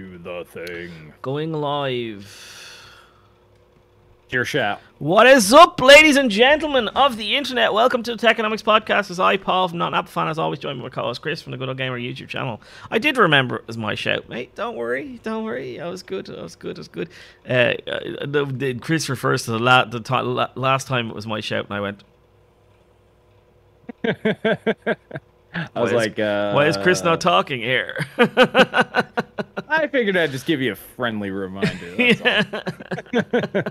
Do the thing. Going live. Your shout. What is up, ladies and gentlemen of the internet? Welcome to the Techonomics Podcast. As I, Paul from Not an Apple Fan, as always, joined by my co-host Chris from the Good Old Gamer YouTube channel. I did remember it was my shout, mate. Don't worry, don't worry. I was good. I was good. I was good. Uh, uh, the, the, Chris refers to the, la- the t- la- last time it was my shout, and I went, I was Why is- like, uh, "Why is Chris not talking here?" I figured I'd just give you a friendly reminder. All.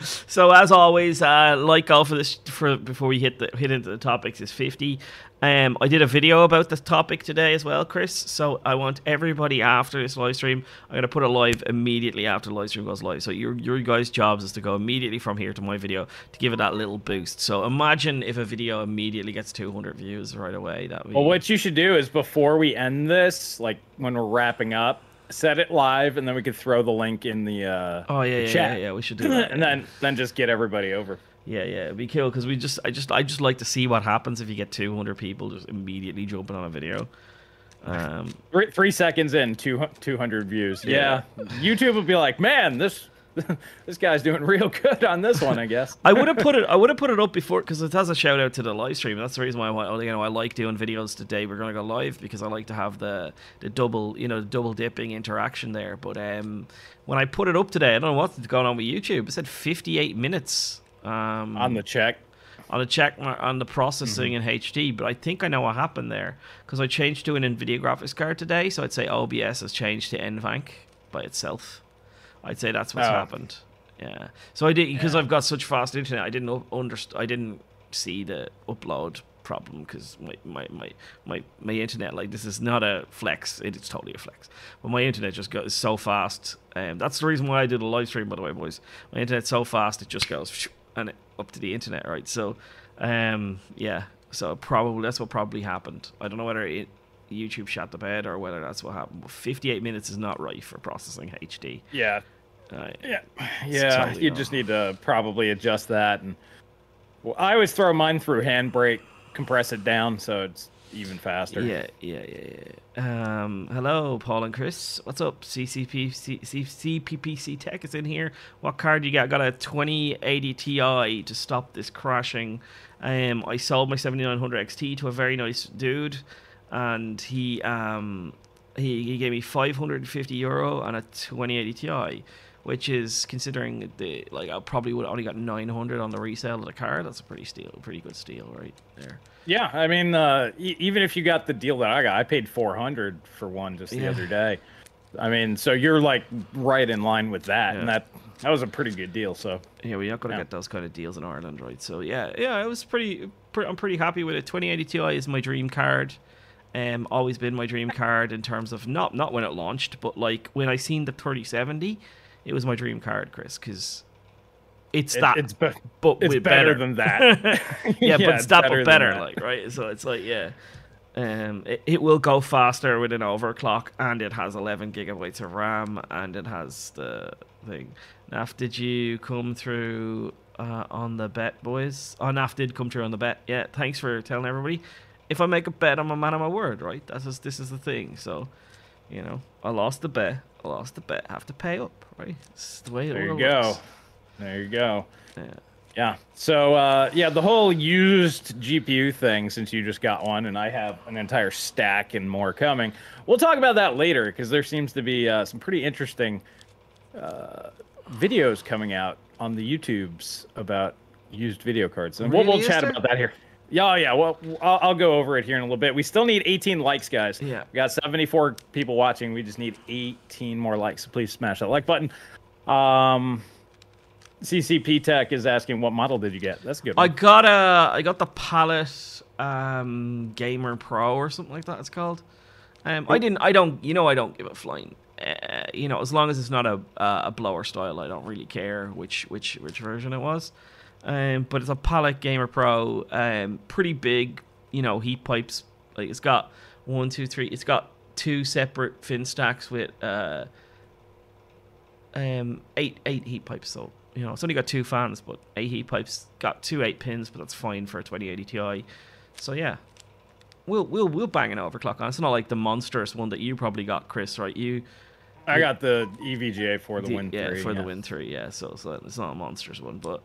so as always, uh, like all for this for before we hit the hit into the topics is fifty. Um, I did a video about this topic today as well, Chris. So I want everybody after this live stream. I'm gonna put it live immediately after the live stream goes live. So your your guys' jobs is to go immediately from here to my video to give it that little boost. So imagine if a video immediately gets 200 views right away. That would be Well, what you should do is before we end this, like when we're wrapping up, set it live, and then we could throw the link in the uh, Oh yeah, the yeah, chat. yeah, yeah. We should do that. and then then just get everybody over. Yeah, yeah, it'd be cool because we just, I just, I just like to see what happens if you get 200 people just immediately jumping on a video. Um, Three, three seconds in, two, 200 views. Yeah. YouTube would be like, man, this this guy's doing real good on this one, I guess. I would have put it, I would have put it up before because it has a shout out to the live stream. That's the reason why I you know, I like doing videos today. We're gonna go live because I like to have the the double, you know, the double dipping interaction there. But um, when I put it up today, I don't know what's going on with YouTube. It said 58 minutes. Um, on the check. on the check on the processing in HD, but I think I know what happened there because I changed to an NVIDIA graphics card today, so I'd say OBS has changed to NVENC by itself. I'd say that's what's Oh. happened. Yeah. So I did because I've got such fast internet. I didn't understand. I didn't see the upload problem because my, my, my, my, my internet like this is not a flex it is totally a flex but my internet just goes so fast um, that's the reason why I did a live stream by the way boys my internet's so fast it just goes and up to the internet right so um yeah so probably that's what probably happened I don't know whether it, YouTube shot the bed or whether that's what happened but 58 minutes is not right for processing HD Yeah. uh, Yeah. Yeah. totally you not. just need to probably adjust that. And well, I always throw mine through Handbrake, compress it down so it's even faster. Yeah, yeah, yeah, yeah. Um, hello, Paul and Chris. What's up? CCP, C, CPPC Tech is in here. What card you got? Got a 2080 Ti to stop this crashing. Um, I sold my 7900 XT to a very nice dude, and he um he, he gave me 550 euro on a 2080 Ti. Which is considering the like I probably would have only got 900 on the resale of the car. That's a pretty steal, pretty good steal right there. Yeah, I mean, uh, e- even if you got the deal that I got, I paid 400 for one just the Yeah. other day. I mean, so you're like right in line with that, and that that was a pretty good deal. So Yeah, we're not gonna Yeah. get those kind of deals in Ireland, right? So yeah, yeah, I was pretty, pre- I'm pretty happy with it. 2080 Ti is my dream card. Um, always been my dream card in terms of not not when it launched, but like when I seen the 3070, it was my dream card, Chris, because it's it- that, it's be- but it's better, better than that. yeah, but it's that better but better, like right. So it's like yeah, um, it, it will go faster with an overclock, and it has 11 gigabytes of RAM, and it has the thing. Naaf, did you come through uh, on the bet, boys? Oh, Naaf did come through on the bet. Yeah, thanks for telling everybody. If I make a bet, I'm a man of my word, right? That's is, this is the thing. So, you know, I lost the bet. I lost the bet. have to pay up, right? It's the way it There you works. go. There you go. Yeah. Yeah. So uh, yeah, the whole used GPU thing. Since you just got one, and I have an entire stack and more coming. We'll talk about that later because there seems to be uh, some pretty interesting uh, videos coming out on the YouTubes about used video cards, and we'll, we'll chat there? about that here. Yeah, oh, yeah. Well, I'll, I'll go over it here in a little bit. We still need 18 likes, guys. Yeah. We got 74 people watching. We just need 18 more likes. So please smash that like button. Um, CCP Tech is asking, what model did you get? That's a good. I got a I got the Palit um, Gamer Pro or something like that. It's called. Um, I didn't. I don't. You know, I don't give a flying. Uh, you know, as long as it's not a uh, a blower style, I don't really care which which which version it was. Um, but it's a Palit Gamer Pro. Um, pretty big. You know, heat pipes. Like it's got one, two, three. It's got two separate fin stacks with uh, um, eight eight heat pipes. So you know, it's only got two fans, but eight heat pipes. Got two eight pins, but that's fine for a 2080 Ti. So yeah, we'll we'll we'll bang an overclock on. It's not like the monstrous one that you probably got, Chris. Right? You I got the EVGA for the, the- Win yeah, 3. for the. Win Three. Yeah, so, so it's not a monstrous one, but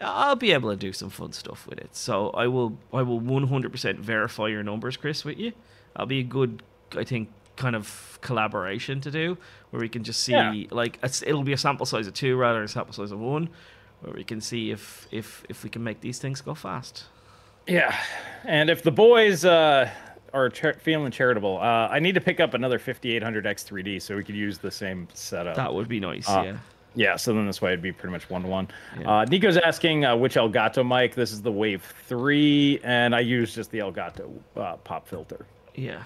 I'll be able to do some fun stuff with it. So I will I will 100% verify your numbers, Chris, with you. That'll be a good, I think, kind of collaboration to do where we can just see Yeah. like it's, it'll be a sample size of two rather than a sample size of one, where we can see if if if we can make these things go fast. Yeah, and if the boys uh, are char- feeling charitable, uh, I need to pick up another 5800 X3D so we could use the same setup. That would be nice. Uh, yeah. Yeah, so then this way it'd be pretty much one to one. Uh Nico's asking uh, which Elgato mic. This is the Wave Three, and I use just the Elgato uh, pop filter. Yeah.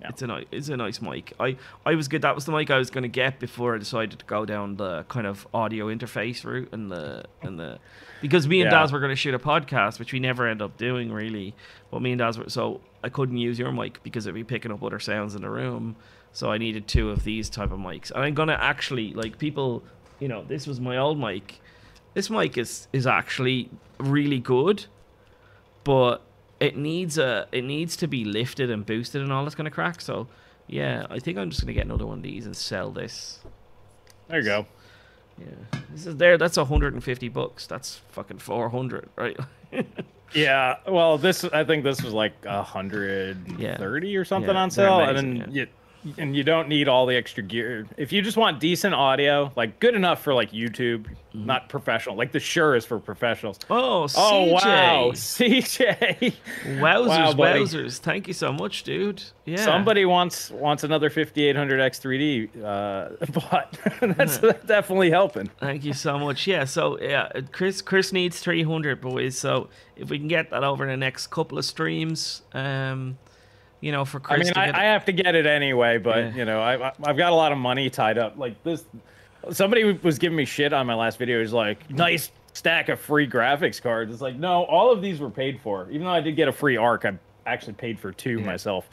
Yeah. It's a nice, it's a nice mic. I, I was good. That was the mic I was going to get before I decided to go down the kind of audio interface route and the and the because me and Yeah. Daz were going to shoot a podcast, which we never end up doing really. But me and Daz were so I couldn't use your mic because it'd be picking up other sounds in the room. So I needed two of these type of mics, and I'm gonna actually like people. You know, this was my old mic. This mic is is actually really good, but it needs a it needs to be lifted and boosted and all that's gonna crack. So yeah, mm. I think I'm just gonna get another one of these and sell this. There you go. Yeah, this is there. That's 150 bucks. That's fucking 400, right? Yeah, well, this I think this was like 130 Yeah. or something Yeah, on sale, amazing, and then you and you don't need all the extra gear. If you just want decent audio, like good enough for like YouTube, Mm-hmm. not professional. Like the Shure is for professionals. oh, CJ. Oh wow, CJ. Wowzers, Wow, buddy. wowzers! Thank you so much, dude. Yeah. Somebody wants wants another 5800 X3D, uh, but that's definitely helping. Thank you so much. Yeah, so yeah, Chris Chris needs 300 boys. So if we can get that over the next couple of streams, um, you know, for I mean, I, I have to get it anyway, but Yeah. you know, I, I've got a lot of money tied up. Like this, somebody was giving me shit on my last video. He's like, "Nice stack of free graphics cards." It's like, no, all of these were paid for. Even though I did get a free arc, I actually paid for two myself.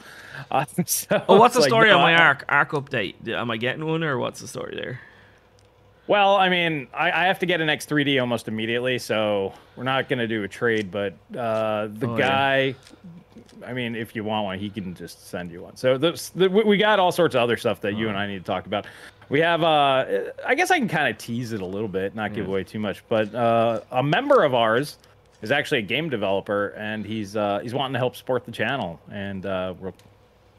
Uh, so Oh, what's the it's like, story no, on my arc arc update? Am I getting one or what's the story there? Well, I mean, I, I have to get an X3D almost immediately, so we're not gonna do a trade. But uh, the Oh, yeah. guy, I mean, if you want one, he can just send you one. So the, the, we got all sorts of other stuff that you and I need to talk about. We have, uh, I guess I can kind of tease it a little bit, not give Yeah. away too much. But uh, a member of ours is actually a game developer, and he's uh, he's wanting to help support the channel, and uh, we'll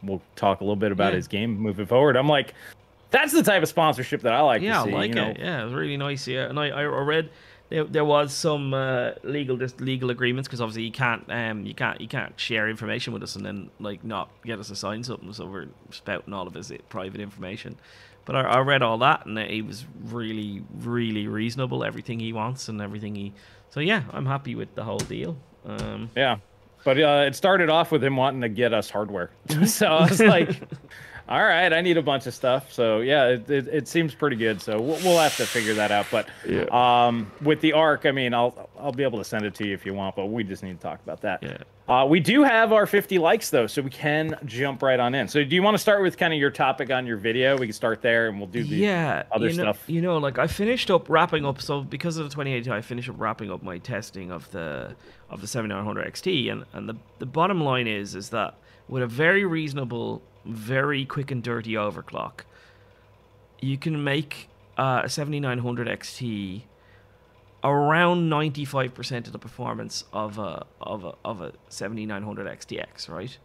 we'll talk a little bit about Yeah. his game moving forward. I'm like. That's the type of sponsorship that I like yeah, to see. I like you know? it. Yeah, it was really nice. Yeah, and I, I read there, there was some uh, legal dis- legal agreements because obviously you can't um you can't you can't share information with us and then like not get us to sign something. So we're spouting all of his private information. But I, I read all that and he was really really reasonable. Everything he wants and everything he. So yeah, I'm happy with the whole deal. Um, Yeah, but uh, it started off with him wanting to get us hardware. so I was like, "All right, I need a bunch of stuff." So yeah, it, it, it seems pretty good. So we'll, we'll have to figure that out. But Yeah. um, with the arc, I mean, I'll I'll be able to send it to you if you want. But we just need to talk about that. Yeah. Uh, we do have our 50 likes though, so we can jump right on in. So do you want to start with kind of your topic on your video? We can start there, and we'll do the yeah other you know, stuff. you know like i finished up wrapping up so because of the 2080 i finished up wrapping up my testing of the of the 7900 xt and and the, the bottom line is is that with a very reasonable very quick and dirty overclock. You can make uh, a 7900 xt around 95% of the performance of a of a of a 7900 xtx right?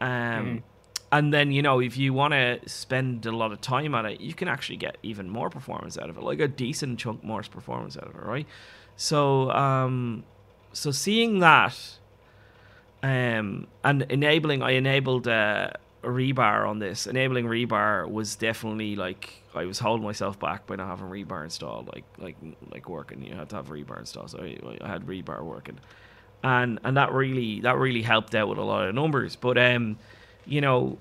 Um Mhm. and then you know if you want to spend a lot of time on it you can actually get even more performance out of it like a decent chunk more performance out of it right? So um so seeing that um and enabling i enabled uh rebar on this. Enabling rebar was definitely like i was holding myself back by not having rebar installed like like like working. You had to have rebar installed so i, I had rebar working. And and that really that really helped out with a lot of numbers. But um you know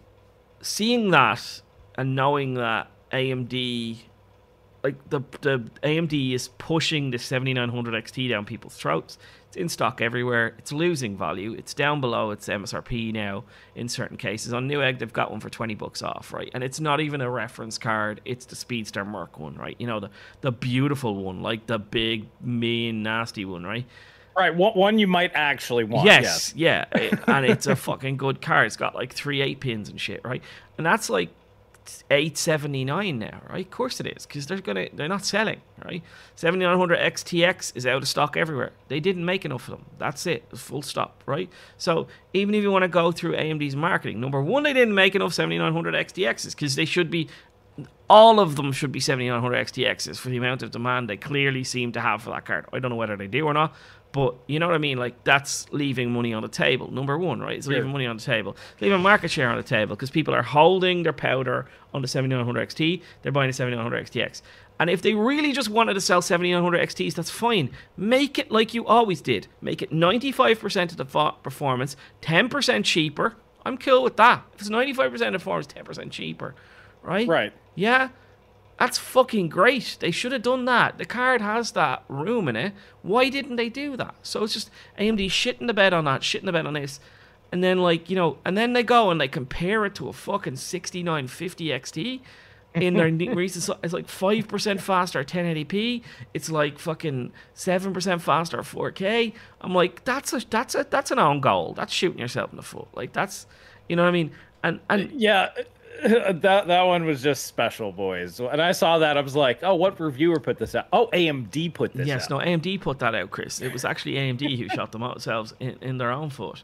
seeing that and knowing that AMD like the the AMD is pushing the 7900 XT down people's throats. It's in stock everywhere. It's losing value. It's down below its MSRP now in certain cases. On Newegg, they've got one for 20 bucks off, right? And it's not even a reference card. It's the Speedster Merc one, right? You know, the, the beautiful one, like the big, mean, nasty one, right? Right, one, one you might actually want. Yes, yeah, and it's a fucking good car. It's got like three eight pins and shit, right? And that's like eight seventy nine now, right? Of course it is, because they're gonna they're not selling, right? Seventy nine hundred XTX is out of stock everywhere. They didn't make enough of them. That's it. Full stop, right? So even if you want to go through AMD's marketing, number one, they didn't make enough seventy nine hundred XTXs because they should be. All of them should be 7900 XTXs for the amount of demand they clearly seem to have for that card. I don't know whether they do or not, but you know what I mean? Like that's leaving money on the table. Number one, right? It's leaving money on the table. It's leaving market share on the table because people are holding their powder on the 7900 XT. They're buying the 7900 XTX. And if they really just wanted to sell 7900 XTs, that's fine. Make it like you always did. Make it 95% of the fo- performance, 10% cheaper. I'm cool with that. If it's 95% of the performance, 10% cheaper, right? Right. Yeah, that's fucking great. They should have done that. The card has that room in it. Why didn't they do that? So it's just AMD shitting the bed on that, shitting the bed on this. And then, like, you know, and then they go and they compare it to a fucking 6950 XT in their recent. It's like 5% faster at 1080p. It's like fucking 7% faster at 4K. I'm like, that's a, that's a, that's an own goal. That's shooting yourself in the foot. Like, that's, you know what I mean? And, and, Yeah, that that one was just special, boys. And I saw that, I was like, oh, what reviewer put this out? Oh, AMD put this Yes, out. no, AMD put that out, Chris. It was actually AMD who shot them out themselves in, in their own foot.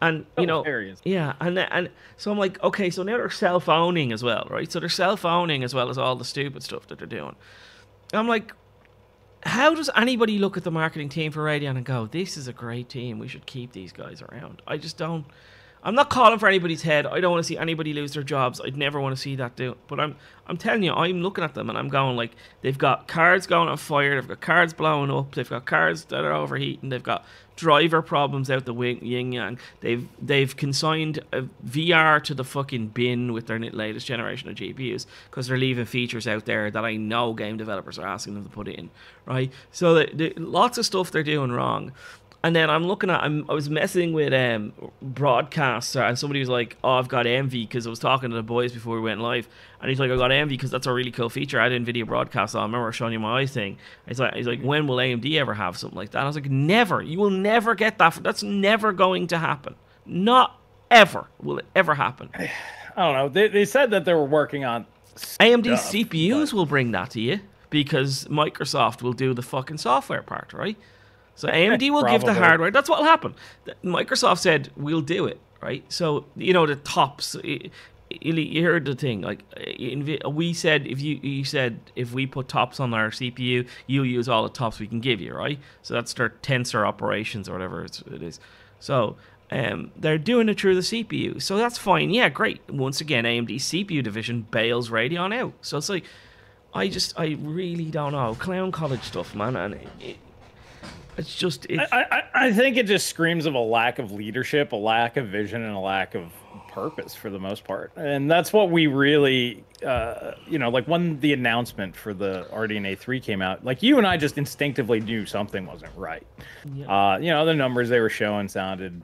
And you know, is. yeah, and and so I'm like, okay, so now they're self owning as well, right? So they're self owning as well as all the stupid stuff that they're doing. I'm like, how does anybody look at the marketing team for Radeon and go, this is a great team, we should keep these guys around? I just don't. I'm not calling for anybody's head. I don't want to see anybody lose their jobs. I'd never want to see that do. But I'm I'm telling you, I'm looking at them and I'm going like they've got cards going on fire, they've got cards blowing up, they've got cards that are overheating, they've got driver problems out the wing, yin yang. They've they've consigned VR to the fucking bin with their latest generation of GPUs because they're leaving features out there that I know game developers are asking them to put in, right? So lots of stuff they're doing wrong. And then I'm looking at, I'm, I was messing with um, broadcaster, and somebody was like, "Oh, I've got Envy," because I was talking to the boys before we went live, and he's like, "I got Envy because that's a really cool feature." I had NVIDIA broadcast on. I remember showing you my eye thing. He's like, "He's like, when will AMD ever have something like that?" I was like, "Never. You will never get that. That's never going to happen. Not ever will it ever happen." I don't know. They, they said that they were working on AMD stuff, CPUs but- will bring that to you because Microsoft will do the fucking software part, right? So AMD will give the hardware. That's what will happen. Microsoft said we'll do it, right? So you know the tops. You heard the thing, like we said. If you you said if we put tops on our CPU, you'll use all the tops we can give you, right? So that's their tensor operations or whatever it is. So um, they're doing it through the CPU, so that's fine. Yeah, great. Once again, AMD CPU division bails Radeon out. So it's like, I just I really don't know clown college stuff, man, and it, it, it's just it, I, I, I think it just screams of a lack of leadership, a lack of vision, and a lack of purpose for the most part. And that's what we really, uh, you know, like when the announcement for the RDNA 3 came out, like you and I just instinctively knew something wasn't right. Uh, you know, the numbers they were showing sounded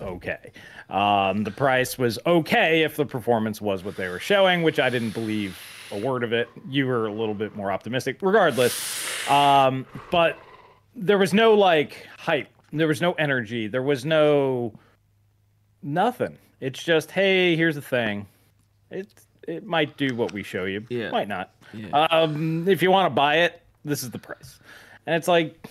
okay. Um, the price was okay if the performance was what they were showing, which I didn't believe a word of it. You were a little bit more optimistic, regardless. Um, but there was no like hype. There was no energy. There was no nothing. It's just, hey, here's the thing. It it might do what we show you. Yeah. Might not. Yeah. Um, if you want to buy it, this is the price. And it's like,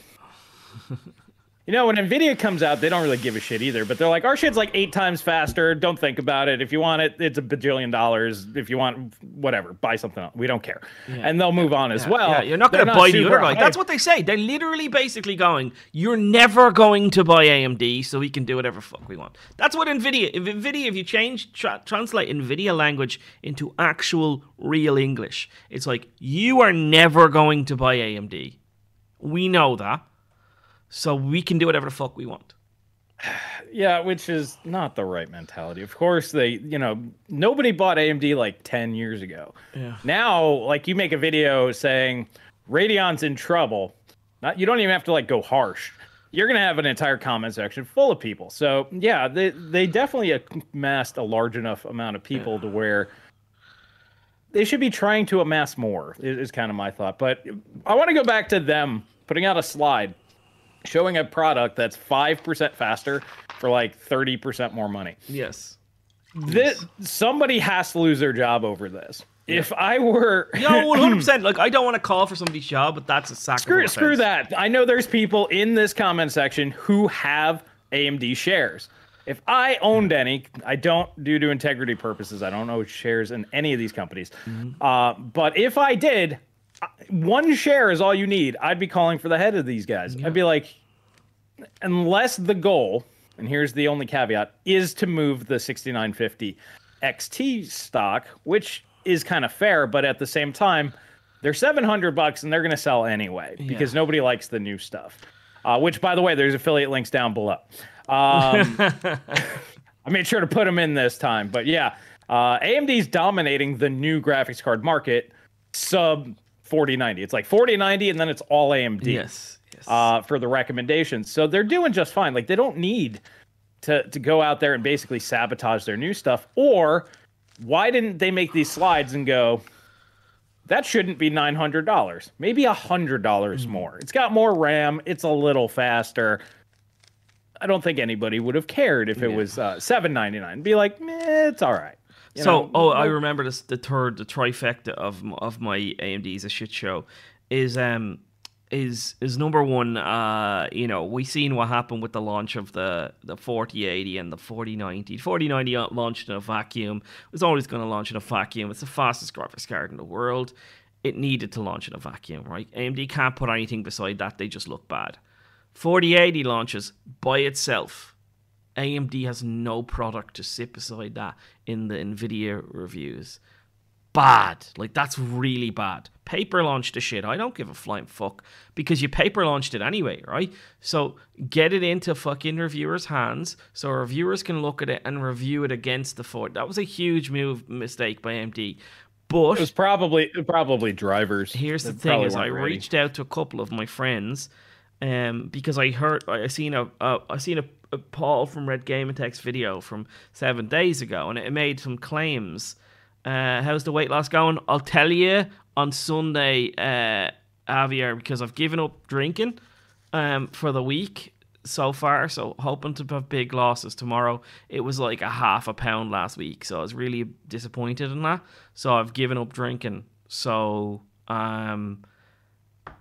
you know, when Nvidia comes out, they don't really give a shit either. But they're like, our shit's like eight times faster. Don't think about it. If you want it, it's a bajillion dollars. If you want whatever, buy something else. We don't care. And they'll move on as Yeah, well. yeah, you're not going to buy the guy. That's what they say. They're literally basically going, "You're never going to buy AMD, so we can do whatever fuck we want." That's what Nvidia. If Nvidia, if you change tra- translate Nvidia language into actual real English, it's like you are never going to buy AMD. We know that, so we can do whatever the fuck we want. Yeah, which is not the right mentality. Of course, they, you know, nobody bought AMD like 10 years ago. Yeah. Now, like, you make a video saying Radeon's in trouble. Not, you don't even have to like go harsh. You're gonna have an entire comment section full of people. So yeah, they they definitely amassed a large enough amount of people to where they should be trying to amass more. Is, is kind of my thought. But I want to go back to them putting out a slide showing a product that's 5% faster for like 30% more money. Yes. This, somebody has to lose their job over this. If I were, No, one hundred percent. Like I don't want to call for somebody's job, but that's a sacrifice. screw, screw that. I know there's people in this comment section who have AMD shares. If I owned any, I don't due to integrity purposes. I don't own shares in any of these companies. Uh, but if I did, one share is all you need. I'd be calling for the head of these guys. I'd be like, unless the goal, and here's the only caveat, is to move the 6950 XT stock, which is kind of fair, but at the same time, they're 700 bucks and they're going to sell anyway because nobody likes the new stuff. Uh, which, by the way, there's affiliate links down below. Um, I made sure to put them in this time, but yeah, uh, AMD's dominating the new graphics card market sub 4090. It's like 4090 and then it's all AMD Yes. Yes. uh, for the recommendations. So they're doing just fine. Like they don't need to to go out there and basically sabotage their new stuff. Or why didn't they make these slides and go? That shouldn't be nine hundred dollars. Maybe a hundred dollars more. It's got more RAM. It's a little faster. I don't think anybody would have cared if it was uh, seven ninety nine. Be like, meh, it's all right. You so, know, oh, I remember this. The third, the trifecta of of my AMD is a shit show. Is um is is number one. Uh, you know, we seen what happened with the launch of the the forty eighty and the forty ninety. Forty ninety launched in a vacuum. It was always going to launch in a vacuum. It's the fastest graphics card in the world. It needed to launch in a vacuum, right? AMD can't put anything beside that. They just look bad. 4080 launches by itself. AMD has no product to sit beside that in the Nvidia reviews. Bad. Like that's really bad. Paper launched a shit. I don't give a flying fuck because you paper launched it anyway, right? So get it into fucking reviewers' hands so reviewers can look at it and review it against the Ford. That was a huge move mistake by AMD. But it was probably probably drivers. Here's the thing: is I ready. reached out to a couple of my friends, um, because I heard I seen a uh, seen a, a Paul from RedGamingTech video from seven days ago, and it made some claims. Uh, how's the weight loss going? I'll tell you on Sunday, uh, because I've given up drinking, um, for the week so far. So hoping to have big losses tomorrow. It was like a half a pound last week, so I was really disappointed in that. So I've given up drinking. So um,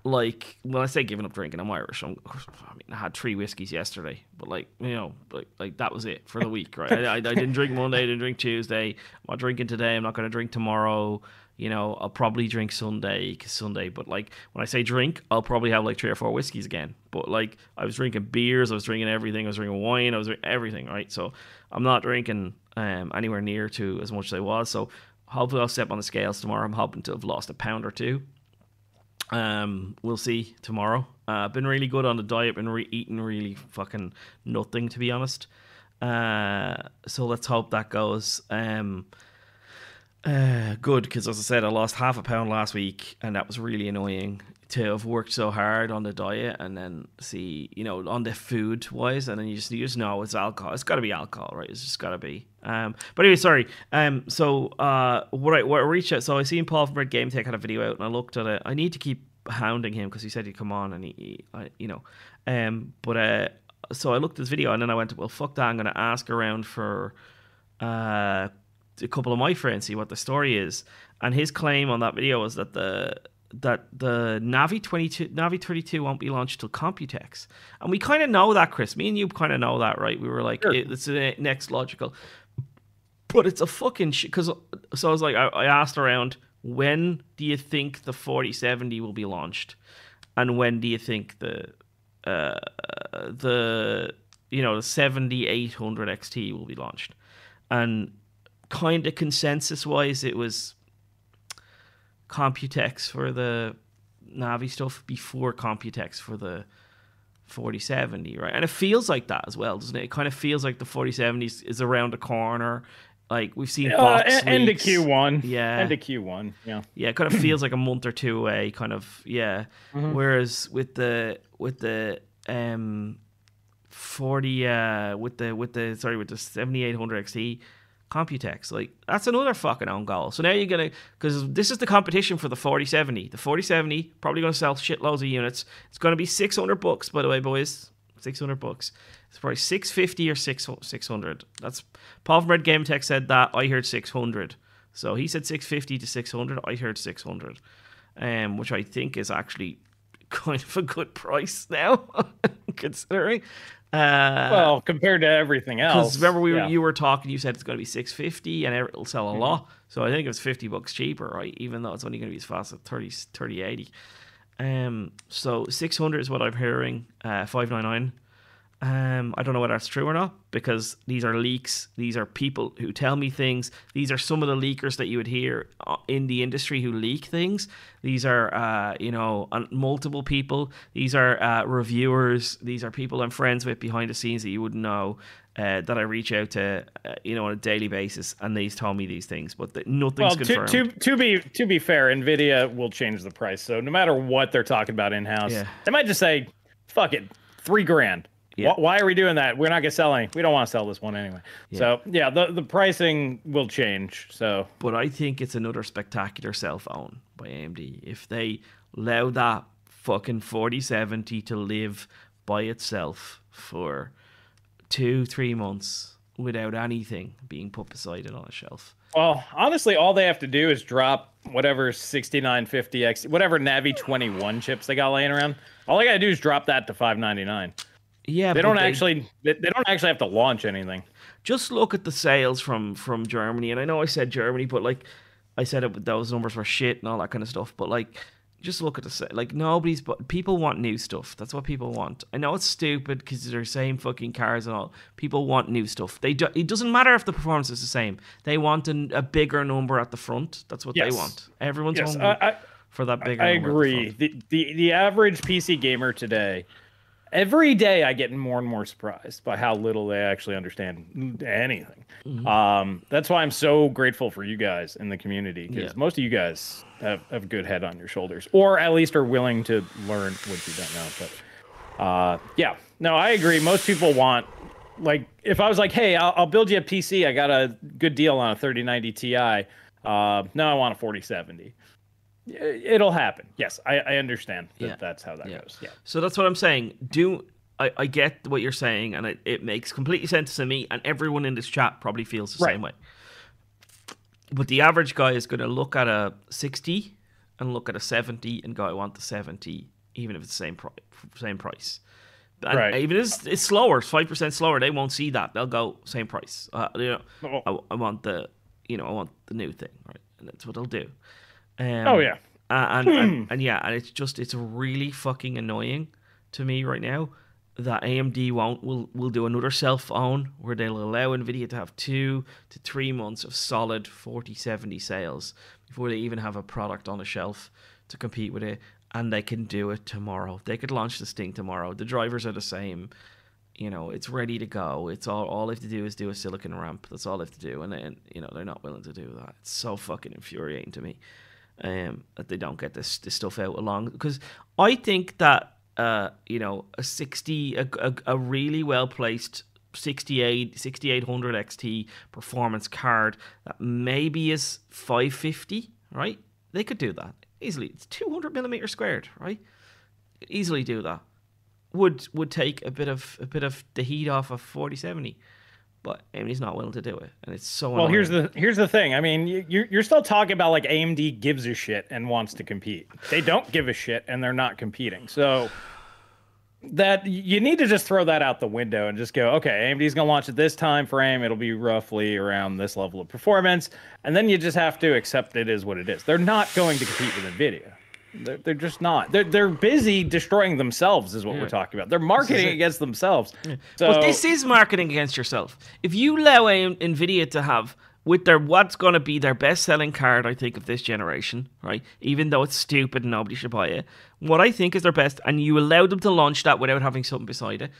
like when I say giving up drinking, I'm Irish. I'm, I mean, I had three whiskeys yesterday, but like you know, like like that was it for the week, right? I, I, I didn't drink Monday, I didn't drink Tuesday. I'm not drinking today. I'm not going to drink tomorrow. You know, I'll probably drink Sunday, 'cause Sunday. But like when I say drink, I'll probably have like three or four whiskeys again. But like I was drinking beers, I was drinking everything, I was drinking wine, I was drinking everything, right? So I'm not drinking um, anywhere near to as much as I was. So hopefully I'll step on the scales tomorrow. I'm hoping to have lost a pound or two. Um, we'll see tomorrow. Uh, been really good on the diet. Been re- eating really fucking nothing to be honest. Uh, so let's hope that goes. Um, uh, good because as I said, I lost half a pound last week, and that was really annoying to have worked so hard on the diet and then see, you know, on the food wise, and then you just you just know it's alcohol. It's got to be alcohol, right? It's just got to be. Um, but anyway, sorry. Um, so uh, what I what I reached out. So I seen Paul from RedGamingTech had a video out, and I looked at it. I need to keep hounding him because he said he'd come on, and he, he I, you know, um, but uh, so I looked at this video, and then I went, well, fuck that. I'm gonna ask around for uh a couple of my friends see what the story is and his claim on that video was that the that the Navi 22 Navi 32 won't be launched till Computex. And we kind of know that Chris. Me and you kind of know that right? We were like Sure. it, it's the next logical. But it's a fucking shit because so I was like I, I asked around when do you think the 4070 will be launched? And when do you think the uh the you know the 7800 XT will be launched? And kind of consensus wise it was Computex for the Navi stuff before Computex for the 4070 right and it feels like that as well doesn't it it kind of feels like the 4070 is, is around the corner like we've seen Uh, end of. Q1. Yeah. End of Q1. Yeah. Yeah, it kind of feels like a month or two away, kind of. Yeah. Whereas with the with the um forty uh with the with the sorry with the seventy eight hundred XT Computex, like that's another fucking own goal. So now you're gonna because this is the competition for the forty seventy. The forty seventy probably gonna sell shitloads of units. It's gonna be six hundred bucks, by the way, boys. six hundred bucks. It's probably six fifty or six six hundred. That's Paul from RedGamingTech said that. I heard six hundred. So he said six fifty to six hundred. I heard six hundred, um, which I think is actually kind of a good price now, considering. Uh, well, compared to everything else. Because remember, we yeah. you were talking. You said it's going to be six fifty, and it'll sell a Mm-hmm. lot. So I think it was fifty bucks cheaper, right? Even though it's only going to be as fast as 30, 30 80. Um, so six hundred is what I'm hearing. Uh, five nine nine. Um, I don't know whether that's true or not because these are leaks. These are people who tell me things. These are some of the leakers that you would hear uh, in the industry who leak things. These are, uh, you know, uh, multiple people. These are uh, reviewers. These are people I'm friends with behind the scenes that you wouldn't know. Uh, that I reach out to, uh, you know, on a daily basis, and they tell me these things, but the, nothing's well, to, confirmed. to to be to be fair, Nvidia will change the price. So no matter what they're talking about in house, Yeah. they might just say, "Fuck it, three grand." Yeah. Wh- Why are we doing that? We're not gonna sell any. We don't want to sell this one anyway. So yeah, the the pricing will change. So but I think it's another spectacular cell phone by AMD. If they allow that fucking 4070 to live by itself for two, three months without anything being put beside it on a shelf. Well, honestly, all they have to do is drop whatever 6950X, whatever Navi 21 chips they got laying around. All they gotta do is drop that to 599. Yeah, They don't actually, they, they don't actually have to launch anything. just look at the sales from from Germany. And I know I said Germany, but like I said it, those numbers were shit and all that kind of stuff. But like, just look at the like nobody's but people want new stuff. That's what people want. I know it's stupid because they're same fucking cars and all. People want new stuff. They do, it doesn't matter if the performance is the same. They want an, a bigger number at the front. That's what Yes. they want. Everyone's Yes, hungry I, I, for that bigger. I agree. The, the the average PC gamer today, every day I get more and more surprised by how little they actually understand anything. Mm-hmm. Um, that's why I'm so grateful for you guys in the community because Yeah. most of you guys have, have a good head on your shoulders, or at least are willing to learn what you don't know. But uh, yeah, no, I agree. Most people want. Like, if I was like, "Hey, I'll, I'll build you a PC. I got a good deal on a 3090 Ti. Uh, no, I want a 4070." It'll happen. Yes, I, I understand that Yeah. that's how that Yeah. goes. Yeah. So that's what I'm saying. Do I, I get what you're saying, and it, it makes completely sense to me, and everyone in this chat probably feels the Right. same way. But the average guy is going to look at a 60 and look at a 70 and go, I want the 70, even if it's the same, pri- same price. And Right. Even if it's, it's slower, it's 5% slower, they won't see that. They'll go, same price. Uh, you know, Oh. I, I want the, you know, I want the new thing, right? And that's what they'll do. Um, Oh, yeah. and, and and yeah, and it's just it's really fucking annoying to me right now that AMD won't will will do another cell phone where they'll allow Nvidia to have two to three months of solid 4070 sales before they even have a product on the shelf to compete with it and they can do it tomorrow. They could launch this thing tomorrow. The drivers are the same. You know, it's ready to go. It's all all they have to do is do a silicon ramp. That's all they have to do, and then you know they're not willing to do that. It's so fucking infuriating to me um, that they don't get this this stuff out along. Because I think that uh, you know a sixty a, a, a really well placed 68 6800 XT performance card that maybe is 550 right? They could do that easily. It's 200 millimeter squared right? Easily do that. Would would take a bit of a bit of the heat off of 4070 but AMD's not willing to do it and it's so Well, here's the here's the thing. I mean, you, you're you're still talking about like AMD gives a shit and wants to compete. They don't give a shit and they're not competing. So that you need to just throw that out the window and just go, okay, AMD's gonna launch at this time frame. It'll be roughly around this level of performance, and then you just have to accept it is what it is. They're not going to compete with Nvidia. They're, they're just not. They're they're busy destroying themselves, is what we're talking about. They're marketing against themselves. So but this is marketing against yourself. If you allow Nvidia to have with their what's going to be their best-selling card, I think of this generation, right? Even though it's stupid and nobody should buy it, what I think is their best, and you allow them to launch that without having something beside it,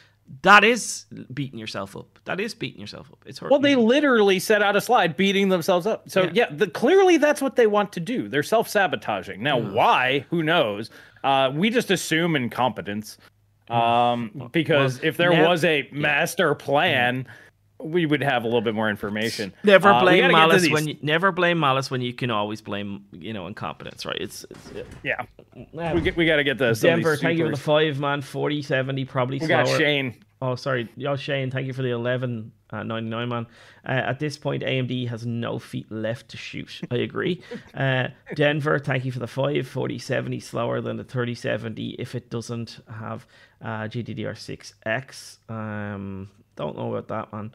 that is beating yourself up. That is beating yourself up. It's hurting. Well, they literally set out a slide beating themselves up. So Yeah. yeah, the, clearly that's what they want to do. They're self-sabotaging. Now, why? Who knows? Uh, we just assume incompetence. Um, because well, if there now- was a master plan, we would have a little bit more information. Never Uh, blame to malice when you never blame malice when you can always blame you know incompetence, right? It's, it's yeah. yeah. We get we got to get the some of these Denver. Thank you for the five man, 40, 70, probably We slower. got Shane. Oh, sorry. y'all. Shane, thank you for the 11 uh, 99, man. Uh, at this point, AMD has no feet left to shoot. I agree. uh, Denver, thank you for the 5. 40 70 slower than the 30 70 if it doesn't have uh, GDDR6X. Um, don't know about that, man.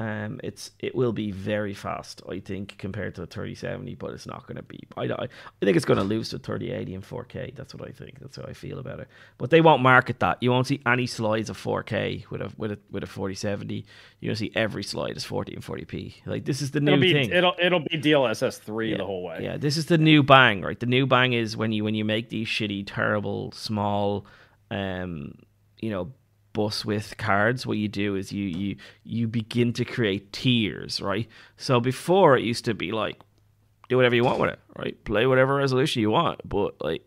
Um, it's it will be very fast, I think, compared to the 3070, but it's not going to be. I, I, I think it's going to lose to 3080 and 4K. That's what I think. That's how I feel about it. But they won't market that. You won't see any slides of 4K with a with a with a 4070. You're going to see every slide is 40 and 40p. Like this is the new It'll be thing. it'll it'll be DLSS three the whole way. Yeah, this is the new bang, right? The new bang is when you when you make these shitty, terrible, small, um, you know, bus width cards. What you do is you you you begin to create tiers, right? So before it used to be like, do whatever you want with it, right? Play whatever resolution you want, but like,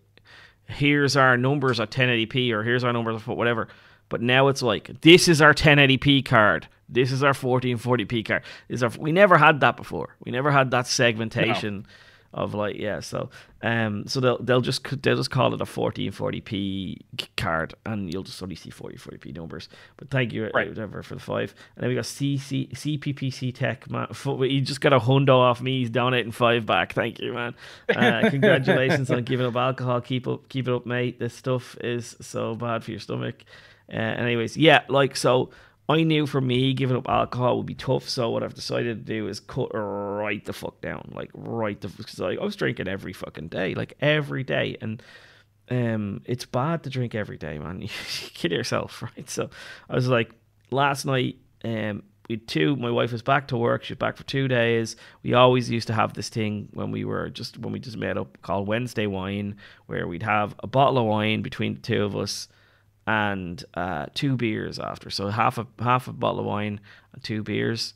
here's our numbers at 1080p or here's our numbers of whatever. But now it's like this is our 1080p card. This is our 1440p card. This is our, we never had that before. We never had that segmentation of like yeah. So um so they'll they'll just they'll just call it a 1440p card and you'll just only see 4040p numbers. But thank you Right. whatever for the five. And then we got CC CPPC Tech man. He just got a hundo off me. He's donating five back. Thank you, man. Uh, congratulations on giving up alcohol. Keep up, keep it up, mate. This stuff is so bad for your stomach. Uh, anyways, yeah, like so. I knew for me giving up alcohol would be tough, so what I've decided to do is cut right the fuck down, like right the because like, I was drinking every fucking day, like every day, and um, it's bad to drink every day, man. You kill yourself, right? So I was like, last night, um, we two. My wife was back to work. She was back for two days. We always used to have this thing when we were just when we just met up called Wednesday wine, where we'd have a bottle of wine between the two of us and uh, two beers after. So half a half a bottle of wine and two beers.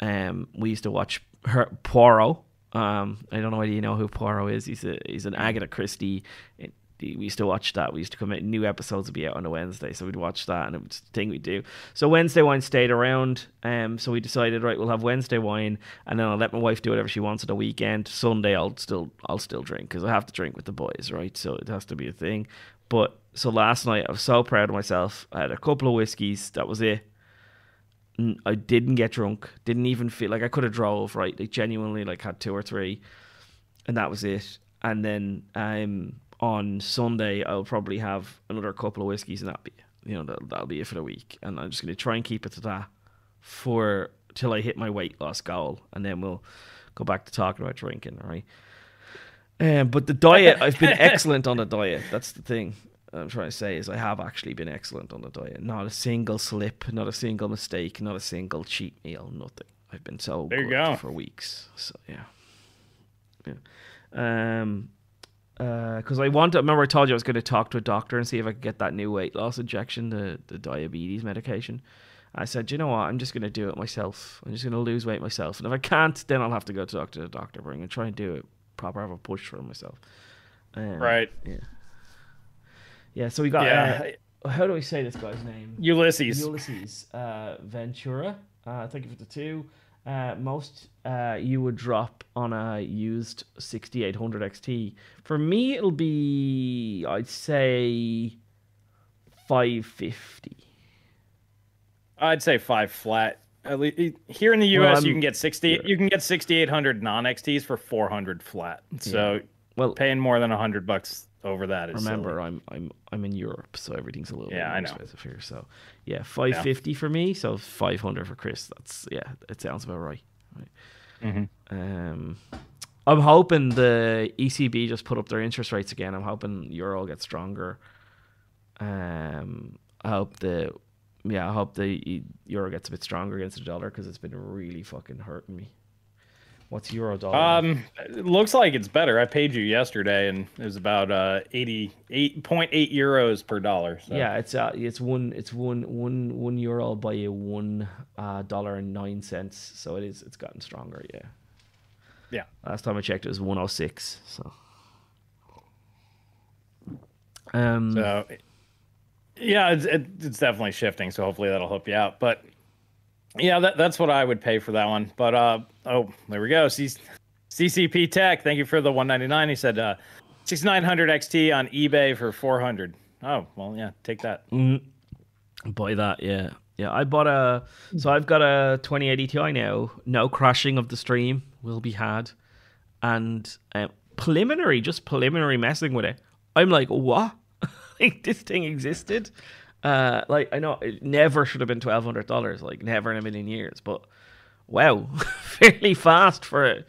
Um, we used to watch her Poirot. Um, I don't know whether you know who Poirot is. He's a he's an Agatha Christie. It- we used to watch that. We used to come out. New episodes would be out on a Wednesday, so we'd watch that, and it was the thing we do. So Wednesday wine stayed around. Um, so we decided, right, we'll have Wednesday wine, and then I'll let my wife do whatever she wants at the weekend. Sunday, I'll still I'll still drink because I have to drink with the boys, right? So it has to be a thing. But so last night, I was so proud of myself. I had a couple of whiskeys. That was it. I didn't get drunk. Didn't even feel like I could have drove. Right, like genuinely, like had two or three, and that was it. And then um, on Sunday, I'll probably have another couple of whiskeys, and that'll be you know that'll, that'll be it for the week. And I'm just gonna try and keep it to that for till I hit my weight loss goal, and then we'll go back to talking about drinking. Right. Um, but the diet, I've been excellent on the diet. That's the thing I'm trying to say is I have actually been excellent on the diet. Not a single slip, not a single mistake, not a single cheat meal, nothing. I've been so There good go. for weeks. So yeah, yeah. Um, because I want to remember I told you I was going to talk to a doctor and see if I could get that new weight loss injection, the the diabetes medication. I said, you know what? I'm just going to do it myself. I'm just going to lose weight myself, and if I can't, then I'll have to go talk to the doctor. But I'm going to try and do it proper, have a push for myself. Um, Right. Yeah. Yeah. So we got. Yeah. Uh, how do we say this guy's name? Ulysses. Ulysses uh, Ventura. Uh, thank you for the two. Uh, most uh, you would drop on a used 6800 XT. For me, it'll be, I'd say, 550. I'd say five flat. At least here in the Well, U.S., you can get sixty. You can get sixty-eight hundred non XTs for four hundred flat. So Well, paying more than hundred bucks over that is remember, silly. I'm I'm I'm in Europe, so everything's a little Yeah, bit more expensive here. So yeah, 550 for me. So 500 for Chris. That's yeah, it sounds about right. right. Mhm. Um, I'm hoping the ECB just put up their interest rates again. I'm hoping euro gets stronger. Um, I hope the yeah, I hope the euro gets a bit stronger against the dollar because it's been really fucking hurting me. What's euro dollar? Um, it looks like it's better. I paid you yesterday, and it was about uh eighty-eight point eight euros per dollar. So. Yeah, it's uh, it's one, it's one, one, one euro by a one uh, dollar and nine cents. So it is, it's gotten stronger. Yeah. Yeah. Last time I checked, it was one oh six. So. Um. So, yeah, it's, it, it's definitely shifting. So hopefully that'll help you out. But Yeah, that, that's what I would pay for that one. But uh, oh, there we go. C- CCP Tech, thank you for the 199. He said uh, 6900 XT on eBay for 400. Oh, well, yeah, take that. Mm, buy that, yeah. Yeah, I bought a. So I've got a 2080 Ti now. No crashing of the stream will be had. And uh, preliminary, just preliminary messing with it. I'm like, what? like, this thing existed? Uh, like, I know it never should have been $1,200, like, never in a million years. But wow, fairly fast for a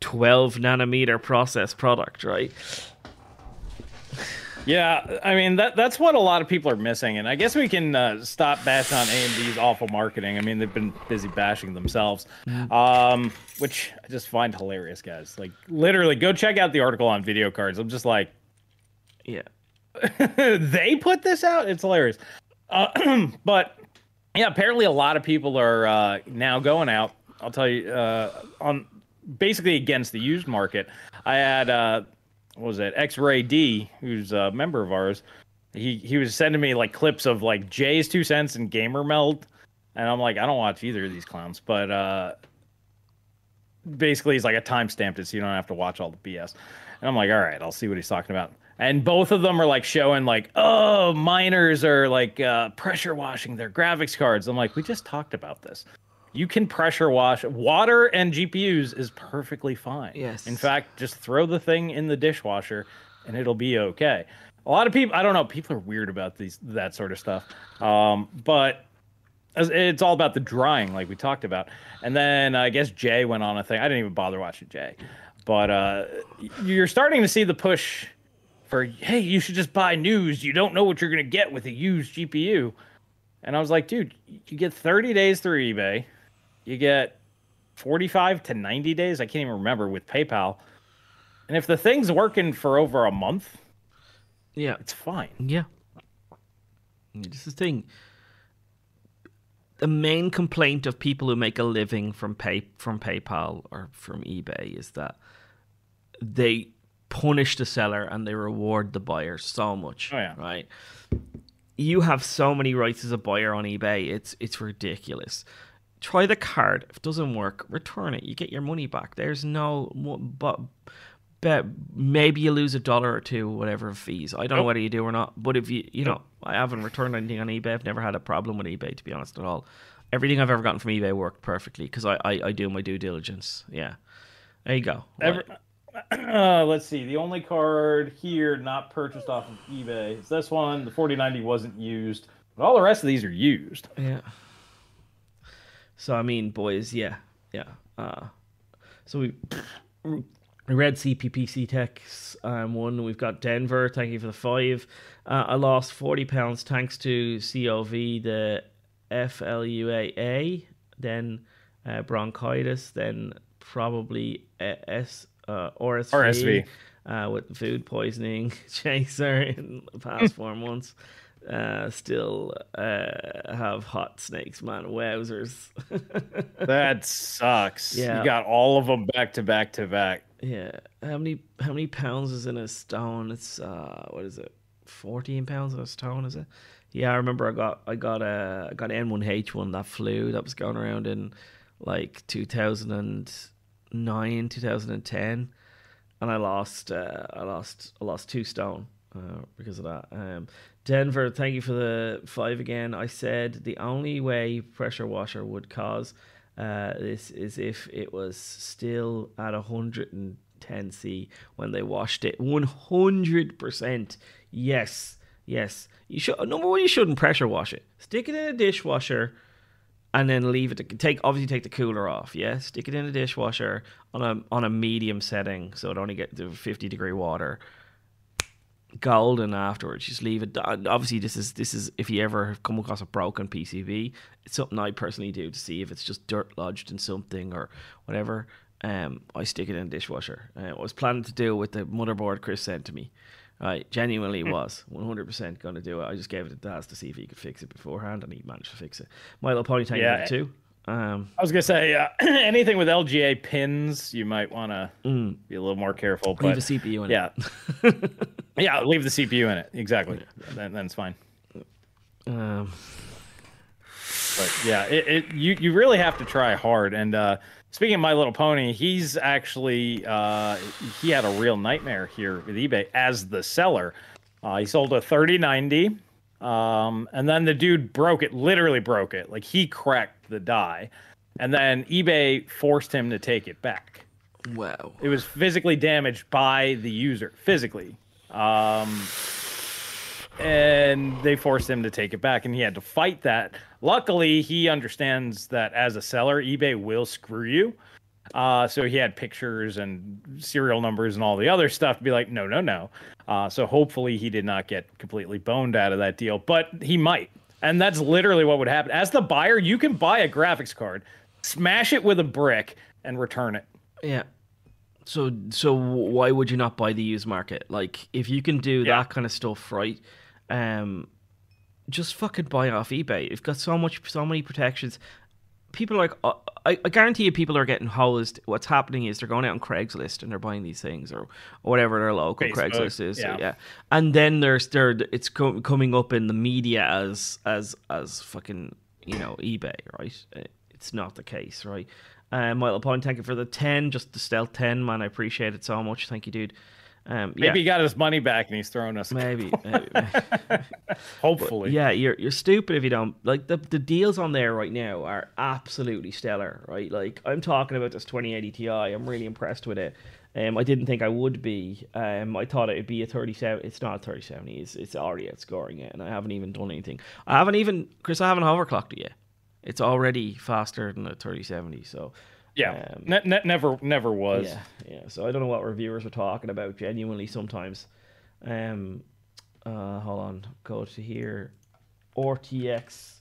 12 nanometer process product, right? Yeah, I mean that that's what a lot of people are missing, and I guess we can uh, stop bashing on AMD's awful marketing. I mean they've been busy bashing themselves, um, which I just find hilarious, guys. Like literally, go check out the article on VideoCardz. I'm just like, Yeah. they put this out. It's hilarious. Uh, but yeah, apparently a lot of people are uh, now going out. I'll tell you uh, on basically against the used market. I had uh, what was it X-Ray D, who's a member of ours. He he was sending me like clips of like JayzTwoCents and Gamer Meld, and I'm like, I don't watch either of these clowns, but uh, basically he's like a time stamped it so you don't have to watch all the BS. And I'm like, all right, I'll see what he's talking about. And both of them are like showing like, oh, miners are like uh, pressure washing their graphics cards. I'm like, we just talked about this. You can pressure wash water and GPUs is perfectly fine. Yes. In fact, just throw the thing in the dishwasher and it'll be okay. A lot of people, I don't know, people are weird about these that sort of stuff. Um, but it's all about the drying, like we talked about. And then I guess Jay went on a thing. I didn't even bother watching Jay, but uh, you're starting to see the push for hey, you should just buy news. You don't know what you're gonna get with a used GPU. And I was like, dude, you get 30 days through eBay, you get 45 to 90 days. I can't even remember with PayPal. And if the thing's working for over a month, Yeah. it's fine. Yeah. This is the thing. The main complaint of people who make a living from pay from PayPal or from eBay is that they punish the seller and they reward the buyer so much. Oh, yeah. Right. You have so many rights as a buyer on eBay. It's it's ridiculous. Try the card. If it doesn't work, return it. You get your money back. There's no but bet maybe you lose a dollar or two, whatever fees. I don't know Nope. whether you do or not. But if you, you know, I haven't returned anything on eBay. I've never had a problem with eBay, to be honest at all. Everything I've ever gotten from eBay worked perfectly because I, I, I do my due diligence. Yeah, there you go. Every, uh, let's see. The only card here not purchased off of eBay is this one. The 4090 wasn't used, but all the rest of these are used. Yeah. So I mean, boys, yeah, yeah. Uh, so we we read CPPC Tech's um, one. We've got Denver. Thank you for the five. Uh, I lost forty pounds thanks to COV, the FLUAA, then uh, bronchitis, then probably S uh, RSV, RSV. Uh, with food poisoning chaser in the past four months. Uh, still uh, have hot snakes, man. Wowzers. That sucks. Yeah. You got all of them back to back to back. Yeah. How many how many pounds is in a stone? It's uh what is it? Fourteen pounds of a stone, is it? Yeah, I remember I got I got a I got N one H one that flu that was going around in like two thousand and nine, two thousand and ten. And I lost uh I lost I lost two stone uh, because of that. Um Denver, thank you for the five again. I said the only way pressure washer would cause uh, this is if it was still at 110 C when they washed it. 100%. Yes, yes. You should number one. You shouldn't pressure wash it. Stick it in a dishwasher, and then leave it. To, take obviously take the cooler off. Yeah, stick it in a dishwasher on a on a medium setting, so it only get to 50 degree water golden afterwards. Just leave it. Obviously, this is this is if you ever have come across a broken PCB, it's something I personally do to see if it's just dirt lodged in something or whatever. Um, I stick it in the dishwasher. Uh, I was planning to do with the motherboard Chris sent to me. I genuinely was 100% going to do it. I just gave it to Daz to see if he could fix it beforehand, and he managed to fix it. Milo Pony, thank Yeah. you too. Um, I was gonna say uh, anything with LGA pins, you might want to mm, be a little more careful. leave But a CPU in yeah, it. yeah, yeah, leave the CPU in it. Exactly. Then, then it's fine. Um, But yeah, it, it you you really have to try hard. And uh, speaking of My Little Pony, he's actually uh, he had a real nightmare here with eBay as the seller. Uh, he sold a 3090, um, and then the dude broke it, literally broke it. Like he cracked the die, and then eBay forced him to take it back. Wow. It was physically damaged by the user, physically. Um, and they forced him to take it back, and he had to fight that. Luckily, he understands that as a seller, eBay will screw you. Uh, so he had pictures and serial numbers and all the other stuff to be like, no, no, no. Uh, so hopefully he did not get completely boned out of that deal, but he might. And that's literally what would happen. As the buyer, you can buy a graphics card, smash it with a brick, and return it. Yeah. So so why would you not buy the used market? Like if you can do Yeah. that kind of stuff, right? Um, just fucking buy off eBay. You've got so much, so many protections. People are like, uh, I, I guarantee you, people are getting hosed. What's happening is they're going out on Craigslist and they're buying these things or, or whatever their local Facebook, Craigslist is. yeah. Yeah. and then there's there it's co- coming up in the media as as as fucking you know eBay, right? Uh, It's not the case, right? Um, Michael Point, thank you for the ten, just the stealth ten, man. I appreciate it so much. Thank you, dude. Um, yeah, Maybe he got his money back and he's throwing us. maybe, maybe, maybe. Hopefully. Yeah, you're you're stupid if you don't like the the deals on there right now are absolutely stellar, right? Like I'm talking about this 2080 Ti. I'm really impressed with it. Um, I didn't think I would be. Um, I thought it would be a 37. It's not a 3070. It's it's already outscoring it, and I haven't even done anything. I haven't even Chris. I haven't overclocked it yet. It's already faster than a 3070. So Yeah. Um, Ne- ne- never, never was. yeah, yeah. So I don't know what reviewers are talking about. Genuinely, sometimes. Um, uh, hold on. Go to here. RTX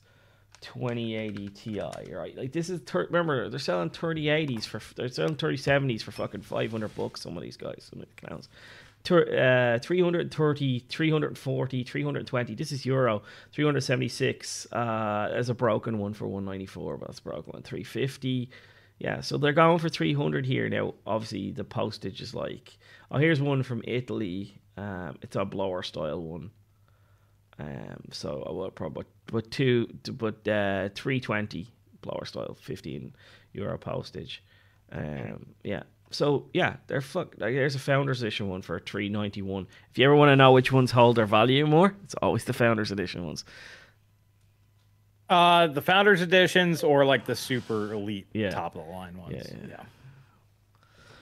2080 Ti. Right, like this is. Thir- remember, they're selling 3080s for. They're selling 3070s for fucking 500 bucks. Some of these guys, some of the clowns. Tur- uh, 330, 340, 320. This is Euro. 376 uh, as a broken one for 194, but that's a broken one. 350. Yeah, so they're going for 300 here. Now, obviously, the postage is like. Oh, here's one from Italy. Um, it's a blower style one. Um, so I will probably, but two, but uh, 320 blower style, 15 euro postage. Um, yeah. So yeah, they're fuck. Like, there's a founders edition one for 391. If you ever want to know which ones hold their value more, it's always the founders edition ones. Uh, the founders editions or like the super elite Yeah. top of the line ones. Yeah,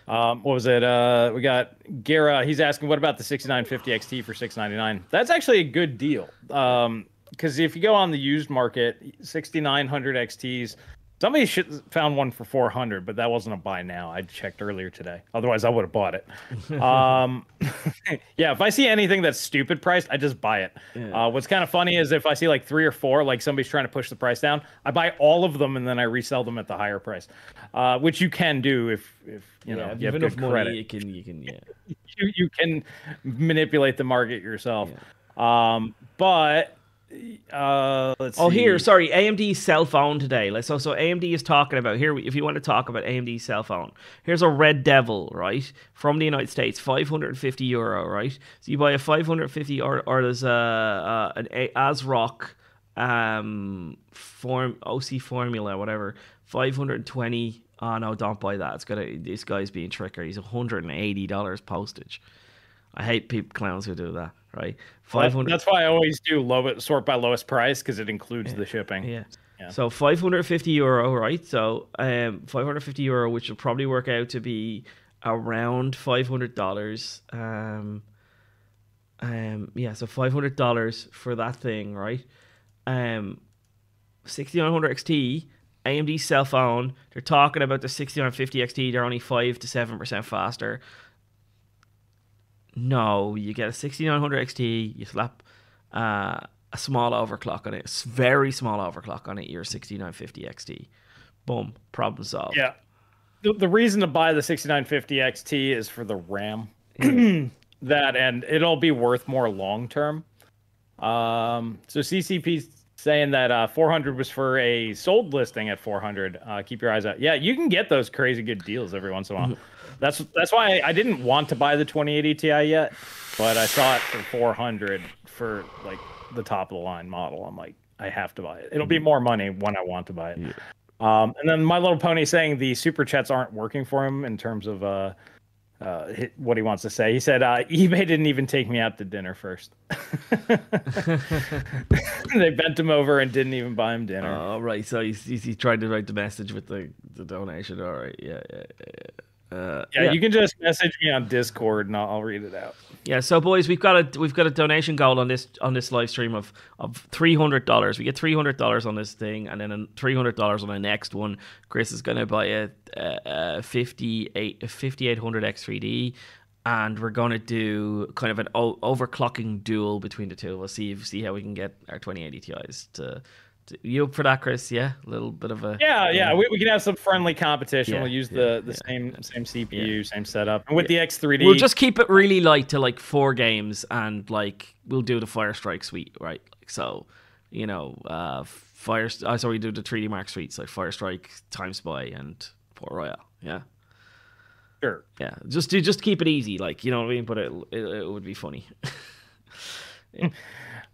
yeah. Um, what was it? Uh, we got Gara. He's asking, what about the 6950 XT for 699? That's actually a good deal. Um, because if you go on the used market, 6900 XTs, somebody should found one for 400, but that wasn't a buy now. I checked earlier today. Otherwise, I would have bought it. um, yeah, if I see anything that's stupid priced, I just buy it. Yeah. Uh, what's kind of funny is if I see like three or four, like somebody's trying to push the price down, I buy all of them and then I resell them at the higher price, uh, which you can do if if you know if you have enough good money, credit. you can, you can, yeah. You you can manipulate the market yourself. Um, but uh, let's Oh, see. here, sorry, AMD cell phone today. Let's so so AMD is talking about here. If you want to talk about AMD cell phone, here's a Red Devil, right, from the United States, 550 euro, right. So you buy a 550, or or there's a, a an a, ASRock um form OC formula, whatever, 520. Oh no, don't buy that. It's gonna. This guy's being trickery. He's 180 dollars postage. I hate people clowns who do that. Right, 500. That's why I always do low sort by lowest price because it includes the shipping. Yeah. Yeah. So 550 euro, right? So um, 550 euro, which will probably work out to be around 500 dollars. Um, um, yeah, so 500 dollars for that thing, right? Um, 6900 XT, AMD cell phone. They're talking about the 6950 XT. They're only five to seven percent faster. No, you get a 6900 XT. You slap uh, a small overclock on it, very small overclock on it. Your 6950 XT. Boom, problem solved. Yeah. The, the reason to buy the 6950 XT is for the RAM. that and it'll be worth more long term. Um, so CCP's saying that uh, 400 was for a sold listing at 400. Uh, keep your eyes out. Yeah, you can get those crazy good deals every once in a while. That's that's why I, I didn't want to buy the 2080 Ti yet, but I saw it for 400 for like the top of the line model. I'm like, I have to buy it. It'll be more money when I want to buy it. Um, and then My Little Pony saying the super chats aren't working for him in terms of uh, uh, what he wants to say. He said uh, eBay didn't even take me out to dinner first. they bent him over and didn't even buy him dinner. Oh, right. So he's, he's, he tried to write the message with the, the donation. All right. Yeah. Yeah. yeah. Uh, yeah, you can just message me on Discord and I'll, I'll read it out. Yeah, so boys, we've got a we've got a donation goal on this on this live stream of of three hundred dollars. We get three hundred dollars on this thing, and then three hundred dollars on the next one. Chris is going to buy a, a, a fifty eight fifty eight hundred X three D, and we're going to do kind of an o- overclocking duel between the two. We'll see see how we can get our twenty eighty Ti's to. To you up for that, Chris? Yeah, a little bit of a Yeah, yeah, we, we can have some friendly competition. Yeah, we'll use yeah, the, the yeah, same same CPU, same setup, and with the X3D, We'll just keep it really light to like four games, and like we'll do the Fire Strike suite, right? Like so, you know, uh, Fire. I saw we do the 3D Mark suites like Fire Strike, Time Spy, and Port Royal. Yeah, sure. yeah. Just do just keep it easy, like you know what I mean. But it it, it would be funny.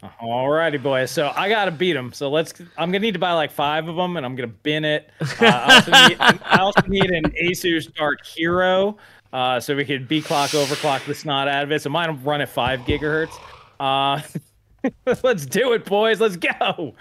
Alrighty, boys. So I gotta beat them. So let's. I'm gonna need to buy like five of them, and I'm gonna bin it. Uh, I, also need, I also need an Asus Dark Hero, uh, so we could B clock overclock the snot out of it. So mine will run at five gigahertz. Uh, let's do it, boys. Let's go.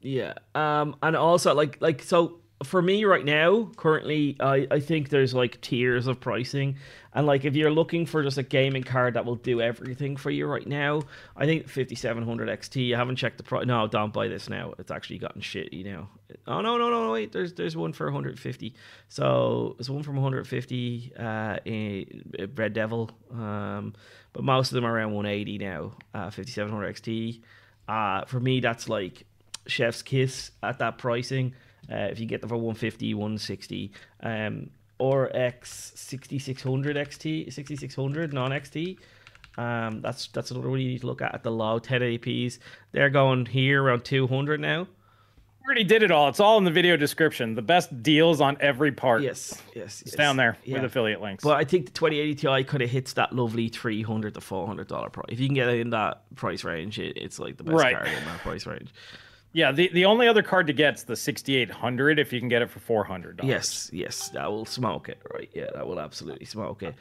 Yeah. Um and also like like so for me right now, currently I I think there's like tiers of pricing. And like if you're looking for just a gaming card that will do everything for you right now, I think 5700 XT. I haven't checked the price. No, don't buy this now. It's actually gotten shitty now. Oh no, no, no, no, wait. There's there's one for 150. So there's one from 150 uh in Red Devil. Um but most of them are around 180 now. Uh 5700 XT. Uh for me that's like chef's kiss at that pricing uh, if you get them for 150 160 um or x 6600 xt 6600 non xt um that's that's another one you need to look at at the low 1080ps they're going here around 200 now Already did it all. It's all in the video description. The best deals on every part. yes yes It's down there with Yeah. affiliate links. but I think the 2080 Ti kind of hits that lovely 300 to 400 dollar price. If you can get it in that price range, it, it's like the best Right. card in that price range. Yeah, the, the only other card to get's the 6800 if you can get it for $400. Yes, yes, that will smoke it, right? Yeah, that will absolutely smoke it.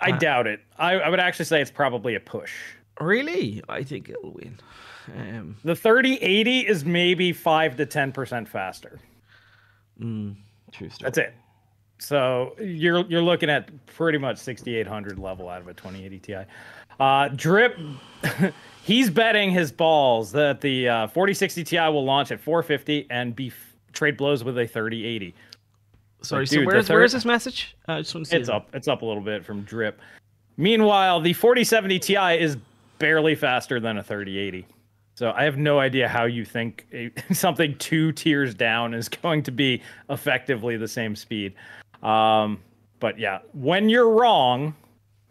I doubt it. I, I would actually say it's probably a push. Really? I think it'll win. Um, The 3080 is maybe 5 to 10% faster. true story. That's it. So you're you're looking at pretty much 6800 level out of a 2080 Ti. Uh, Drip, he's betting his balls that the uh, 4060 Ti will launch at 450 and be f- trade blows with a 3080. Sorry, Like, so dude, where's, third- where's this message? Uh, I just want to see It's it. up. It's up a little bit from Drip. Meanwhile, the 4070 Ti is barely faster than a 3080. So I have no idea how you think a, something two tiers down is going to be effectively the same speed. Um, but yeah, when you're wrong,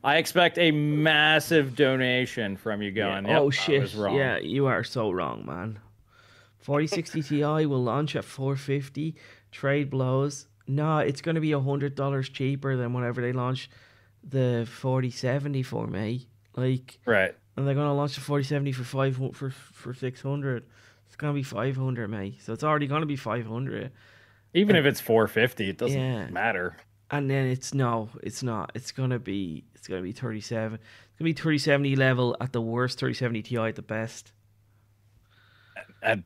I expect a massive donation from you Yeah. going. "Yep, oh shit! was wrong." Yeah, you are so wrong, man. 4060 Ti will launch at 450. Trade blows. No, it's going to be a hundred dollars cheaper than whenever they launch the 4070 for me. Like, Right. and they're going to launch the 4070 for five for for 600. It's going to be 500, mate. So it's already going to be 500. Even if it's 450, it doesn't Yeah. matter. And then it's no, it's not. It's gonna be it's gonna be thirty seven. It's gonna be thirty seventy level at the worst, thirty seventy Ti at the best. At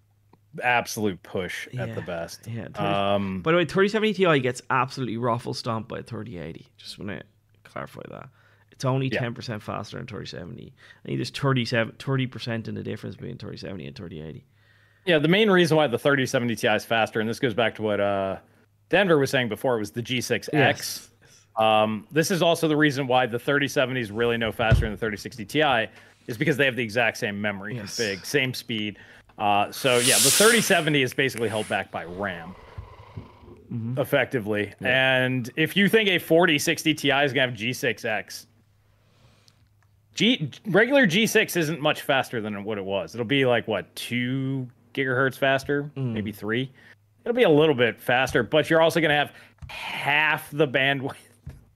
absolute push at the best. Yeah. 30, Um, by the way, thirty seventy Ti gets absolutely raffle stomped by thirty eighty. Just want to clarify that. It's only Yeah. ten percent faster than thirty seventy. I think there's 30 percent in the difference between thirty seventy and thirty eighty. Yeah, the main reason why the 3070 Ti is faster, and this goes back to what uh, Denver was saying before, it was the G6X. Um, this is also the reason why the 3070 is really no faster than the 3060 Ti, is because they have the exact same memory Yes. config, same speed. Uh, so yeah, the 3070 is basically held back by RAM, effectively. And if you think a 4060 Ti is gonna have G6X, G regular G6 isn't much faster than what it was. It'll be like what two gigahertz faster, maybe three. It'll be a little bit faster, but you're also gonna have half the bandwidth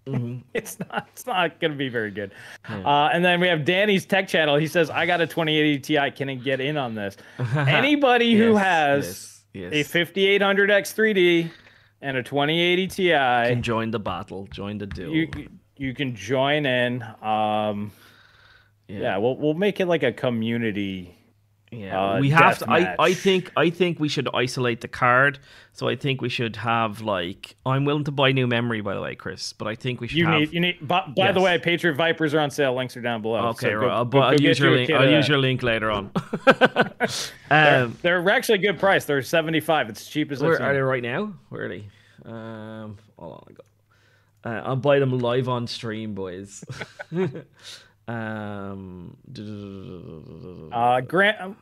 it's not. It's not going to be very good. Uh, and then we have Danny's tech channel. He says, "I got a 2080 Ti. Can I get in on this? Anybody who has yes, a 5800X 3D and a 2080 Ti, Can join the battle, join the duel. you you can join in. Um, yeah. we'll we'll make it like a community. Yeah, uh, we have to. I. I think I think we should isolate the card. So I think we should have like I'm willing to buy new memory by the way, Chris. But I think we should You have. need you need. By, by the way, Patriot Vipers are on sale. Links are down below. okay, So right. go- I'll, go- I'll go use your link. I'll use your link later on. They're, um, they're actually a good price. They're 75. It's cheap as I've where seen. are they right now? Where are they? Um, hold on, I got. Uh, I'll buy them live on stream, boys. um, Uh, Graham,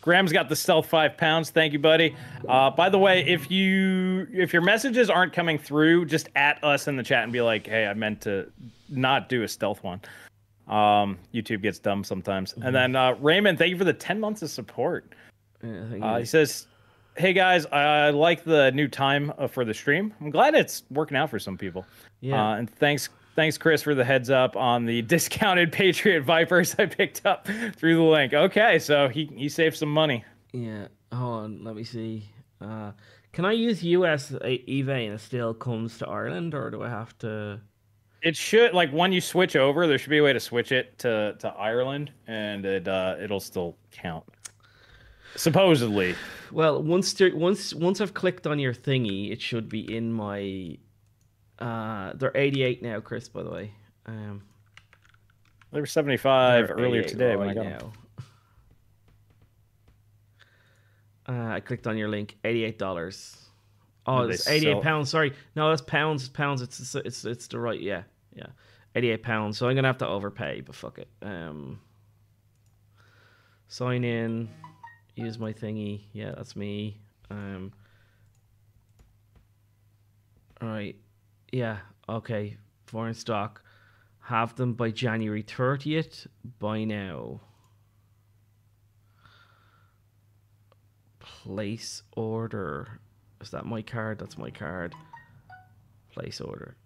Graham's got the stealth five pounds. Thank you, buddy. Uh, by the way, if you if your messages aren't coming through, just at us in the chat and be like, "Hey, I meant to not do a stealth one." Um, YouTube gets dumb sometimes. And then uh, Raymond, thank you for the 10 months of support. Yeah, Uh, he says, "Hey guys, I like the new time uh, for the stream. I'm glad it's working out for some people. Yeah. Uh, and thanks, thanks Chris for the heads up on the discounted Patriot Vipers I picked up through the link. Okay, so he he saved some money. Yeah, hold on. Let me see. Uh, can I use US eBay and it still comes to Ireland, or do I have to? It should like when you switch over, there should be a way to switch it to to Ireland, and it uh, it'll still count. Supposedly, Well, once there, once once I've clicked on your thingy, it should be in my. Uh, they're 88 now, Chris. By the way. Um, they were 75 they're earlier 88 today when I got. Uh, I clicked on your link. Eighty-eight dollars. Oh, it's eighty-eight sell- pounds. Sorry, no, that's pounds. It's pounds. It's it's it's the right. Yeah, yeah. Eighty-eight pounds. So I'm gonna have to overpay, but fuck it. Um, sign in. Use my thingy. Yeah, that's me. Um. All right. Yeah. Okay. Foreign stock. Have them by January thirtieth. By now. Place order. Is that my card? That's my card. Place order.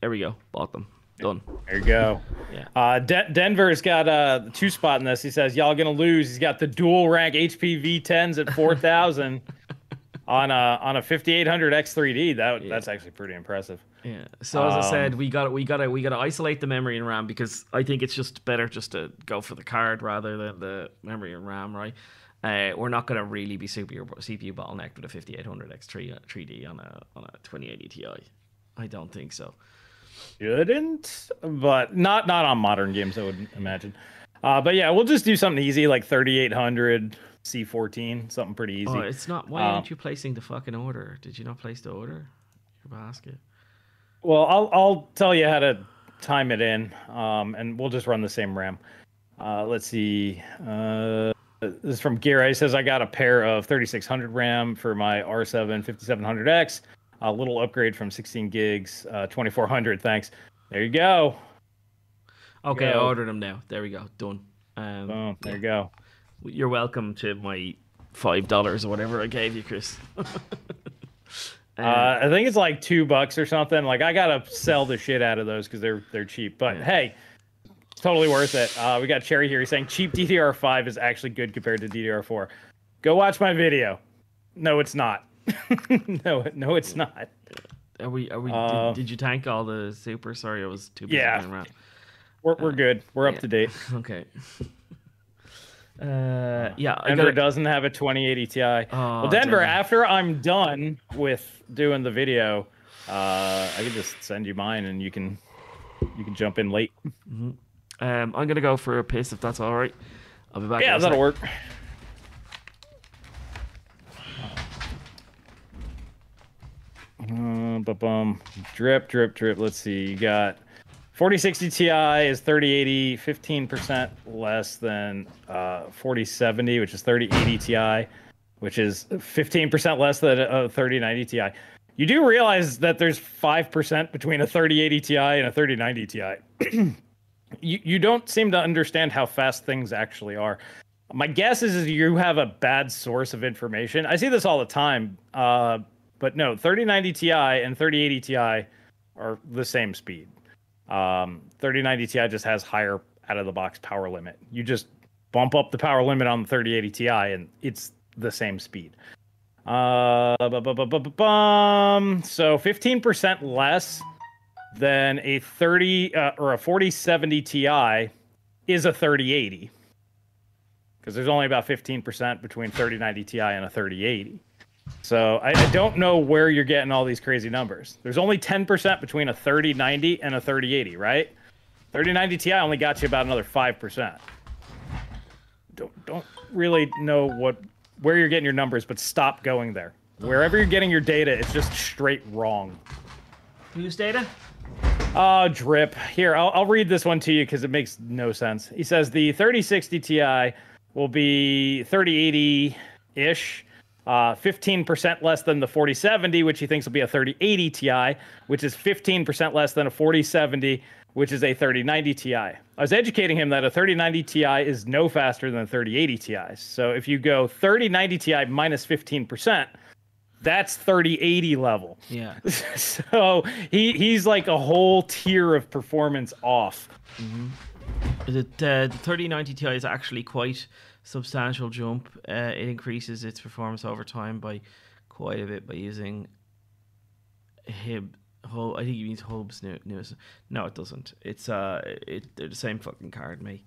There we go. Bought them. Done. There you go. Yeah. Uh, De- Denver's got uh, two spot in this. He says, "Y'all gonna lose." He's got the dual rank HP V10s at four thousand on a on a 5800 X3D. That that's actually pretty impressive. Yeah. So as I said, Um, we got we got to we got to isolate the memory and RAM because I think it's just better just to go for the card rather than the memory and RAM, right? Uh, we're not going to really be CPU CPU bottlenecked with a 5800 X3 3D on a on a 2080 Ti. I don't think so. Shouldn't, but not not on modern games. I would imagine. Uh, but yeah, we'll just do something easy like 3800 C14, something pretty easy. Oh, it's not. Why Um, aren't you placing the fucking order? Did you not place the order? Your basket. Well, I'll I'll tell you how to time it in, um, and we'll just run the same RAM. Uh, let's see. Uh, this is from Gira. He says I got a pair of 3600 RAM for my R7 5700X. A little upgrade from 16 gigs, uh, 2400. Thanks. There you go. Okay, I ordered them now. There we go. Done. Um, Boom. There you go. You're welcome to my five dollars or whatever I gave you, Chris. Uh, I think it's like two bucks or something. Like I gotta sell the shit out of those because they're they're cheap. But hey, totally worth it. Uh, we got Cherry here. He's saying cheap DDR5 is actually good compared to DDR4. Go watch my video. No, it's not. no, no, it's not. Are we? Are we? Uh, did, did you tank all the super? Sorry, I was too busy Yeah. around. We're we're good. We're up yeah. to date. Okay. Uh, yeah, I Denver doesn't have a 2080 Ti. well, Oh, Denver, Denver. after I'm done with doing the video, uh, I can just send you mine, and you can you can jump in late. um, I'm gonna go for a piss if that's all right. I'll be back. Yeah, that'll work. Uh, ba-bum. Drip, drip, drip. Let's see. You got 4060 Ti is 3080, 15% less than uh, 4070, which is 3080 Ti, which is 15% less than a 3090 Ti. You do realize that there's 5% between a 3080 Ti and a 3090 Ti. you, you don't seem to understand how fast things actually are. My guess is, is you have a bad source of information. I see this all the time. Uh, but no, 3090 Ti and 3080 Ti are the same speed. Um, 3090 Ti just has higher out of the box power limit. You just bump up the power limit on the 3080 Ti, and it's the same speed. Uh, bu- bu- bu- bu- bu- bum. so 15% less than a 30 uh, or a 4070 Ti is a 3080 because there's only about 15% between 3090 Ti and a 3080. So I, I don't know where you're getting all these crazy numbers. There's only 10% between a 3090 and a 3080, right? 3090 Ti only got you about another 5%. Don't don't really know what where you're getting your numbers, but stop going there. Wherever you're getting your data, it's just straight wrong. Whose data? Oh, drip. Here, I'll, I'll read this one to you because it makes no sense. He says the 3060 Ti will be 3080 ish, uh, 15% less than the 4070, which he thinks will be a 3080 Ti, which is 15% less than a 4070, which is a 3090 Ti. I was educating him that a 3090 Ti is no faster than a 3080 Ti. So if you go 3090 Ti minus 15%, that's 3080 level. Yeah. so he he's like a whole tier of performance off. The, uh, the 3090 Ti is actually quite substantial jump. Uh, it increases its performance over time by quite a bit by using Hib. Hub, I think he means Hub's new, newest. No, it doesn't. It's uh, it they're the same fucking card, mate.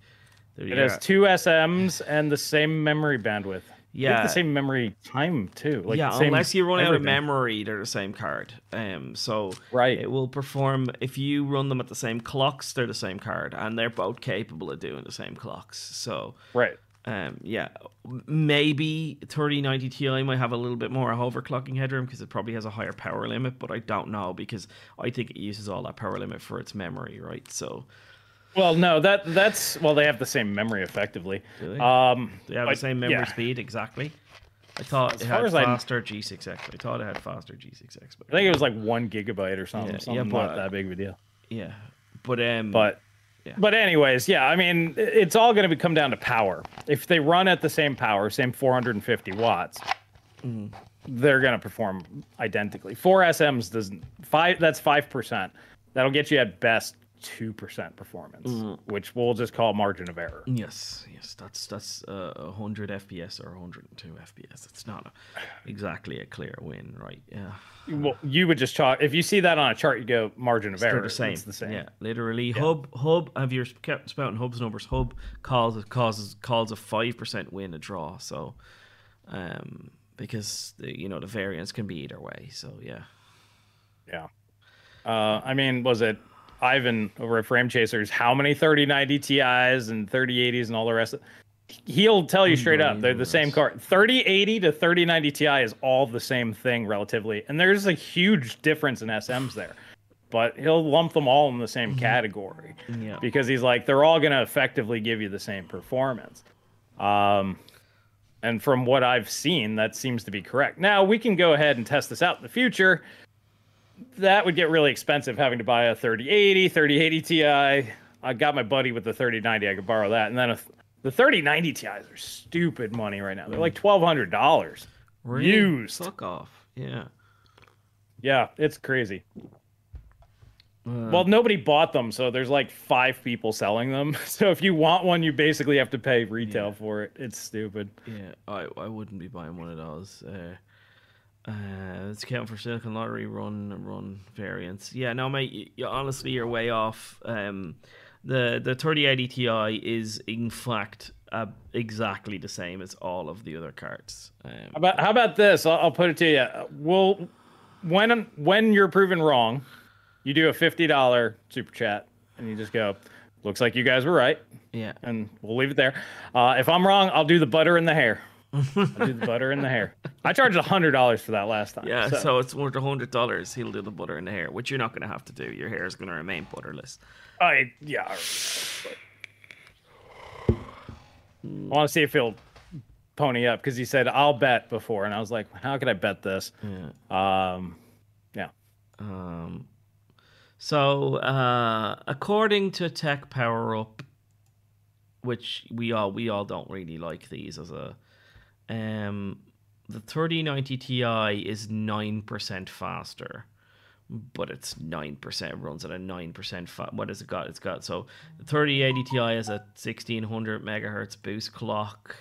They're- It has two SMs and the same memory bandwidth. Yeah. the same memory time too. Like yeah, the same unless you run out of memory, they're the same card. Um, so Right. it will perform if you run them at the same clocks. They're the same card, and they're both capable of doing the same clocks. So Right. Um, yeah, maybe 3090 Ti might have a little bit more overclocking headroom because it probably has a higher power limit, but I don't know because I think it uses all that power limit for its memory, right? So Well, no, that that's well, they have the same memory effectively. Do they? Um, they have but, the same memory yeah. speed exactly. I thought As it far had as I- faster G6X. I thought it had faster G6X, but I think it was like one gigabyte or something. Yeah, something yeah, not that big of a deal. yeah, but um, But Yeah. but anyways, yeah. I mean, it's all going to come down to power. If they run at the same power, same 450 watts, Mm-hmm. they're going to perform identically. Four SMs doesn't five. That's five percent. That'll get you at best two percent performance, Mm-hmm. which we'll just call margin of error. Yes, yes, that's that's uh, 100 FPS or 102 FPS. It's not a, exactly a clear win, right? Yeah, Well, you would just chalk if you see that on a chart, you go margin of they're error. the same. It's the same. Yeah, literally. Hub, hub. Have you kept spouting Hub's numbers? Hub calls causes calls a five percent win a draw. So, um, because the you know the variance can be either way. So yeah, Yeah. Uh, I mean, was it Ivan over at Frame Chasers? How many 3090 Ti's and 3080s and all the rest? Of, he'll tell you straight up they're the same card. 3080 to 3090 Ti is all the same thing relatively, and there's a huge difference in SMs there. But he'll lump them all in the same category yeah. because he's like they're all going to effectively give you the same performance. Um, and from what I've seen, that seems to be correct. Now we can go ahead and test this out in the future. That would get really expensive having to buy a 3080, 3080 Ti. I got my buddy with the 3090. I could borrow that, and then a, the 3090 Ti's are stupid money right now. They're like twelve hundred dollars. Really? Used. Fuck off. Yeah. Yeah, it's crazy. Uh, Well, nobody bought them, so there's like five people selling them. So if you want one, you basically have to pay retail for it. It's stupid. Yeah, I I wouldn't be buying one of those. Uh, uh, let's count for Silicon Lottery run run variants. Yeah, no, mate. You, you, honestly, you're way off. Um, the the 3080 Ti is in fact uh, exactly the same as all of the other cards. Um, How about how about this? I'll, I'll put it to you. We'll when when you're proven wrong, you do a fifty dollar super chat, and you just go, "Looks like you guys were right," yeah, and we'll leave it there. Uh, if I'm wrong, I'll do the butter in the hair. I'll do the butter in the hair. I charged hundred dollars for that last time. yeah. So, it's worth a hundred dollars. He'll do the butter in the hair, which you're not going to have to do. Your hair is going to remain butterless. I yeah. right, but- I want to see if he'll pony up because he said I'll bet before, and I was like, how could I bet this? Yeah. Um, yeah. Um, so, uh, according to TechPowerUp, which we all we all don't really like these as a, um, the thirty ninety Ti is nine percent faster, but it's nine percent. Runs at a nine percent. Fa- what has it got? It's got so the thirty eighty Ti has a sixteen hundred megahertz boost clock.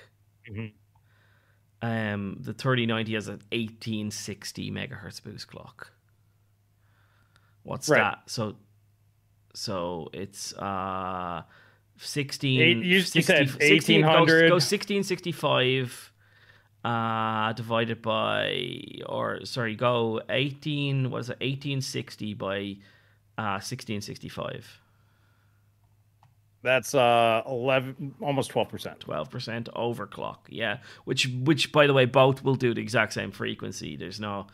Um, the thirty ninety has an eighteen sixty megahertz boost clock. What's Right. that? So, so it's uh. 16 Eight- you- you 60 said 16 goes- 1800. goes 1665 uh divided by or sorry go 18 what is it 1860 by uh 1665 That's uh 11, almost 12 percent. 12% overclock yeah. Which which by the way both will do the exact same frequency there's no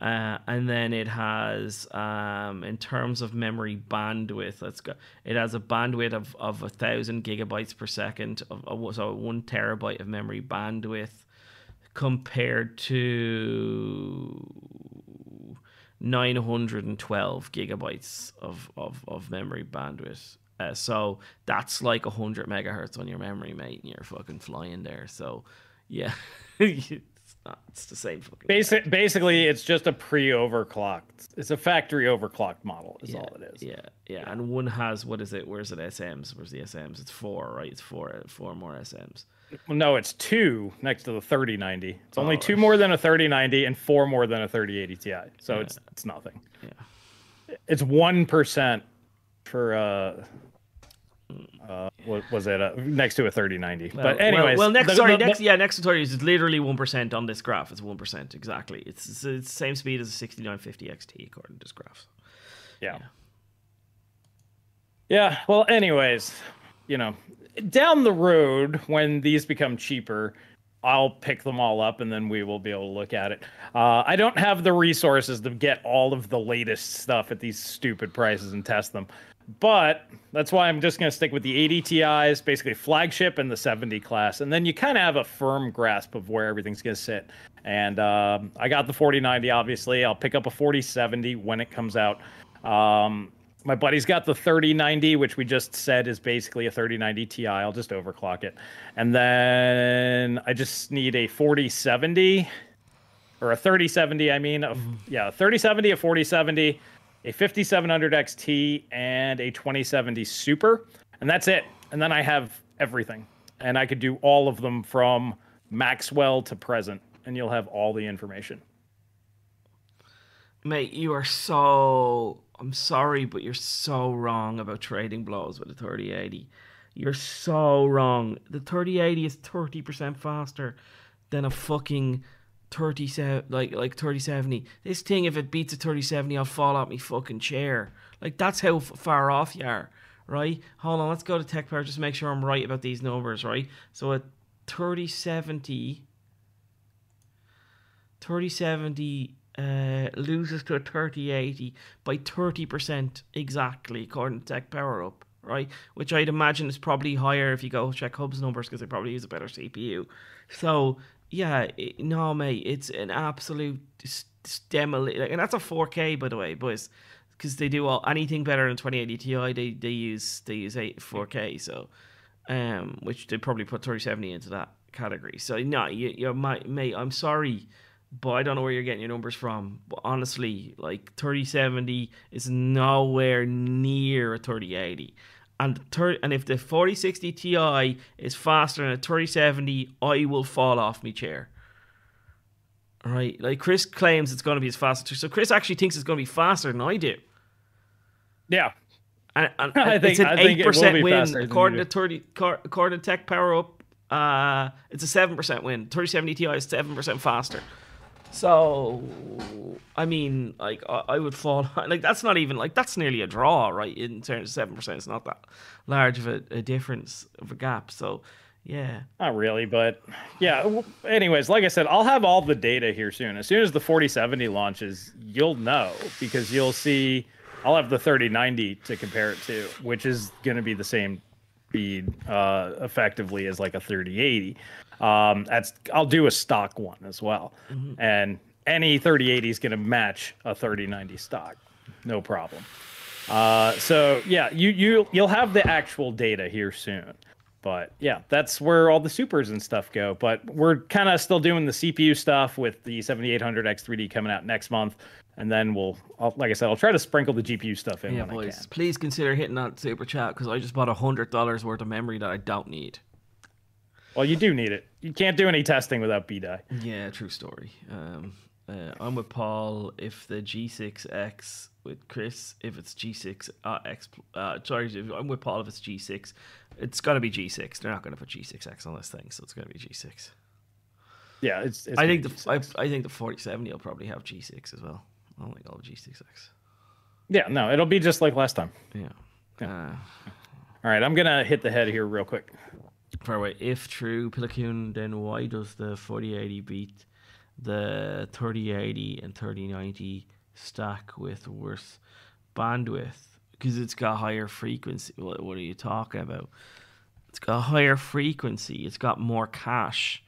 uh, and then it has um in terms of memory bandwidth let's go it has a bandwidth of of a thousand gigabytes per second of, so one terabyte of memory bandwidth compared to 912 gigabytes of, of, of memory bandwidth. Uh, so that's like 100 megahertz on your memory, mate, and you're fucking flying there. So, yeah, it's, not, it's the same fucking. Basic, basically, it's just a pre-overclocked. It's a factory overclocked model. Is yeah, all it is. Yeah, yeah, and one has what is it? Where's it? SMs? Where's the SMs? It's four, right? It's four, four more SMs. Well, no, it's two next to the 3090. It's only Oh, two right. more than a 3090 and four more than a 3080 Ti. So it's it's nothing. Yeah. It's one percent for uh, uh, what was it? Uh, next to a 3090. Well, but well- anyways, well, next the- sorry, the- the- next yeah, next tutorial is literally one percent on this graph. It's one percent exactly. It's, it's the same speed as a sixty nine fifty XT according to this graph. Yeah. Yeah. Well, anyways, you know, down the road when these become cheaper, I'll pick them all up and then we will be able to look at it. Uh, I don't have the resources to get all of the latest stuff at these stupid prices and test them. But that's why I'm just going to stick with the 80 Ti's, basically flagship and the 70 class. And then you kind of have a firm grasp of where everything's going to sit. And um, I got the 4090, obviously. I'll pick up a 4070 when it comes out. Um, my buddy's got the 3090, which we just said is basically a 3090 Ti. I'll just overclock it. And then I just need a 4070 or a 3070, I mean. Of, mm-hmm. Yeah, a 3070, a 4070, a 5700 XT, and a 2070 Super. And that's it. And then I have everything. And I could do all of them from Maxwell to present. And you'll have all the information. Mate, you are so. I'm sorry, but you're so wrong about trading blows with the 3080. You're so wrong. The 3080 is 30% faster than a fucking 37 like like 3070. This thing if it beats a 3070, I'll fall out my fucking chair. Like that's how f- far off you are, right? Hold on, let's go to Tech Power just make sure I'm right about these numbers, right? So a 3070 3070 uh, loses to a 3080 by 30% exactly, according to TechPowerUp, right? Which I'd imagine is probably higher if you go check Hub's numbers because they probably use a better CPU. So, yeah, it, no, mate, it's an absolute demolition. Like, and that's a 4K, by the way, boys. Because they do all anything better than 2080 Ti, they, they use they use 8 4K. So, um, which they probably put 3070 into that category. So no, you, you're my mate. I'm sorry, but I don't know where you're getting your numbers from. But honestly, like 3070 is nowhere near a 3080. And thir- and if the 4060 Ti is faster than a 3070, I will fall off my chair. Right, like Chris claims it's going to be as fast. So Chris actually thinks it's going to be faster than I do. Yeah. And, and I think- it's an eight percent win according to thirty. cor- According to TechPowerUp, uh, it's a seven percent win. Thirty seventy Ti is seven percent faster. So, I mean, like I, I would fall like that's not even like that's nearly a draw, right? In terms of seven percent, it's not that large of a, a difference of a gap. So, yeah, Not really, but yeah. Anyways, like I said, I'll have all the data here soon. As soon as the 4070 launches, you'll know because you'll see. I'll have the 3090 to compare it to, which is going to be the same speed, uh, effectively as like a 3080. Um, that's I'll do a stock one as well, and any 3080 is going to match a 3090 stock, no problem. Uh, so yeah, you you you'll have the actual data here soon. But yeah, that's where all the supers and stuff go. But we're kind of still doing the CPU stuff with the 7800X3D coming out next month. and then we'll, I'll, like I said, I'll try to sprinkle the GPU stuff in Yeah, when I boys, please consider hitting that super chat because I just bought a hundred dollars worth of memory that I don't need. Well, you do need it. You can't do any testing without B-die. Yeah, true story. Um, uh, I'm with Paul. If the G6X with Chris, if it's G6 uh, X, uh, sorry, if- I'm with Paul. If it's G6, it's gonna be G6. They're not going to put G6X on this thing, so it's going to be G6. Yeah, it's. it's I think the I, G6. I think the 4070 will probably have G6 as well. I don't think have G6X. yeah, no, it'll be just like last time. Yeah. Uh, All right, I'm gonna hit the head here real quick. Far away. If true, Pillicoon, then why does the 4080 beat the 3080 and 3090 stack with worse bandwidth? Because it's got higher frequency. What, what are you talking about? It's got higher frequency. It's got more cache.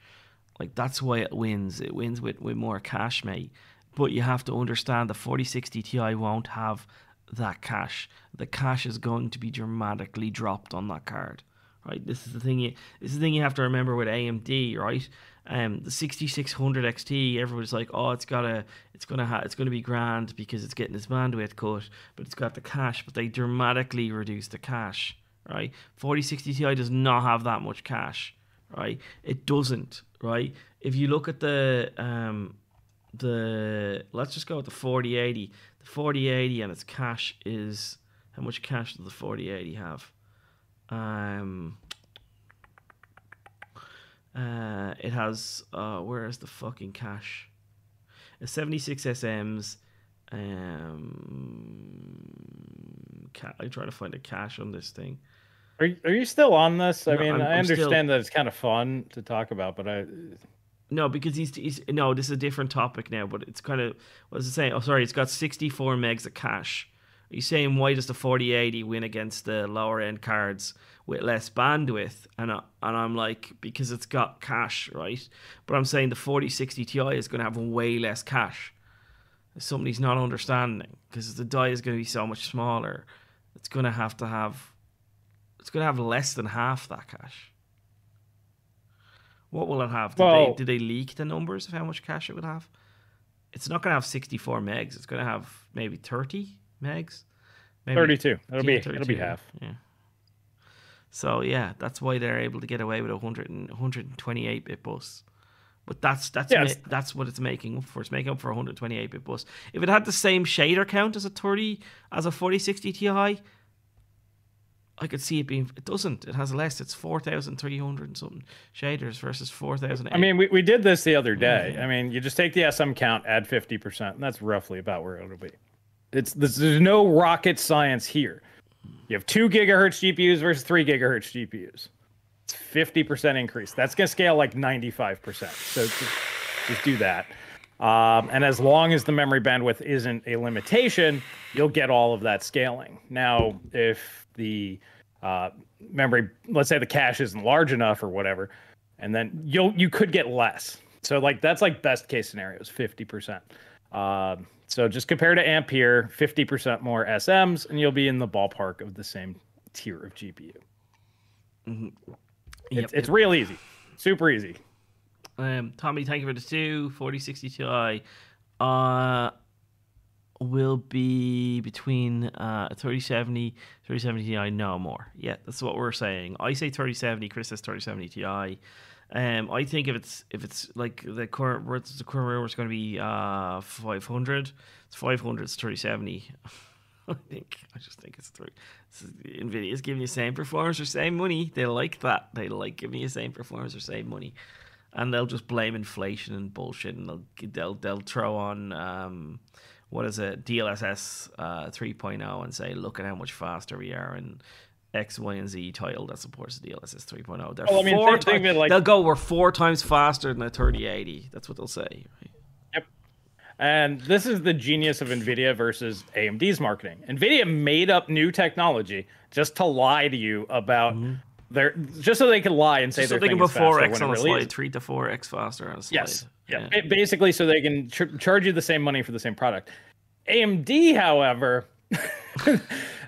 Like that's why it wins. It wins with, with more cache, mate. But you have to understand the 4060 Ti won't have that cache. The cache is going to be dramatically dropped on that card. Right? This is the thing you this is the thing you have to remember with AMD, right? Um the 6600 XT, everybody's like, "Oh, it's got a it's to ha- it's to be grand because it's getting its bandwidth cut, but it's got the cache, but they dramatically reduce the cache, right? 4060 Ti does not have that much cache, right? It doesn't, right? If you look at the um the let's just go with the 4080. The 4080 and its cache is how much cache does the 4080 have? Um uh it has uh where is the fucking cache? A 76 SMs um ca- I try to find a cache on this thing. Are you, are you still on this? I No, mean, I'm- i I'm still- understand that it's kind of fun to talk about, but I No, because he's, he's no. This is a different topic now, but it's kind of what was it saying? Oh, sorry, it's got sixty four megs of cache. You saying why does the forty eighty win against the lower end cards with less bandwidth? And I, and I'm like because it's got cache, right? But I'm saying the forty sixty Ti is going to have way less cache. Somebody's not understanding because the die is going to be so much smaller. It's going to have to have. It's going to have less than half that cache. What will it have? Did, Well- they, did they leak the numbers of how much cache it would have? It's not going to have 64 megs. It's going to have maybe 30 megs. Maybe 32. It'll be yeah, it'll be half. Yeah. So yeah, that's why they're able to get away with a 100 and 128 bit bus. But that's that's Yeah, ma- that's what it's making up for. It's making up for a 128 bit bus. If it had the same shader count as a 30 as a 4060 Ti, I could see it being. It doesn't. It has less. It's 4,300 and something shaders versus 4,000. I mean, we, we did this the other day. I mean, you just take the SM count, add 50%, and that's roughly about where it'll be. It's there's, there's no rocket science here. You have two gigahertz GPUs versus three gigahertz GPUs. It's 50% increase. That's gonna scale like 95%. So just, just do that. Um, and as long as the memory bandwidth isn't a limitation, you'll get all of that scaling. Now, if the uh, memory, let's say the cache isn't large enough or whatever, and then you'll you could get less. So like that's like best case scenarios, 50%. Um, so just compare to Ampere, 50% more SMs, and you'll be in the ballpark of the same tier of GPU. Yep, It's, it's real easy, super easy. Um, Tommy, thank you for the two. 4060 Ti uh, will be between uh, 3070, 3070 Ti, no more. Yeah, that's what we're saying. I say 3070, Chris says 3070 Ti. Um, I think if it's if it's like the current the current rumor is going to be uh 500, it's 500, it's 3070. I think I just think it's three. Nvidia is giving you same performance for same money. They like that. They like giving you same performance for same money, and they'll just blame inflation and bullshit, and they'll they'll they'll throw on um, what is it DLSS uh, 3.0 and say look at how much faster we are and X, Y, and Z title that supports the DLSS 3.0. They're Well, I mean, four think- think times. of it like- they'll go we're four times faster than a 3080. That's what they'll say. Right? Yep. And this is the genius of NVIDIA versus AMD's marketing. NVIDIA made up new technology just to lie to you about their, just so they could lie and say Mm-hmm. So their they can put 4x when on a slide, three to 4x faster on a slide. Yes. Yeah. Ba- Basically, so they can ch- charge you the same money for the same product. AMD, however,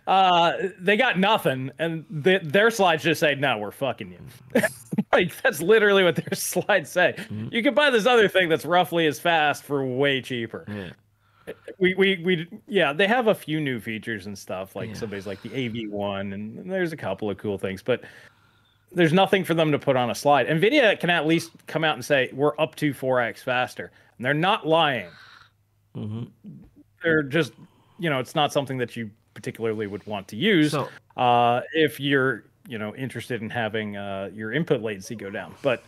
uh, they got nothing, and th- their slides just say, "No, we're fucking you." like that's literally what their slides say. Mm-hmm. You can buy this other thing that's roughly as fast for way cheaper. Yeah. we, we we yeah, they have a few new features and stuff like Yeah. somebody's like the AV one, and there's a couple of cool things, but there's nothing for them to put on a slide. Nvidia can at least come out and say we're up to 4x faster, and they're not lying. hmm They're just you know, it's not something that you particularly would want to use So uh, if you're you know interested in having uh, your input latency go down. But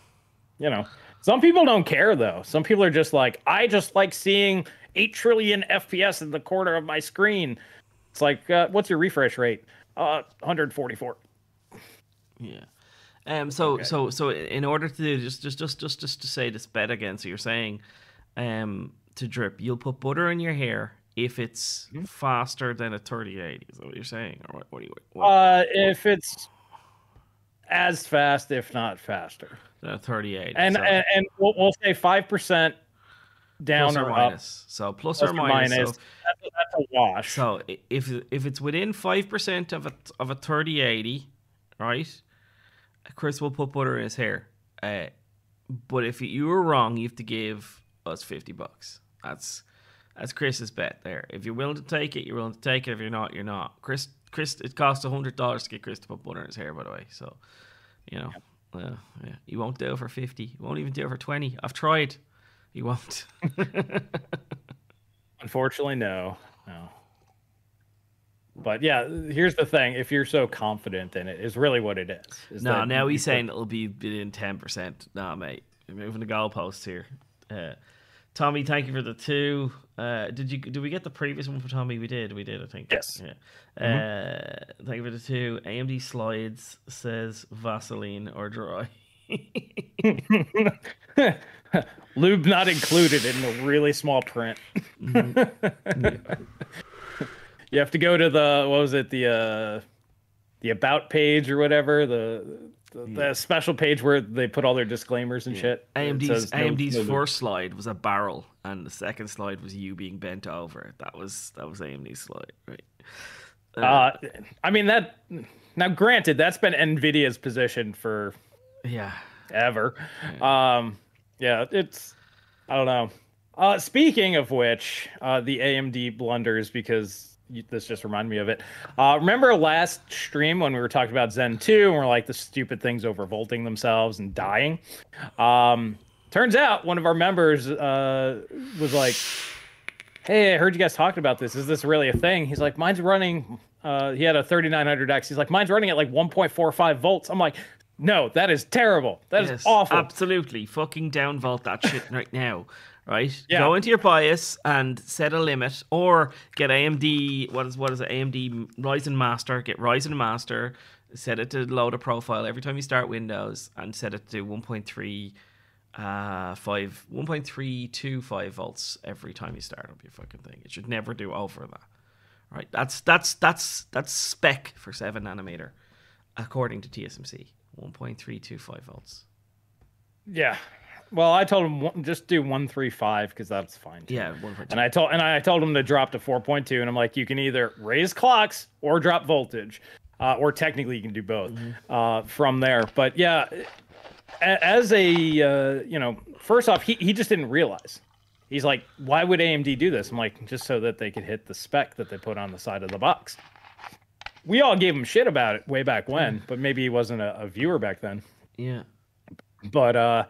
you know, some people don't care though. Some people are just like, I just like seeing eight trillion FPS in the corner of my screen. It's like, uh, what's your refresh rate? Uh, 144. Yeah. Um. So so so in order to do just just just just just to say this bet again, so you're saying, um, to drip, you'll put butter in your hair if it's Mm-hmm. faster than a 3080. Is that what you're saying, or what? What do you? What, Uh, if it's as fast, if not faster, than a 3080. and so and, and we'll, we'll say five percent down plus or, or up. minus. So plus, Plus or minus. minus. So, That's, a, that's a wash. so if if it's within five percent of a of a 3080, right? Chris will put butter in his hair. Uh, but if you were wrong, you have to give us 50 bucks. That's that's Chris's bet there. If you're willing to take it, you're willing to take it. If you're not, you're not. Chris, Chris, it costs hundred dollars to get Chris to put butter in his hair. By the way, so you know, uh, yeah, you won't do it for 50. You won't even do it for 20. I've tried. You won't. Unfortunately, no, no. But yeah, here's the thing: if you're so confident in it, is really what it is. is No, now he's saying it'll be within ten percent. Nah, mate, you're moving the goalposts here. Uh, Tommy, thank you for the two. Uh, did you? Did we get the previous one for Tommy? We did. We did. I think. Yes. Yeah. Uh, thank you for the two. AMD slides says Vaseline or dry. lube not included in the really small print. Mm-hmm. you have to go to the what was it the uh, the about page or whatever the the, the special page where they put all their disclaimers and shit. It AMD's no- AMD's no first slide was a barrel, and the second slide was you being bent over. That was that was AMD's slide, right? Uh, I mean that. Now, granted, that's been Nvidia's position for Yeah. ever. Um, yeah, it's I don't know. Uh, speaking of which, uh, the AMD blunders because you, this just reminded me of it. Uh, remember last stream when we were talking about Zen 2 and we're like the stupid things overvolting themselves and dying. Um, turns out one of our members uh, was like, "Hey, I heard you guys talking about this. Is this really a thing?" He's like, "Mine's running." Uh, he had a 3900X. He's like, "Mine's running at like 1.45 volts." I'm like, "No, that is terrible. That is Yes, awful." Absolutely. Fucking downvolt that shit right now. Right? Yeah. Go into your BIOS and set a limit or get AMD what is what is it? AMD Ryzen Master, get Ryzen Master, set it to load a profile every time you start Windows and set it to 1.3 uh 5 1.325 volts every time you start up your fucking thing. It should never do over that. Right? That's that's that's that's spec for 7 nanometer according to TSMC. 1.325 volts. Yeah. Well, I told him one- just do 135 because that's fine. too. Yeah, 1.2. And I told and I told him to drop to 4.2, and I'm like, you can either raise clocks or drop voltage, uh, or technically you can do both uh, from there. But yeah, as a uh, you know, first off, he he just didn't realize. He's like, why would AMD do this? I'm like, just so that they could hit the spec that they put on the side of the box. We all gave him shit about it way back when, but maybe he wasn't a, a viewer back then Yeah. but uh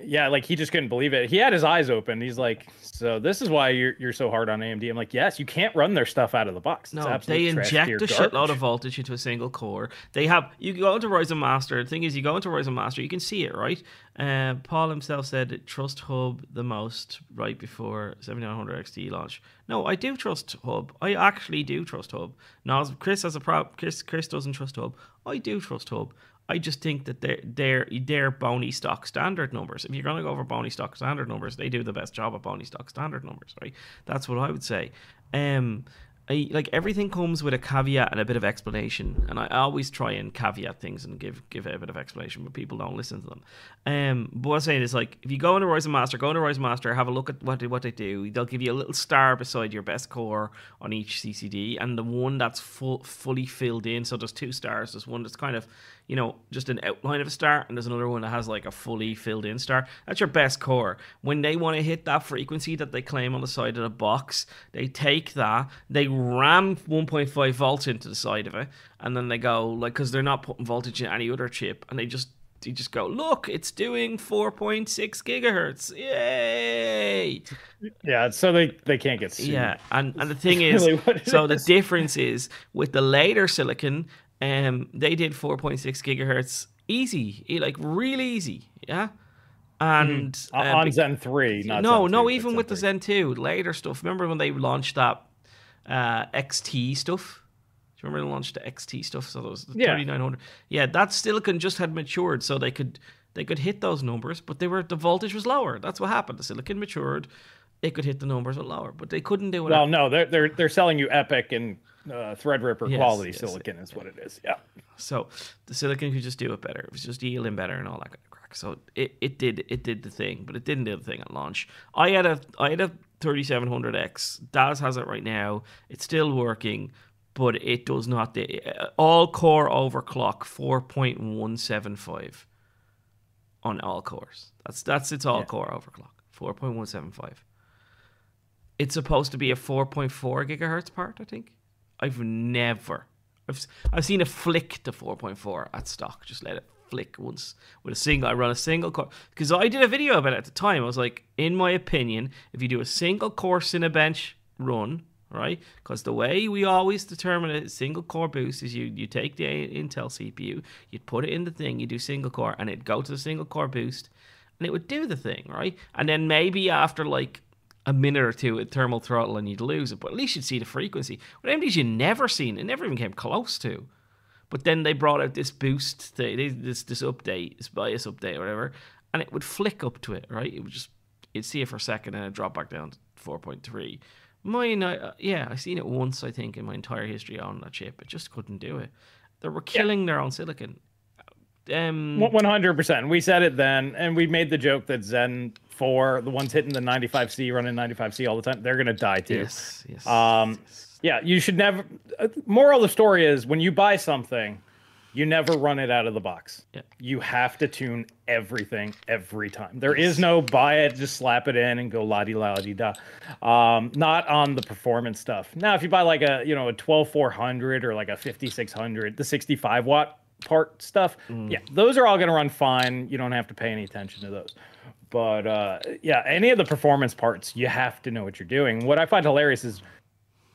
yeah like he just couldn't believe it he had his eyes open he's like so this is why you're you're so hard on amd i'm like yes you can't run their stuff out of the box It's No, they inject a shitload of voltage into a single core. They have you go into Ryzen Master. The thing is, you go into Ryzen Master, you can see it, right? Uh, Paul himself said trust Hub the most right before 7900 XT launch. No, I do trust Hub. I actually do trust Hub. Now, Chris has a problem. Chris Chris doesn't trust Hub. I do trust Hub. I just think that they're they're they're bony stock standard numbers. If you're gonna go over bony stock standard numbers, they do the best job at bony stock standard numbers, right? That's what I would say. Um, I, like everything comes with a caveat and a bit of explanation, and I always try and caveat things and give give a bit of explanation, but people don't listen to them. Um, but what I'm saying is like if you go into Ryzen Master, go into Ryzen Master, have a look at what they, what they do. They'll give you a little star beside your best core on each CCD, and the one that's full fully filled in. So there's two stars. There's one that's kind of you know, just an outline of a star, and there's another one that has like a fully filled in star. That's your best core. When they want to hit that frequency that they claim on the side of the box, they take that, they ram 1.5 volts into the side of it, and then they go like because they're not putting voltage in any other chip, and they just you just go look, it's doing 4.6 gigahertz, yay! Yeah, so they they can't get sued. Yeah, and and the thing is, really so is. the difference is with the later silicon um, they did 4.6 gigahertz easy, like really easy, yeah. And mm-hmm. uh, on Zen three, no, Zen no, even with 3. the Zen two later stuff. Remember when they launched that uh, XT stuff? Do you remember they launched the XT stuff? So those yeah. 3900. Yeah, that silicon just had matured, so they could they could hit those numbers, but they were the voltage was lower. That's what happened. The silicon matured, it could hit the numbers but lower, but they couldn't do it. Well, no, they're they're they're selling you Epyc and uh, Threadripper yes, quality yes, silicon is what it is. Yeah. So the silicon could just do it better. It was just yielding better and all that kind of crap. So it, it did it did the thing, but it didn't do the thing at launch. I had a I had a 3700X. Daz has it right now. It's still working, but it does not. All core overclock 4.175 on all cores. That's that's its all yeah. core overclock 4.175. It's supposed to be a 4.4 gigahertz part, I think. I've never. I've I've seen a flick to 4.4 at stock. Just let it flick once with a single. I run a single core because I did a video about it at the time. I was like, in my opinion, if you do a single core bench run, right? Because the way we always determine a single core boost is you you take the Intel CPU, you'd put it in the thing, you do single core, and it'd go to the single core boost, and it would do the thing, right? And then maybe after like a minute or two at thermal throttle and you'd lose it, but at least you'd see the frequency. With AMD's you never seen, it never even came close to. But then they brought out this boost, thing, this this update, this BIOS update or whatever, and it would flick up to it, right? It would just, you'd see it for a second and it'd drop back down to 4.3. Mine, uh, yeah, I've seen it once, I think, in my entire history on that chip. It just couldn't do it. They were killing yeah. their own silicon. Um, 100%. We said it then, and we made the joke that Zen four, the ones hitting the 95C, running 95C all the time, they're gonna die too. Yes, yes. Um, yes. yeah, you should never. Uh, moral of the story is when you buy something, you never run it out of the box. Yeah. You have to tune everything every time. There yes. is no buy it, just slap it in and go la di la di da. Um, not on the performance stuff. Now, if you buy like a you know a 12400 or like a 5600, the 65 watt part stuff, mm. yeah, those are all gonna run fine. You don't have to pay any attention to those. But uh, yeah, any of the performance parts, you have to know what you're doing. What I find hilarious is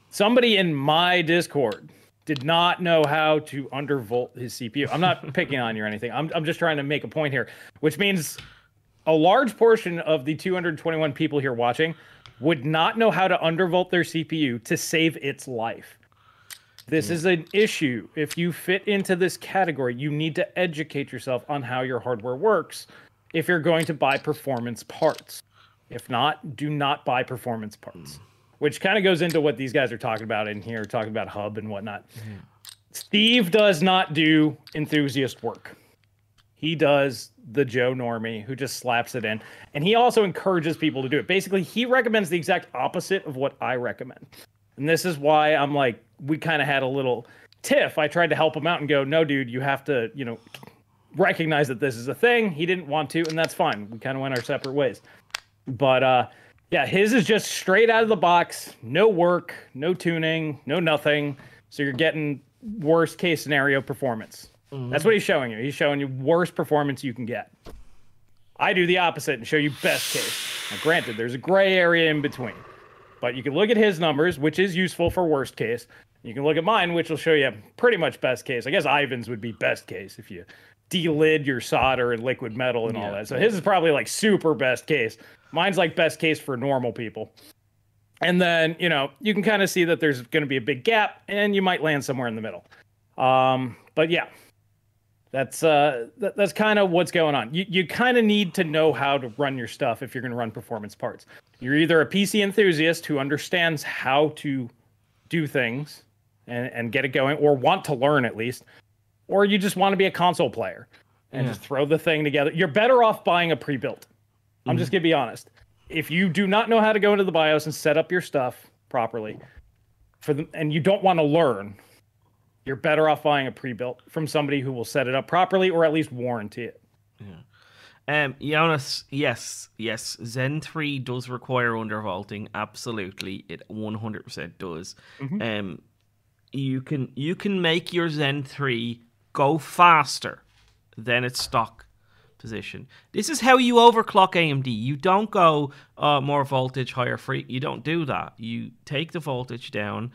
somebody in my Discord did not know how to undervolt his CPU. I'm not picking on you or anything. I'm, I'm just trying to make a point here, which means a large portion of the 221 people here watching would not know how to undervolt their CPU to save its life. This is an issue. If you fit into this category, you need to educate yourself on how your hardware works if you're going to buy performance parts. If not, do not buy performance parts. Mm. Which kind of goes into what these guys are talking about in here, talking about hub and whatnot. Mm. Steve does not do enthusiast work. He does the Joe Normie who just slaps it in. And he also encourages people to do it. Basically, he recommends the exact opposite of what I recommend. And this is why I'm like, we kind of had a little tiff. I tried to help him out and go, no, dude, you have to, you know, recognize that this is a thing. He didn't want to, and that's fine. We kind of went our separate ways. But uh, yeah, his is just straight out of the box, no work, no tuning, no nothing. So you're getting worst case scenario performance. Mm-hmm. That's what he's showing you. He's showing you worst performance you can get. I do the opposite and show you best case. Now, granted, there's a gray area in between, but you can look at his numbers, which is useful for worst case. You can look at mine, which will show you pretty much best case. I guess Ivan's would be best case if you delid your solder and liquid metal and yeah. all that. So his is probably like super best case. Mine's like best case for normal people. And then, you know, you can kind of see that there's going to be a big gap and you might land somewhere in the middle. Um, but yeah, that's uh, th- that's kind of what's going on. You you kind of need to know how to run your stuff if you're going to run performance parts. You're either a PC enthusiast who understands how to do things and, and get it going, or want to learn at least, or you just want to be a console player and Yeah. just throw the thing together. You're better off buying a pre-built. I'm just gonna be honest. If you do not know how to go into the BIOS and set up your stuff properly, for them, and you don't want to learn, you're better off buying a pre-built from somebody who will set it up properly or at least warranty it. Yeah um, Jonas, yes, yes. Zen 3 does require undervolting. Absolutely. It 100% does. Um, you can you can make your Zen 3 go faster than its stock position. This is how you overclock AMD. You don't go uh, more voltage, higher free. You don't do that. You take the voltage down,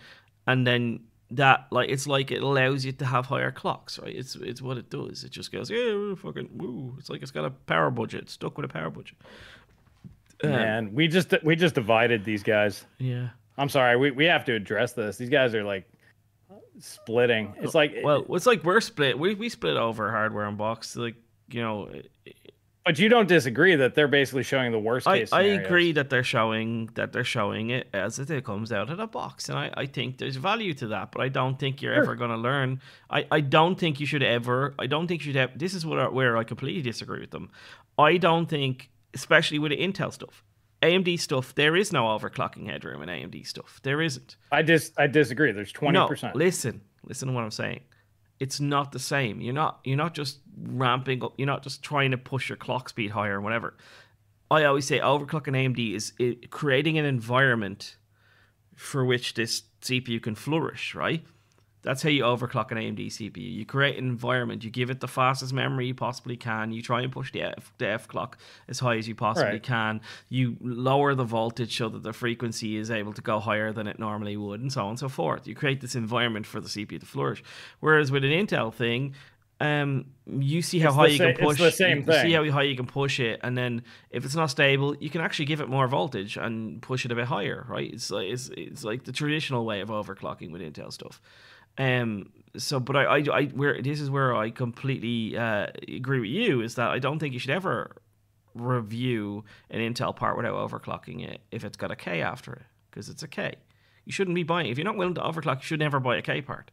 and then that like it's like it allows you to have higher clocks, right? It's it's what it does. It just goes yeah, fucking woo. It's like it's got a power budget. Stuck with a power budget. And we just we just divided these guys. Yeah. I'm sorry, we, we have to address this. These guys are like splitting. It's like Well, it's like we're split. We we split over hardware and box. Like you know, but you don't disagree that they're basically showing the worst I, case. I agree that they're showing that they're showing it as it comes out of the box, and I, I think there's value to that. But I don't think you're ever going to learn. I, I don't think you should ever. I don't think you should have. This is what where I completely disagree with them. I don't think, especially with the Intel stuff, AMD stuff, there is no overclocking headroom in AMD stuff. There isn't. I just I disagree. There's twenty No, percent. listen, listen to what I'm saying. It's not the same. You're not you're not just ramping up. You're not just trying to push your clock speed higher or whatever. I always say overclocking AMD is it, creating an environment for which this CPU can flourish. Right. That's how you overclock an AMD CPU. You create an environment. You give it the fastest memory you possibly can. You try and push the F, the F clock as high as you possibly Right. can. You lower the voltage so that the frequency is able to go higher than it normally would, and so on and so forth. You create this environment for the CPU to flourish. Whereas with an Intel thing, um, you see how It's high you sa- can it's push. the same you thing. see how high you can push it, and then if it's not stable, you can actually give it more voltage and push it a bit higher. Right? It's like it's, it's like the traditional way of overclocking with Intel stuff. Um. So, but I, I, I, where this is where I completely uh, agree with you is that I don't think you should ever review an Intel part without overclocking it if it's got a K after it because it's a K. You shouldn't be buying if you're not willing to overclock. You should never buy a K part.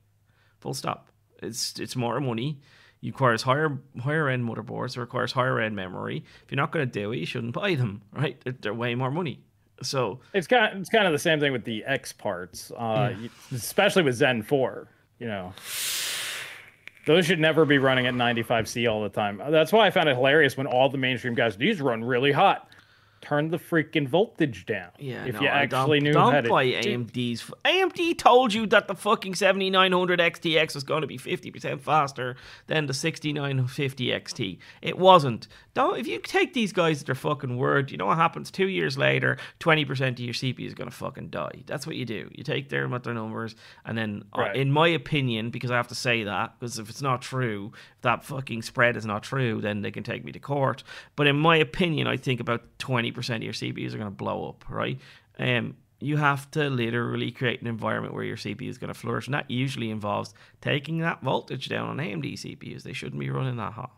Full stop. It's it's more money. It requires higher higher end motherboards. It requires higher end memory. If you're not going to do it, you shouldn't buy them. Right? They're, they're way more money. So It's kind it's kind of the same thing with the X parts, uh, you- especially with Zen four. You know, those should never be running at 95C all the time. That's why I found it hilarious when all the mainstream guys these run really hot. Turn the freaking voltage down. Yeah, if no, you actually don't, knew don't how to buy AMD's. f- AMD told you that the fucking 7900 XTX was going to be 50% faster than the 6950 XT. It wasn't. Don't if you take these guys at their fucking word, you know what happens? Two years later, 20% of your CPU is going to fucking die. That's what you do. You take them at their numbers, and then, uh, in my opinion, because I have to say that, because if it's not true, if that fucking spread is not true, then they can take me to court. But in my opinion, I think about 20% of your CPUs are going to blow up, right? Um, you have to literally create an environment where your CPU is going to flourish. And that usually involves taking that voltage down on AMD CPUs. They shouldn't be running that hot.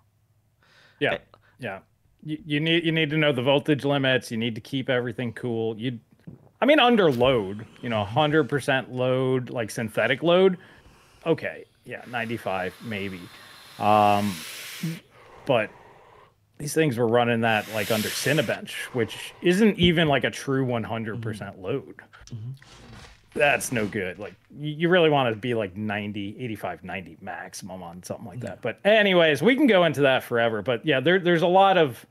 Yeah, yeah. You, you need you need to know the voltage limits. You need to keep everything cool. You, I mean, under load, you know, hundred percent load, like synthetic load. Okay, yeah, ninety five maybe, um, but these things were running that like under Cinebench, which isn't even like a true one hundred percent load. That's no good. Like you, you really want to be like 90, 85, 90 maximum on something like that. But anyways, we can go into that forever. But yeah, there, there's a lot of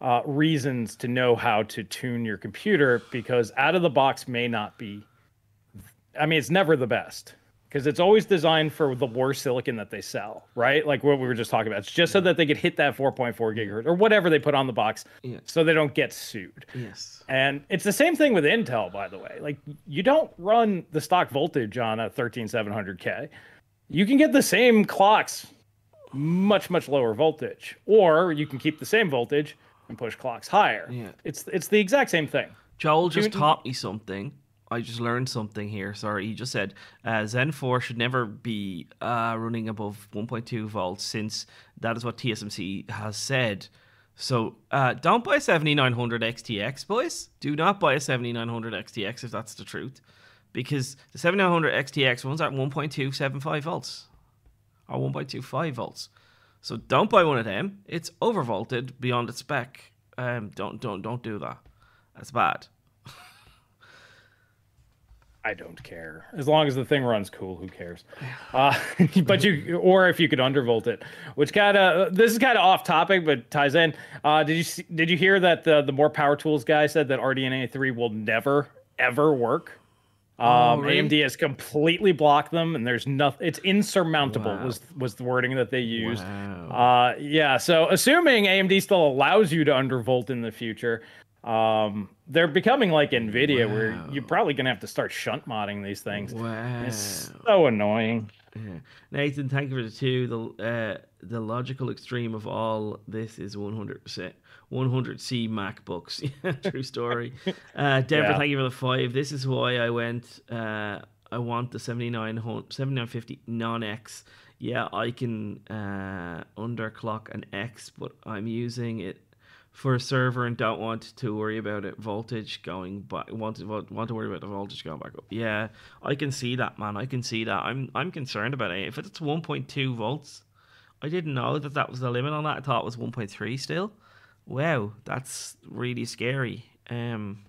uh, reasons to know how to tune your computer because out of the box may not be. I mean, it's never the best because it's always designed for the worst silicon that they sell, right? Like what we were just talking about. It's just so that they could hit that 4.4 gigahertz or whatever they put on the box, Yeah. so they don't get sued. Yes. And it's the same thing with Intel, by the way. Like you don't run the stock voltage on a 13700K. You can get the same clocks much much lower voltage or you can keep the same voltage and push clocks higher. Yeah. It's it's the exact same thing. Joel just taught me something. I just learned something here. Sorry, he just said uh, Zen 4 should never be uh, running above 1.2 volts since that is what TSMC has said. So uh, don't buy a 7900 XTX, boys. Do not buy a 7900 XTX if that's the truth. because the 7900 XTX one's at 1.275 volts or 1.25 volts. So don't buy one of them. It's overvolted beyond its spec. Um, don't don't don't do that. That's bad. I don't care as long as the thing runs cool. Who cares? Uh, but you, or if you could undervolt it, which kind of this is kind of off topic, but ties in. Uh, did you see, did you hear that the the more power tools guy said that RDNA three will never ever work? Um, Oh, really? AMD has completely blocked them, and there's nothing. It's insurmountable. Wow. Was was the wording that they used? Wow. Uh, yeah. So assuming AMD still allows you to undervolt in the future, um, they're becoming like Nvidia, where you're probably gonna have to start shunt modding these things. Wow. It's so annoying. Yeah. Nathan, thank you for the two. The uh, the logical extreme of all this is 100%. 100C MacBooks. True story. Uh, Deborah, Yeah. thank you for the five. This is why I went. Uh, I want the 7900 7950 non X. Yeah, I can uh, underclock an X, but I'm using it for a server and don't want to worry about it voltage going back want to want to worry about the voltage going back up. Yeah i can see that man. I can see that. I'm i'm concerned about it. If it's 1.2 volts i didn't know that that was the limit on that. I thought it was 1.3 still. Wow that's really scary. Um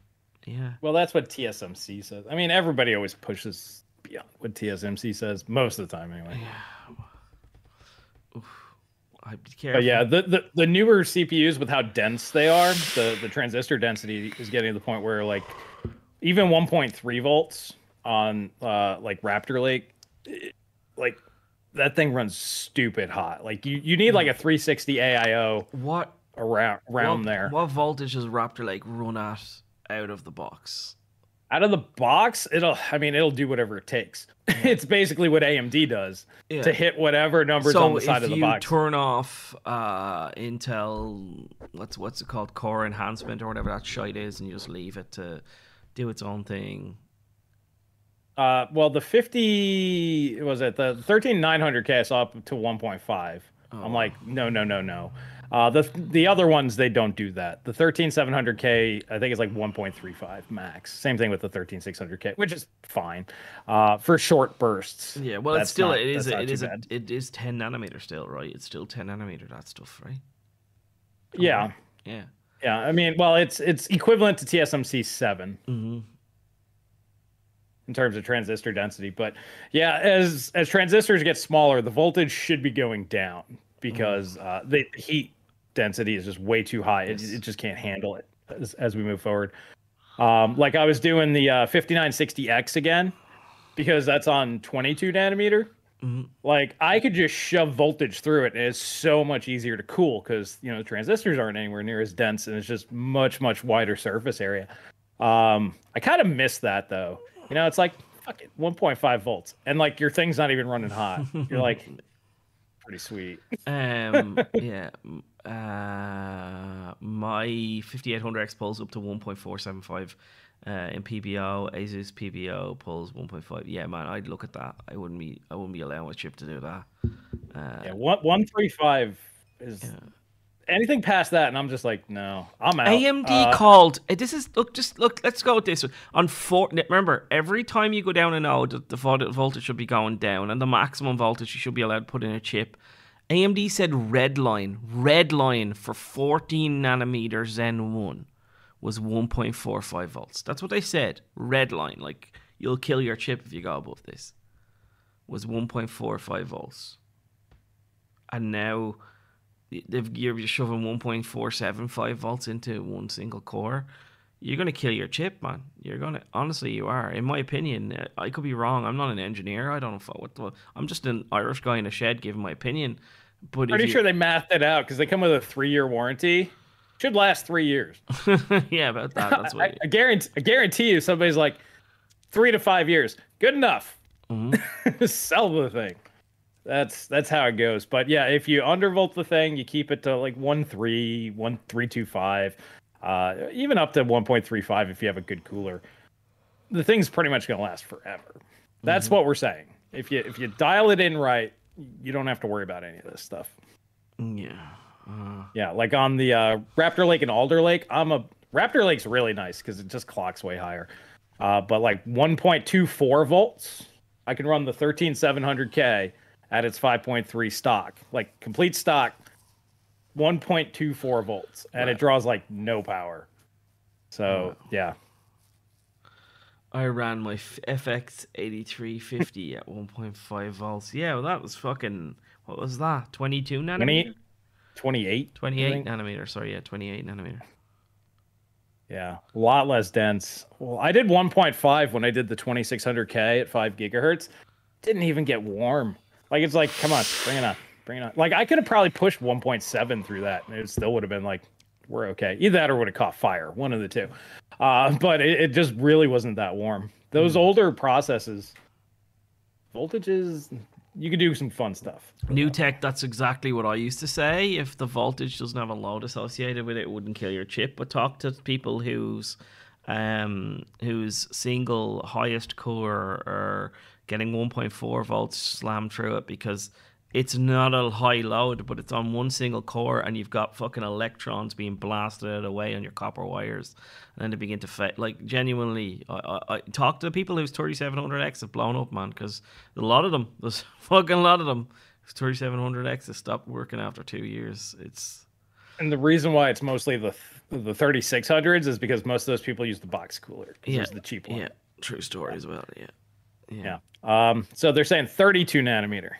yeah. Well, that's what TSMC says. I mean, everybody always pushes beyond what TSMC says most of the time, anyway. be careful But yeah, the, the the newer CPUs with how dense they are, the the transistor density is getting to the point where like even 1.3 volts on uh like Raptor Lake, it- like that thing runs stupid hot. Like you you need like a 360 AIO what around around what, there. what voltage does raptor lake run at out of the box Out of the box, it'll I mean it'll do whatever it takes. it's basically what AMD does Yeah. to hit whatever numbers so on the side if of the you box. turn off uh, Intel, what's what's it called, core enhancement or whatever that shite is, and you just leave it to do its own thing. Uh, well, the 50 was it the 13900K I saw up to 1.5. I'm like, no, no, no, no. Uh, the the other ones they don't do that. The 13700K I think is like 1.35 max. Same thing with the 13600K, which is fine uh, for short bursts. Yeah, well, it's still not- it is it is a, it is ten nanometer still, right? It's still ten nanometer that stuff, right? Yeah, Yeah. yeah. I mean, well, it's it's equivalent to TSMC seven. Mm-hmm. in terms of transistor density. But yeah, as as transistors get smaller, the voltage should be going down because uh, the heat density is just way too high. It, Yes. it just can't handle it as, as we move forward. Um, like I was doing the uh, 5960X again because that's on 22 nanometer. Mhm. Like I could just shove voltage through it, and it's so much easier to cool because you know the transistors aren't anywhere near as dense, and it's just much much wider surface area. Um, I kind of miss that though. You know, it's like fuck it, 1.5 volts, and like your thing's not even running hot. You're like, pretty sweet. Um, yeah. Uh, my 5800X pulls up to 1.475 uh, in PBO. Asus PBO pulls 1.5. Yeah, man, I'd look at that. I wouldn't be. I wouldn't be allowing a chip to do that. Uh, Yeah, one one three five is Yeah. Anything past that, and I'm just like, no, I'm out. AMD Uh, called. uh, This is look. Just look. Let's go with this one. On four. Remember, every time you go down a node, the, the voltage should be going down, and the maximum voltage you should be allowed to put in a chip. AMD said red line, red line for 14 nanometer Zen one was 1.45 volts. That's what they said. Red line, like you'll kill your chip if you go above this. Was 1.45 volts, and now you're shoving 1.475 volts into one single core, you're gonna kill your chip, man. You're gonna honestly, you are. In my opinion, uh, I could be wrong. I'm not an engineer. I don't know what the, I'm just an Irish guy in a shed giving my opinion. But pretty you- sure they mathed it out because they come with a three year warranty. Should last three years. yeah, about that. That's what. I, I guarantee. I guarantee you, somebody's like three to five years. Good enough. Mhm. Sell the thing. That's that's how it goes. But yeah, if you undervolt the thing, you keep it to like one three, one three two five, uh, even up to one point three five if you have a good cooler. The thing's pretty much gonna last forever. That's what we're saying. If you if you dial it in right, you don't have to worry about any of this stuff. Yeah. Uh, Yeah, like on the uh, Raptor Lake and Alder Lake, I'm a Raptor Lake's really nice because it just clocks way higher. Uh, but like 1.24 volts, I can run the 13700K at its 5.3 stock, like complete stock, 1.24 volts, and it draws like no power. So yeah, I ran my FX 8350 at 1.5 volts. Yeah, well, that was fucking. What was that? 22 nanometer? 20, 28. I 28 think. nanometer. Sorry, yeah, 28 nanometer. Yeah, a lot less dense. Well, I did 1.5 when I did the 2600K at 5 gigahertz. Didn't even get warm. Like, it's like, come on, bring it on. Bring it on. Like, I could have probably pushed 1.7 through that, and it still would have been like, we're okay. Either that or would have caught fire, one of the two. Uh, but it, it just really wasn't that warm. Those older processes, voltages, you could do some fun stuff. New tech, that's exactly what I used to say. If the voltage doesn't have a load associated with it, it wouldn't kill your chip. But talk to people whose um whose single highest core are getting 1.4 volts slammed through it because it's not a high load, but it's on one single core, and you've got fucking electrons being blasted away on your copper wires, and then they begin to fit. Like genuinely, I, I, I talk to people whose 3700X have blown up, man, because a lot of them, there's fucking a lot of them, whose 3700X has stopped working after two years. It's And the reason why it's mostly the the 3600s is because most of those people use the box cooler. yeah, It's the cheap one. yeah, true story as well. Yeah, Yeah. Um, so they're saying 32 nanometer.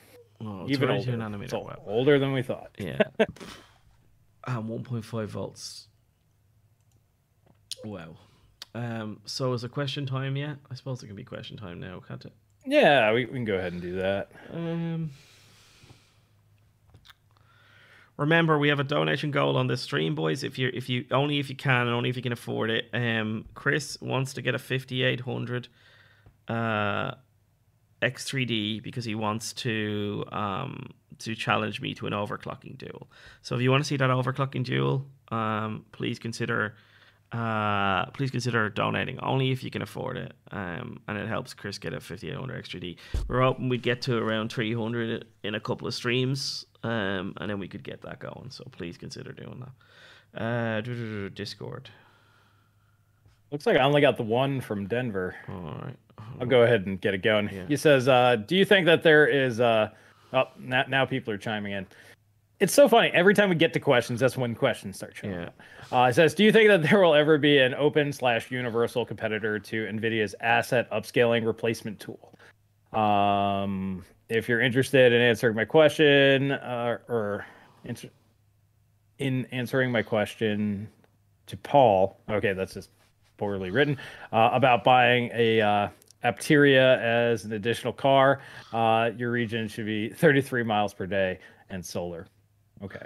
Oh, Even 22 older. nanometer. Wow. older than we thought. Yeah. and 1.5 volts. Wow. Um, so is it question time yet? I suppose it can be question time now, can't it? Yeah, we, we can go ahead and do that. Um, remember, we have a donation goal on this stream, boys. If you if you only if you can and only if you can afford it. Um, Chris wants to get a 5800 uh, X3D because he wants to um to challenge me to an overclocking duel. So if you want to see that overclocking duel, um, please consider uh, please consider donating only if you can afford it. Um, and it helps Chris get a 5800 X3D. We're hoping we'd get to around 300 in a couple of streams, um, and then we could get that going. So please consider doing that. Uh, Discord. Looks like I only got the one from Denver. All right. I'll go ahead and get it going. He says, uh, "Do you think that there is?" Uh, oh, now, now people are chiming in. It's so funny. Every time we get to questions, that's when questions start showing Yeah. up. Uh, it says, "Do you think that there will ever be an open slash universal competitor to NVIDIA's asset upscaling replacement tool?" Um, if you're interested in answering my question, uh, or answer, in answering my question to Paul, okay, that's just poorly written, uh, about buying a uh, Aptera as an additional car. Uh, your region should be 33 miles per day and solar. Okay.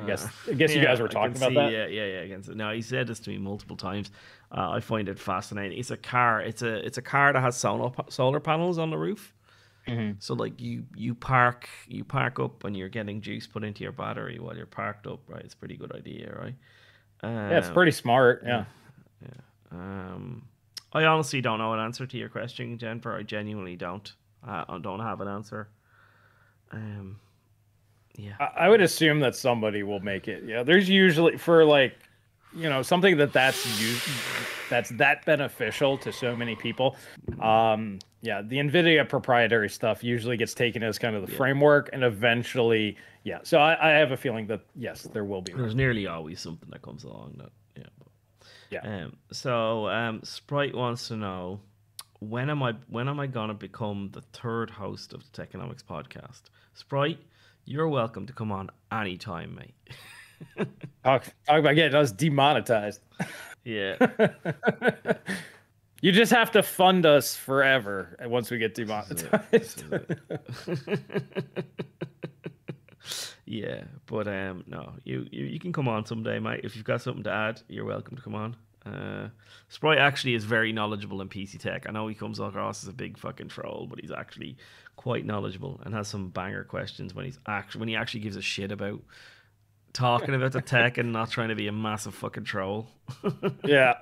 I guess I guess you guys were talking about see- that. Yeah, yeah, yeah. I can see- No, he said this to me multiple times. Uh, I find it fascinating. It's a car. It's a it's a car that has solar solar panels on the roof. Mm-hmm. So like you you park you park up and you're getting juice put into your battery while you're parked up. Right, it's a pretty good idea, right? Um, Yeah, it's pretty smart. Yeah. Yeah. Um, I honestly don't know an answer to your question, Jennifer. I genuinely don't. Uh, I don't have an answer. Um, yeah. I, I would assume that somebody will make it. Yeah, there's usually for like, you know, something that that's used, that's that beneficial to so many people. Um, yeah, the Nvidia proprietary stuff usually gets taken as kind of the framework, and eventually, yeah. So I, I have a feeling that yes, there will be. There's nearly always something that comes along that yeah. Um, so um, Sprite wants to know when am I when am I gonna become the third host of the Techonomics podcast? Sprite, you're welcome to come on anytime, mate. Talk, talk about getting us demonetized. Yeah. You just have to fund us forever once we get demonetized. yeah, but um, no, you, you you can come on someday, mate. If you've got something to add, you're welcome to come on. Uh, Sprite actually is very knowledgeable in PC tech. I know he comes across as a big fucking troll, but he's actually quite knowledgeable and has some banger questions when he's actually when he actually gives a shit about talking about the tech and not trying to be a massive fucking troll. yeah.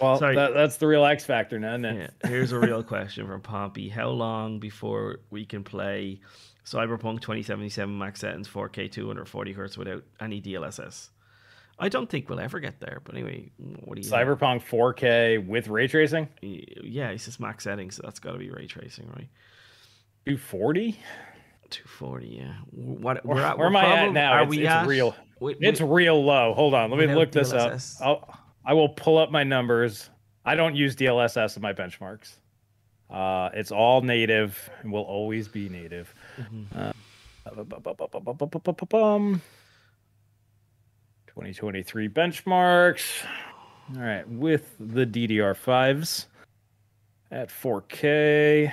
Well, that, that's the real X factor now, isn't it? Yeah. Here's a real question from Pompey. How long before we can play Cyberpunk 2077 max settings 4K 240 hertz without any DLSS? I don't think we'll ever get there. But anyway, what do you? Cyberpunk 4K with ray tracing. Yeah, it's just max settings, so that's got to be ray tracing, right? 240. 240, yeah. What? Where, we're at, where we're am I at now? Are it's we it's at, real. It's real low. Hold on, let me look this DLSS. up. I'll, I will pull up my numbers. I don't use DLSS in my benchmarks. Uh, it's all native and will always be native. 2023 benchmarks. All right, with the DDR5s at 4K.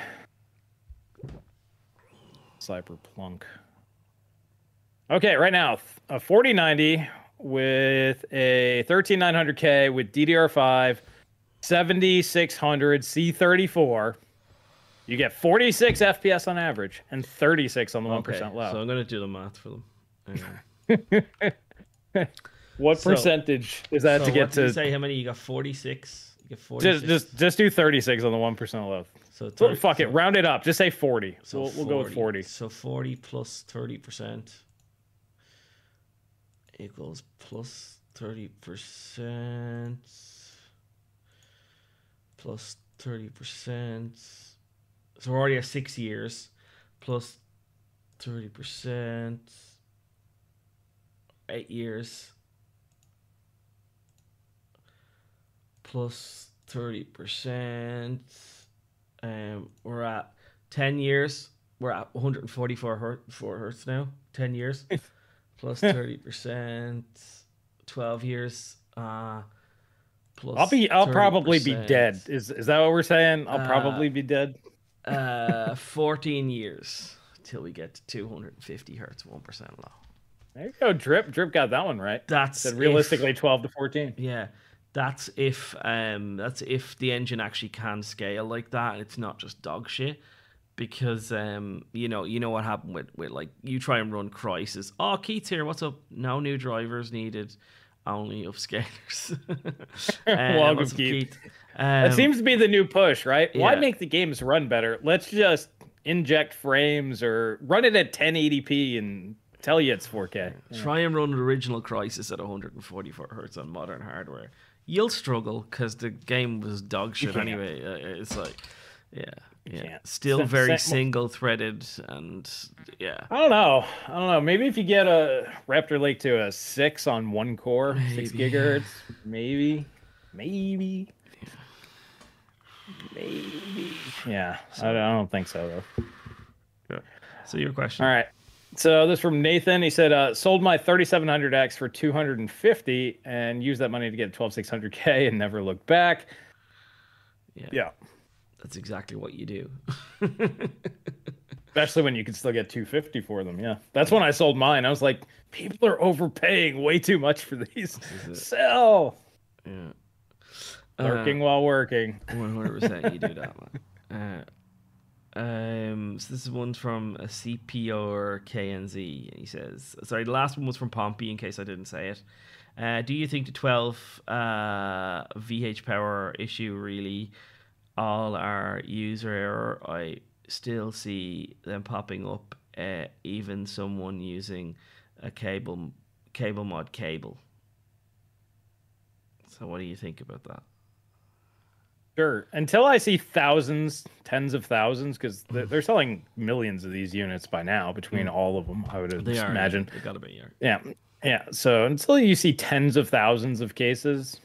Cyberpunk. Okay, right now, a 4090 with a 13900K with DDR5, 7600 C34. You get 46 FPS on average and 36 on the 1% okay, low. So I'm gonna do the math for them. Uh, what so- percentage is that so to get did you to say how many? You got 46. You got 46. just just just do 36 on the 1% low. so So 30 fuck it, round it up. Just say 40. So we'll, we'll go with 40. So 40 plus 30% equals plus 30% plus 30%. So we're already at six years plus 30%, eight years plus 30%. Um, we're at 10 years. We're at 144 hertz, four hertz now. 10 years plus 30%, 12 years. Uh, plus I'll be I'll probably be dead. Is is that what we're saying? I'll Uh, probably be dead. Uh, 14 years till we get to 250 hertz, 1% low. There you go, Drip. Drip got that one right. That's Said if- realistically 12 to 14. Yeah, that's if um that's if the engine actually can scale like that and it's not just dog shit. Because um you know you know what happened with, with like you try and run Crysis. Oh Keith's here, what's up? No new drivers needed, only of uh, Welcome, up, Keith. Um, That seems to be the new push, right? Why make the games run better? Let's just inject frames or run it at 1080p and tell you it's 4K. Try and run original Crysis at 144 hertz on modern hardware. You'll struggle because the game was dog shit anyway. Uh, It's like, yeah, yeah, can't. still very single threaded and yeah. I don't know. I don't know. Maybe if you get a Raptor Lake to a six on one core, six gigahertz, maybe, maybe, maybe. Yeah, I, don't- I don't think so though. So your question? All right. So this from Nathan. He said, uh, "Sold my 3700X for 250 and used that money to get a 12600K and never looked back." Yeah. Yeah, That's exactly what you do. especially when you can still get 250 for them. Yeah, that's when I sold mine. I was like, "People are overpaying way too much for these." Sell. yeah. Working while working. One hundred percent, you do that, man. Uh, um, so this is one from a CPR KNZ. and He says, sorry, the last one was from Pompey. In case I didn't say it, uh, do you think the twelve uh, VH power issue really all our user error? I still see them popping up. Uh, even someone using a cable CableMod cable. So what do you think about that? Sure. Until I see thousands, tens of thousands, because they're, they're selling millions of these units by now between all of them. I would They are imagine. They gotta be. Yeah. Yeah. Yeah. So until you see tens of thousands of cases,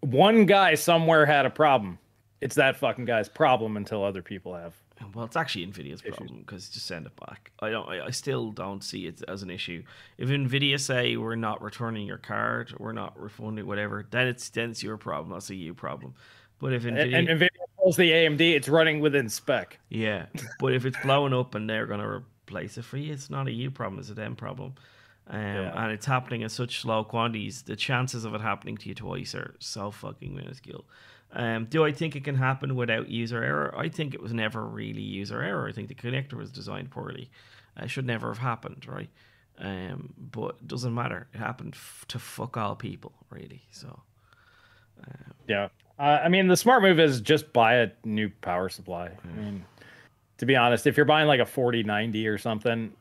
one guy somewhere had a problem. It's that fucking guy's problem until other people have. Well, it's actually Nvidia's problem because just send it back. I don't. I, I still don't see it as an issue. If Nvidia say we're not returning your card, we're not refunding whatever, then it's then it's your problem. That's a you problem. But if Nvidia, and Nvidia tells the AMD it's running within spec. yeah, but if it's blowing up and they're gonna replace it for you, it's not a you problem. It's a them problem. Um, Yeah. And it's happening in such slow quantities. The chances of it happening to you twice are so fucking minuscule. Um, do I think it can happen without user error? I think it was never really user error. I think the connector was designed poorly. Uh, it should never have happened, right? Um, but it doesn't matter. It happened f- to fuck all people, really. So Yeah. Uh, I mean, the smart move is just buy a new power supply. I mean, to be honest, if you're buying like a 4090 or something,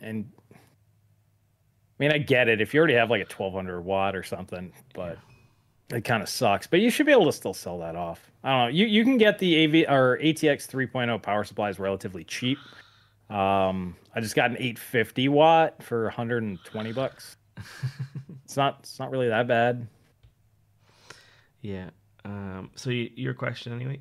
and mean, I get it if you already have like a 1200 watt or something, but it kind of sucks. But you should be able to still sell that off. I don't know. You you can get the AV or ATX 3.0 power supplies relatively cheap. Um, I just got an 850 watt for 120 bucks. it's not it's not really that bad. Yeah. Um. So you, your question anyway.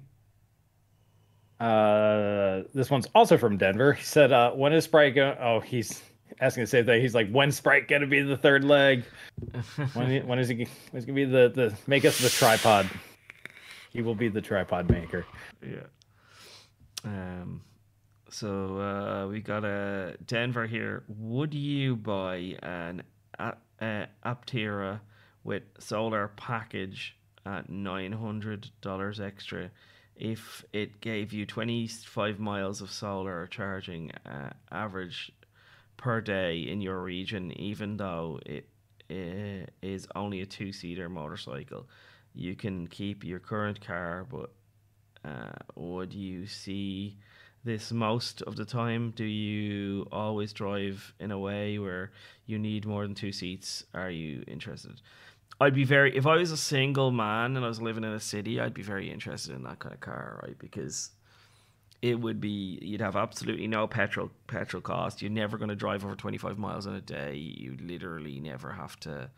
Uh, this one's also from Denver. He said, uh, "When is Sprite going?" Oh, he's asking the same thing. He's like, "When's Sprite gonna be the third leg? when, when is he? When's gonna be the the make us the tripod? He will be the tripod maker." Yeah. Um. So uh, we got a Denver here. Would you buy an uh, Aptera with solar package at nine hundred dollars extra? if it gave you 25 miles of solar charging uh, average per day in your region, even though it uh, is only a two seater motorcycle, you can keep your current car, but uh, would you see this most of the time? Do you always drive in a way where you need more than two seats? Are you interested? I'd be very if I was a single man and I was living in a city, I'd be very interested in that kind of car, right? Because it would be you'd have absolutely no petrol petrol cost. You're never going to drive over 25 miles in a day. You literally never have to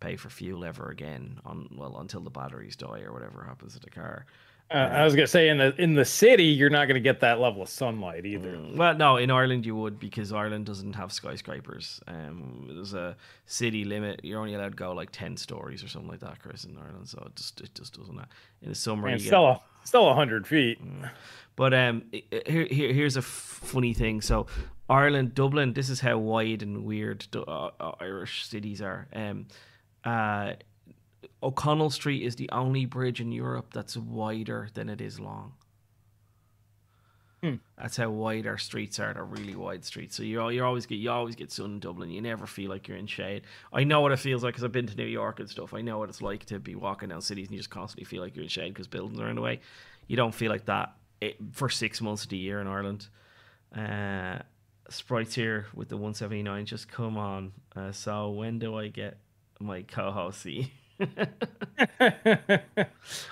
pay for fuel ever again on well until the batteries die or whatever happens to the car. Uh, I was gonna say in the in the city you're not gonna get that level of sunlight either. Mm, well, no, in Ireland you would because Ireland doesn't have skyscrapers. Um, there's a city limit. You're only allowed to go like ten stories or something like that, Chris, in Ireland. So it just it just doesn't. In the summer, Man, still get, a, still hundred feet. Mm. But um, here, here here's a f- funny thing. So Ireland, Dublin. This is how wide and weird uh, uh, Irish cities are. Um, uh O'Connell Street is the only bridge in Europe that's wider than it is long. Hmm. That's how wide our streets are. They're really wide streets. So you you always get you always get sun in Dublin. You never feel like you're in shade. I know what it feels like because I've been to New York and stuff. I know what it's like to be walking down cities and you just constantly feel like you're in shade because buildings are in the way. You don't feel like that it, for six months of the year in Ireland. Uh, Sprites here with the 179. Just come on. Uh, so when do I get my co-host?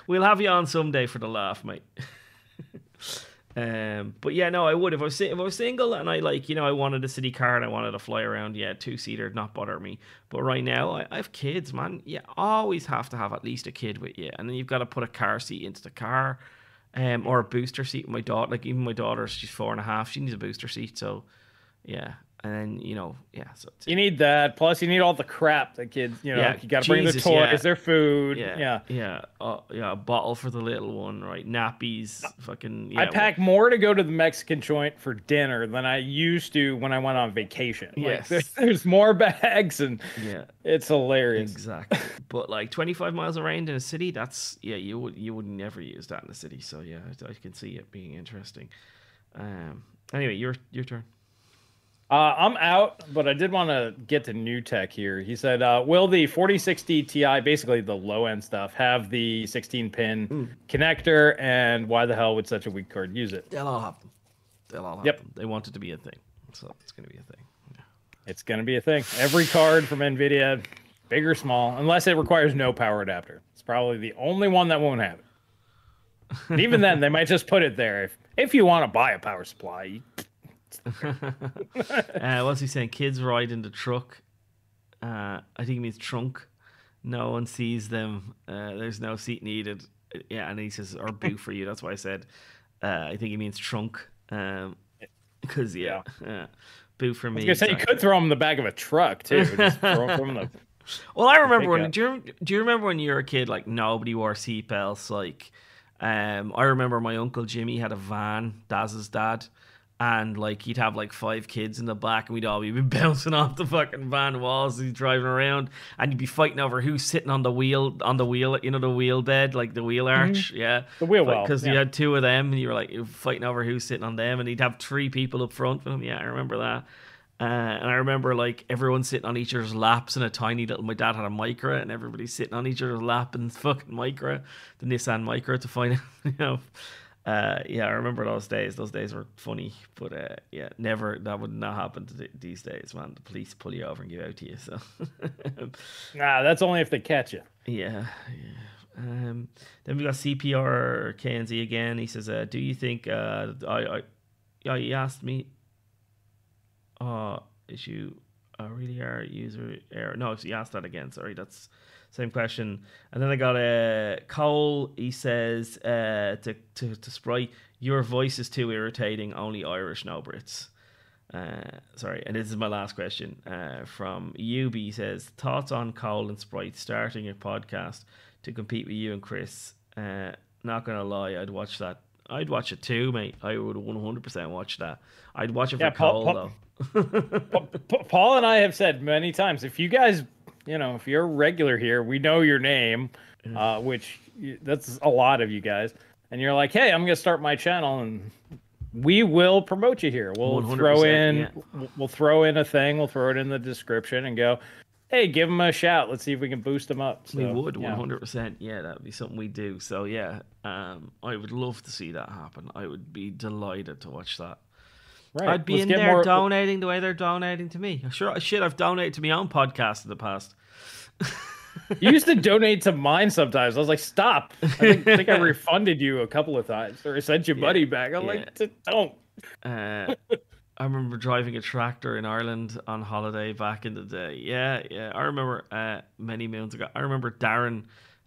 we'll have you on someday for the laugh, mate. um, but yeah, no, I would if I was if I was single and I like you know I wanted a city car and I wanted to fly around. Yeah, two seater, not bother me. But right now I, I have kids, man. You always have to have at least a kid with you, and then you've got to put a car seat into the car, um, or a booster seat. My daughter, like even my daughter, she's four and a half. She needs a booster seat, so yeah, and then you know, yeah. So you need that. Plus, you need all the crap that kids, you know, yeah, you got to bring the toys, yeah. their food. Yeah, yeah, yeah. Uh, yeah, a bottle for the little one, right? Nappies, fucking. Yeah, I pack well, more to go to the Mexican joint for dinner than I used to when I went on vacation. Yes, like, there's, there's, more bags, and yeah, it's hilarious. Exactly. but like 25 miles around in a city, that's yeah, you would you would never use that in a city. So yeah, I, I can see it being interesting. Um. Anyway, your your turn. Uh, I'm out, but I did want to get to new tech here. He said, uh, "Will the 4060 Ti, basically the low end stuff, have the 16 pin mm. connector? And why the hell would such a weak card use it?" They'll all have them. They'll all have yep. them. They want it to be a thing, so it's going to be a thing. Yeah. It's going to be a thing. Every card from Nvidia, big or small, unless it requires no power adapter. It's probably the only one that won't have it. And even then, they might just put it there. If if you want to buy a power supply, uh, what's he saying? Kids ride in the truck. Uh, I think he means trunk. No one sees them. Uh, there's no seat needed. Yeah, and he says, or boo for you. That's why I said. Uh, I think he means trunk. Um, because yeah, yeah. boo for me. I was say you could throw him in the back of a truck too. The... well, I remember when. Do you, do you remember when you were a kid? Like nobody wore seatbelts. Like, um, I remember my uncle Jimmy had a van. Daz's dad and like he'd have like five kids in the back and we'd all be bouncing off the fucking van walls as he's driving around and you'd be fighting over who's sitting on the wheel on the wheel you know the wheel bed like the wheel mm-hmm. arch mm-hmm. yeah the wheel well because yeah. you had two of them and you were like fighting over who's sitting on them and he'd have three people up front with him yeah I remember that uh, and I remember like everyone sitting on each other's laps in a tiny little. My dad had a Micra, and everybody sitting on each other's lap in fucking Micra, the Nissan Micra, to find out, you know, Uh, yeah, I remember those days. Those days were funny, but uh, yeah, never that would not happen to th- these days, man. The police pull you over and give out to you. So, Nah, that's only if they catch you. yeah, yeah. Um, then we got CPR KNZ again. He says, uh, "Do you think uh, I, I, he asked me, uh, issue uh, really are user error? No, he asked that again. Sorry, that's same question. And then I got a uh, Cole. He says uh, to to to Sprite, your voice is too irritating. Only Irish, no Brits. Uh, sorry, and this is my last question uh, from UB. He says thoughts on Cole and Sprite starting a podcast to compete with you and Chris. Uh, not gonna lie, I'd watch that. I'd watch it too, mate. I would 100% watch that. I'd watch it for Yeah, Cole Paul- though. Pa- Pa- Paul and I have said many times, if you guys, you know, if you're a regular here, we know your name, uh, which that's a lot of you guys, and you're like, hey, I'm gonna start my channel, and we will promote you here. We'll throw in, yeah. we'll- throw in a thing, we'll throw it in the description, and go, hey, give them a shout. Let's see if we can boost them up. we would 100%. Yeah, that would be something we do. So yeah, um, I would love to see that happen. I would be delighted to watch that. Right. I'd be let's in there more- donating the way they're donating to me. Sure, shit, I've donated to my own podcast in the past. You used to donate to mine sometimes. I was like, stop. I think, I think I refunded you a couple of times, or sent you money back. I'm yeah. like, don't. Uh, I remember driving a tractor in Ireland on holiday back in the day. Yeah, yeah. I remember uh, many moons ago. I remember Darren.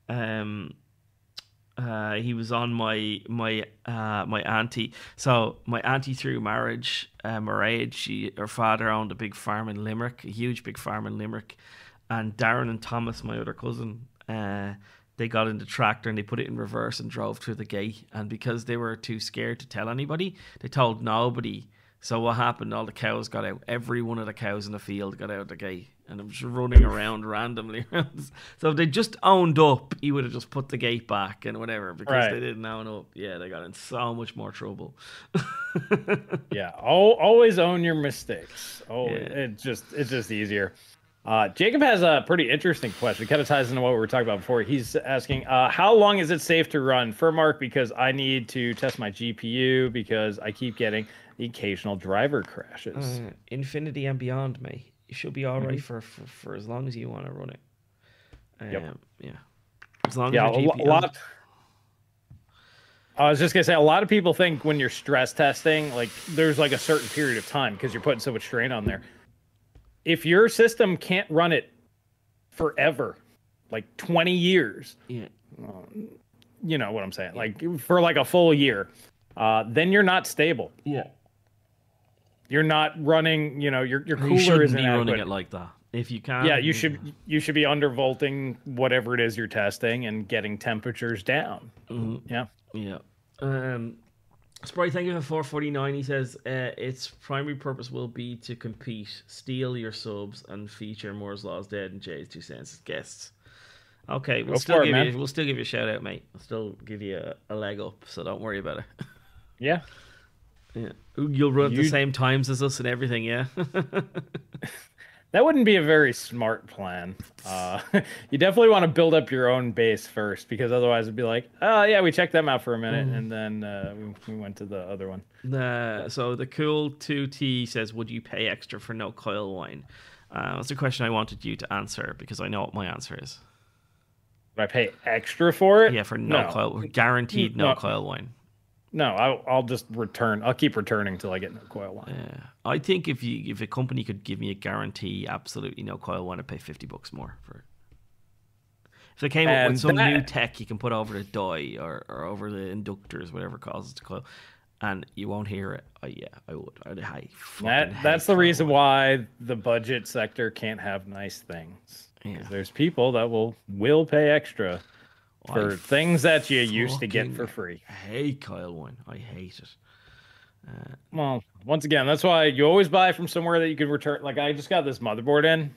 Um, uh, he was on my my uh, my auntie. So my auntie through marriage, uh, marriage, she her father owned a big farm in Limerick, a huge big farm in Limerick, and Darren and Thomas, my other cousin, uh, they got in the tractor and they put it in reverse and drove through the gate. And because they were too scared to tell anybody, they told nobody. So what happened? All the cows got out. Every one of the cows in the field got out the gate, and it was running around randomly. so if they just owned up, he would have just put the gate back and whatever. Because Right. they didn't own up, yeah, they got in so much more trouble. Yeah, al- always own your mistakes. Oh, Yeah. it's just it's just easier. Uh, Jacob has a pretty interesting question. It kind of ties into what we were talking about before. He's asking, uh, how long is it safe to run FurMark? Because I need to test my GPU because I keep getting the occasional driver crashes. Uh, Infinity and beyond, mate. You should be all right Mhm. for, for for as long as you want to run it. Um, Yep. Yeah. As long yeah, as a, your lo- GPU a lot. I was just gonna say, a lot of people think when you're stress testing, like there's like a certain period of time because you're putting so much strain on there. If your system can't run it forever, like 20 years, Yeah. you know what I'm saying, like for like a full year, uh, then you're not stable. Yeah. You're not running. You know, your your You cooler shouldn't isn't be running it like that. If you can. yeah, you should you should be undervolting whatever it is you're testing and getting temperatures down. Mhm. Yeah. Yeah. Um, Sprite, thank you for 449. He says uh, its primary purpose will be to compete, steal your subs, and feature Moore's Law's Dead and JayzTwoCents as guests. Okay, we'll Go still for it, give you we'll still give you a shout out, mate. We'll still give you a, a leg up, so don't worry about it. Yeah. Yeah, you'll run at the same times as us and everything. Yeah. That wouldn't be a very smart plan. Uh, you definitely want to build up your own base first, because otherwise it'd be like, oh yeah, we checked them out for a minute, Mm. and then uh, we, we went to the other one. Uh, so the cool two T says, "Would you pay extra for no coil whine?" Uh, that's a question I wanted you to answer because I know what my answer is. Would I pay extra for it? Yeah, for no, No. coil, guaranteed no, No. coil whine. No, I'll, I'll just return. I'll keep returning till I get no coil whine. Yeah, I think if you if a company could give me a guarantee, absolutely no coil whine, I'd pay fifty bucks more for it. If they came up with some new tech you can put over the die or, or over the inductors, whatever causes the coil, and you won't hear it, I, yeah, I would. I'd, I That that's the reason why the budget sector can't have nice things. Yeah. There's people that will will pay extra for I things that you used to get for free. I hate coil whine. I hate it. Uh, Well, once again, that's why you always buy from somewhere that you can return. Like I just got this motherboard in.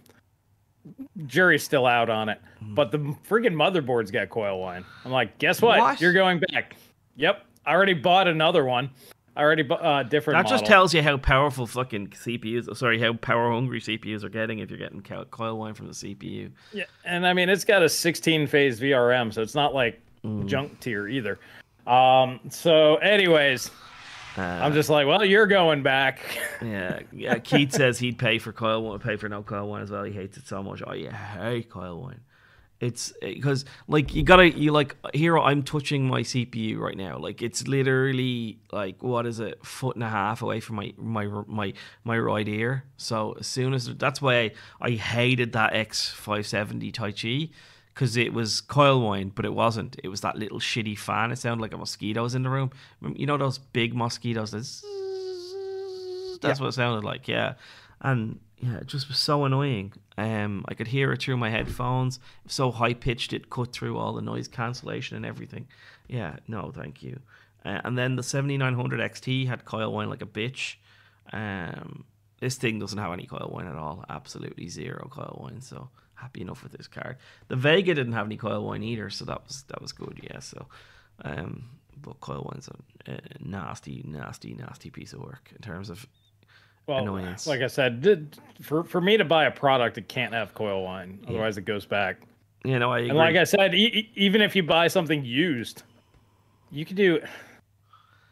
Jury's still out on it, Hmm. but the freaking motherboard's got coil whine. I'm like, guess what? What? You're going back. Yep, I already bought another one. I already uh, different. that just tells you how powerful fucking CPUs. Sorry, how power hungry CPUs are getting if you're getting co- coil whine from the CPU. Yeah, and I mean it's got a 16 phase VRM, so it's not like Mm. junk tier either. Um. So, anyways, Uh, I'm just like, well, you're going back. Yeah, yeah. Keith says he'd pay for coil whine, pay for no coil whine as well. He hates it so much. Oh yeah, hate coil whine. It's eh, because like you gotta you like here I'm touching my CPU right now. Like it's literally like what is it, foot and a half away from my my my my right ear. So as soon as that's why I, I hated that X570 Taichi because it was coil wind, but it wasn't. It was that little shitty fan. It sounded like a mosquito was in the room. You know those big mosquitoes that zzz, that's Yeah. what it sounded like, yeah. And yeah, it just was so annoying. Um, I could hear it through my headphones. So high pitched, it cut through all the noise cancellation and everything. Yeah, no, thank you. Uh, and then the 7900 XT had coil whine like a bitch. Um, this thing doesn't have any coil whine at all. Absolutely zero coil whine. So happy enough with this card. The Vega didn't have any coil whine either, so that was that was good. Yeah. So, um, but coil whine's a, a nasty, nasty, nasty piece of work in terms of Well, Annoyance. like I said, did- for for me to buy a product, it can't have coil whine, otherwise it goes back. you know. I agree. And like I said, e- e- even if you buy something used, you can do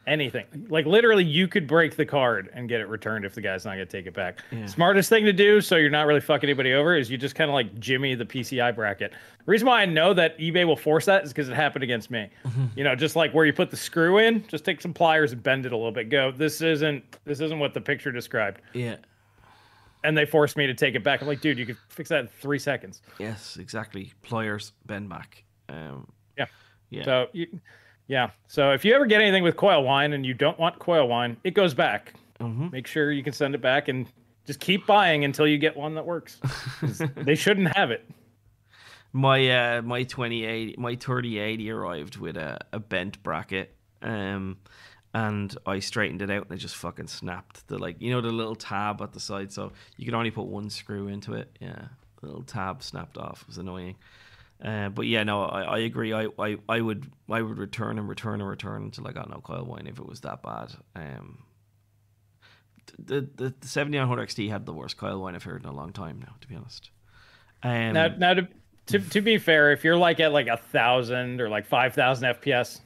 anything. Like literally, you could break the card and get it returned if the guy's not gonna take it back. Yeah. Smartest thing to do, so you're not really fucking anybody over, is you just kind of like jimmy the PCI bracket. The reason why I know that eBay will force that is because it happened against me. You know, just like where you put the screw in, just take some pliers and bend it a little bit. Go, this isn't this isn't what the picture described. yeah. And they forced me to take it back. I'm like, dude, you could fix that in three seconds. Yes, exactly. Pliers, bend back. Um, Yeah. yeah. So, you, yeah. So if you ever get anything with coil whine and you don't want coil whine, it goes back. Mhm. Make sure you can send it back and just keep buying until you get one that works. they shouldn't have it. My uh my twenty eight my thirty eighty arrived with a, a bent bracket. Um and I straightened it out and it just fucking snapped the like you know the little tab at the side so you could only put one screw into it. Yeah. The little tab snapped off. It was annoying. Uh, but yeah, no, I, I agree. I, I, I would I would return and return and return until I got no coil whine if it was that bad. Um, the the, the 7900 XT had the worst coil whine I've heard in a long time now, to be honest. Um, Now, now to, to to be fair, if you're like at like a thousand or like five thousand FPS,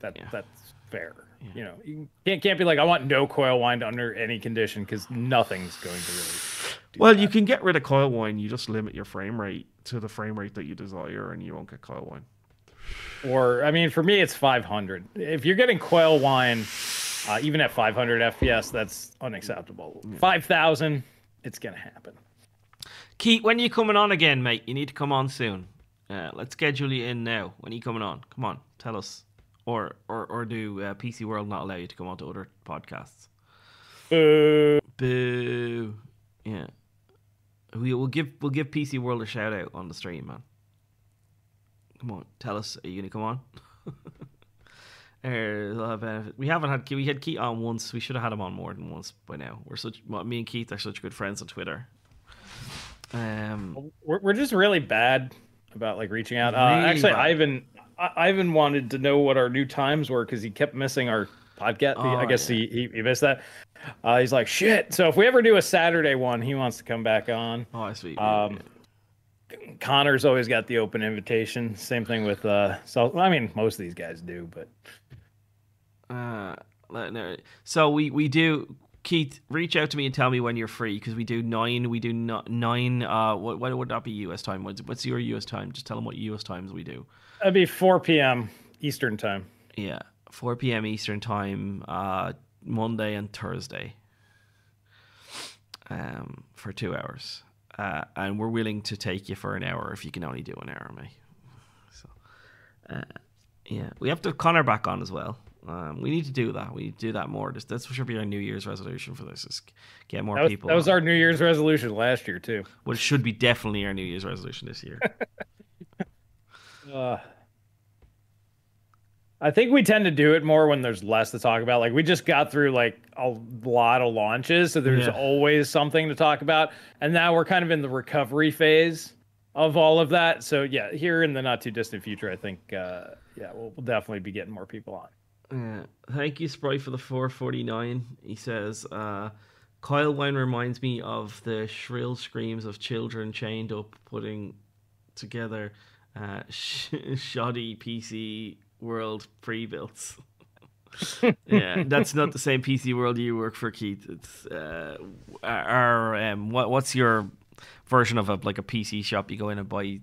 that Yeah. that's fair. You know, you can't can't be like I want no coil wind under any condition because nothing's going to really. Do Well, that. you can get rid of coil whine. You just limit your frame rate to the frame rate that you desire, and you won't get coil whine. or I mean, for me, it's 500. If you're getting coil whine, uh, even at 500 FPS, that's unacceptable. 5,000, it's gonna happen. Keith, when are you coming on again, mate? You need to come on soon. Uh, let's schedule you in now. When are you coming on? Come on, tell us. Or or or do uh, PC World not allow you to come on to other podcasts? Boo. Boo. Yeah. We will give we'll give PC World a shout out on the stream, man. Come on, tell us. Are you gonna come on? There's a lot of benefit. We haven't had we had Keith on once. We should have had him on more than once by now. We're such me and Keith are such good friends on Twitter. Um, We're, we're just really bad about like reaching out. Uh, actually, bad. Ivan, Ivan wanted to know what our new times were because he kept missing our podcast. Oh, I guess yeah. he he missed that. Uh, he's like, shit. So if we ever do a Saturday one, he wants to come back on. oh, I see. Um, Connor's always got the open invitation. Same thing with uh. So I mean, most of these guys do, but Uh, no. So we we do. Keith, reach out to me and tell me when you're free because we do nine. We do no, nine. Uh, what what would that be U.S. time? What's, what's your U.S. time? Just tell them what U.S. times we do. that'd be 4 p.m. Eastern time. Yeah, 4 p.m. Eastern time, uh, Monday and Thursday, um, for two hours. Uh, and we're willing to take you for an hour if you can only do an hour, mate. So, uh, yeah, we have to have Connor back on as well. Um, we need to do that. We need to do that more. This, that's should be our New Year's resolution for this: is get more That was, people. that was on. our New Year's resolution last year too. Well, it should be definitely our New Year's resolution this year. Uh, I think we tend to do it more when there's less to talk about. Like we just got through like a lot of launches, so there's Yeah. always something to talk about. And now we're kind of in the recovery phase of all of that. So yeah, here in the not too distant future, I think uh, yeah, we'll, we'll definitely be getting more people on. Uh, thank you, Sprite, for the 449. He says, uh, Kyle Wine reminds me of the shrill screams of children chained up, putting together uh, sh- shoddy PC World pre-built. yeah, that's not the same PC World you work for, Keith. It's uh, our um, what what's your version of a like a PC shop? You go in and buy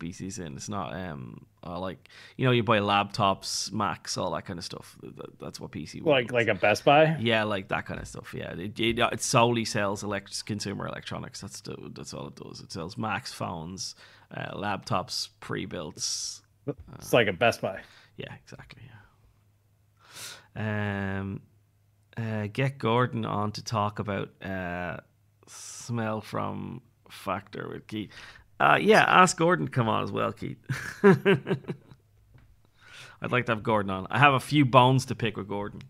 PCs in. It's not um uh, like you know you buy laptops, Macs, all that kind of stuff. That- That's what PC World Like is. like a Best Buy. Yeah, like that kind of stuff. Yeah, it, it, it solely sells elect- consumer electronics. That's the, that's all it does. It sells Macs, phones, uh, laptops, pre-built. It's like a Best Buy. Yeah, exactly. Yeah. Um, uh, get Gordon on to talk about uh, small form factor with Keith. Uh, yeah, ask Gordon to come on as well, Keith. I'd like to have Gordon on. I have a few bones to pick with Gordon.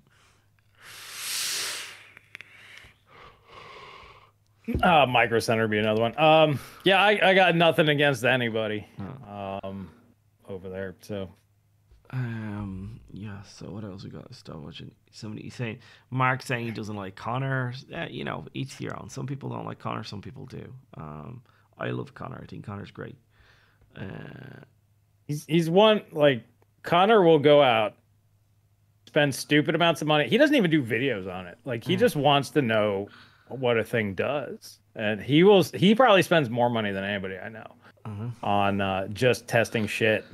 Uh, Micro Center would be another one. Um, yeah, I, I got nothing against anybody um, over there. So Um, yeah. So what else we got? Stop watching. Somebody saying Mark saying he doesn't like Connor. Yeah, you know, each their own. Some people don't like Connor. Some people do. Um, I love Connor. I think Connor's great. Uh, he's he's one like Connor will go out, spend stupid amounts of money. He doesn't even do videos on it. Like he just wants to know what a thing does, and he will. He probably spends more money than anybody I know Mhm. on uh, just testing shit.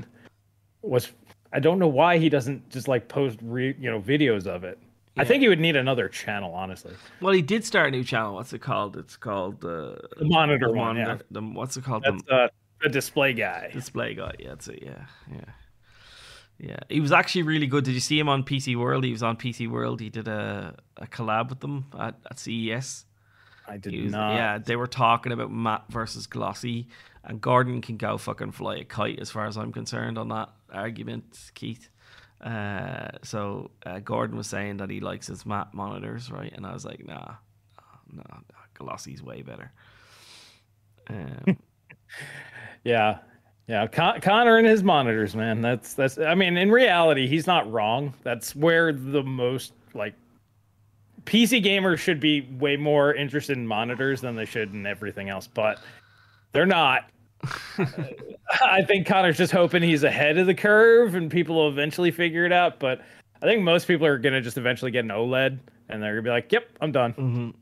Was I don't know why he doesn't just like post re, you know videos of it. I think he would need another channel, honestly. well, he did start a new channel. What's it called? It's called uh, The monitor the one, monitor- the- what's it called? yeah. The- uh, the display guy. display guy. Yeah, that's it. Yeah, yeah, yeah. He was actually really good. Did you see him on PC World? He was on PC World. He did a, a collab with them at, at CES. I did was- not. Yeah, they were talking about Matt versus Glossy, and Gordon can go fucking fly a kite as far as I'm concerned on that argument, Keith. Uh, so uh, Gordon was saying that he likes his Matt monitors, right? And I was like, nah, no, no, Glossy's way better. Um, Yeah, yeah. Con- Connor and his monitors, man. That's that's. I mean, in reality, he's not wrong. That's where the most like PC gamers should be way more interested in monitors than they should in everything else, but they're not. I think Connor's just hoping he's ahead of the curve and people will eventually figure it out. But I think most people are gonna just eventually get an OLED and they're gonna be like, "Yep, I'm done." mhm.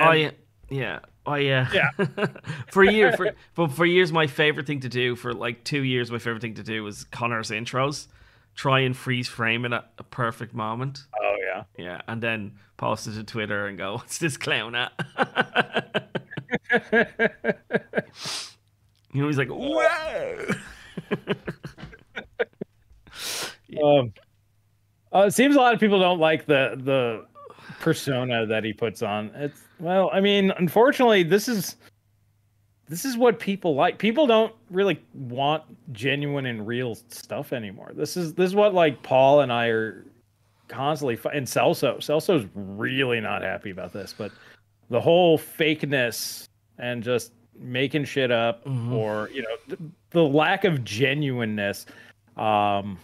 Oh yeah, yeah. Oh yeah. Yeah. for a year, for but for years, my favorite thing to do for like two years, my favorite thing to do was Connor's intros. Try and freeze frame it at a perfect moment. Oh yeah. Yeah, and then post it to Twitter and go, "What's this clown at?" you know, he's like! Um, uh, it seems a lot of people don't like the the persona that he puts on. It's well, I mean, unfortunately, this is this is what people like. People don't really want genuine and real stuff anymore. This is this is what like Paul and I are constantly and Celso. Celso's really not happy about this, but the whole fakeness and just making shit up Mhm. or you know th- the lack of genuineness um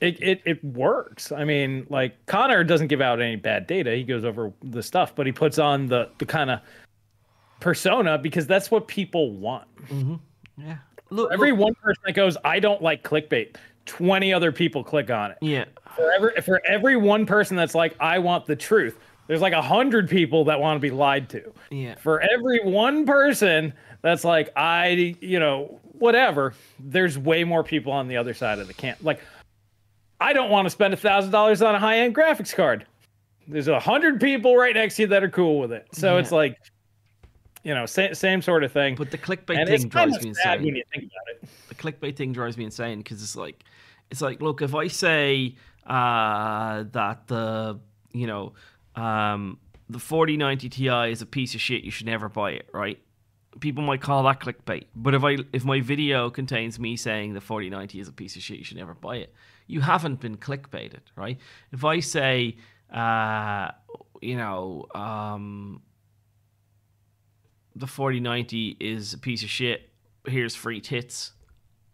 it, it it works. I mean, like Connor doesn't give out any bad data. He goes over the stuff, but he puts on the the kind of persona because that's what people want. mm-hmm. yeah. Look, Every look- one person that goes, I don't like clickbait. Twenty other people click on it. yeah, For every for every one person that's like, I want the truth. There's like a hundred people that want to be lied to. yeah. For every one person that's like, I, you know, whatever. There's way more people on the other side of the camp. Like, I don't want to spend a thousand dollars on a high end graphics card. There's a hundred people right next to you that are cool with it. So it's like, you know, same same sort of thing. But the clickbait and thing drives me insane. when you think about it. the clickbait thing drives me insane because it's like it's like look if i say uh that the you know um the 4090 ti is a piece of shit. You should never buy it right? People might call that clickbait. But if i if my video contains me saying the 4090 is a piece of shit you should never buy it. You haven't been clickbaited right? If i say uh you know um the 4090 is a piece of shit here's free tits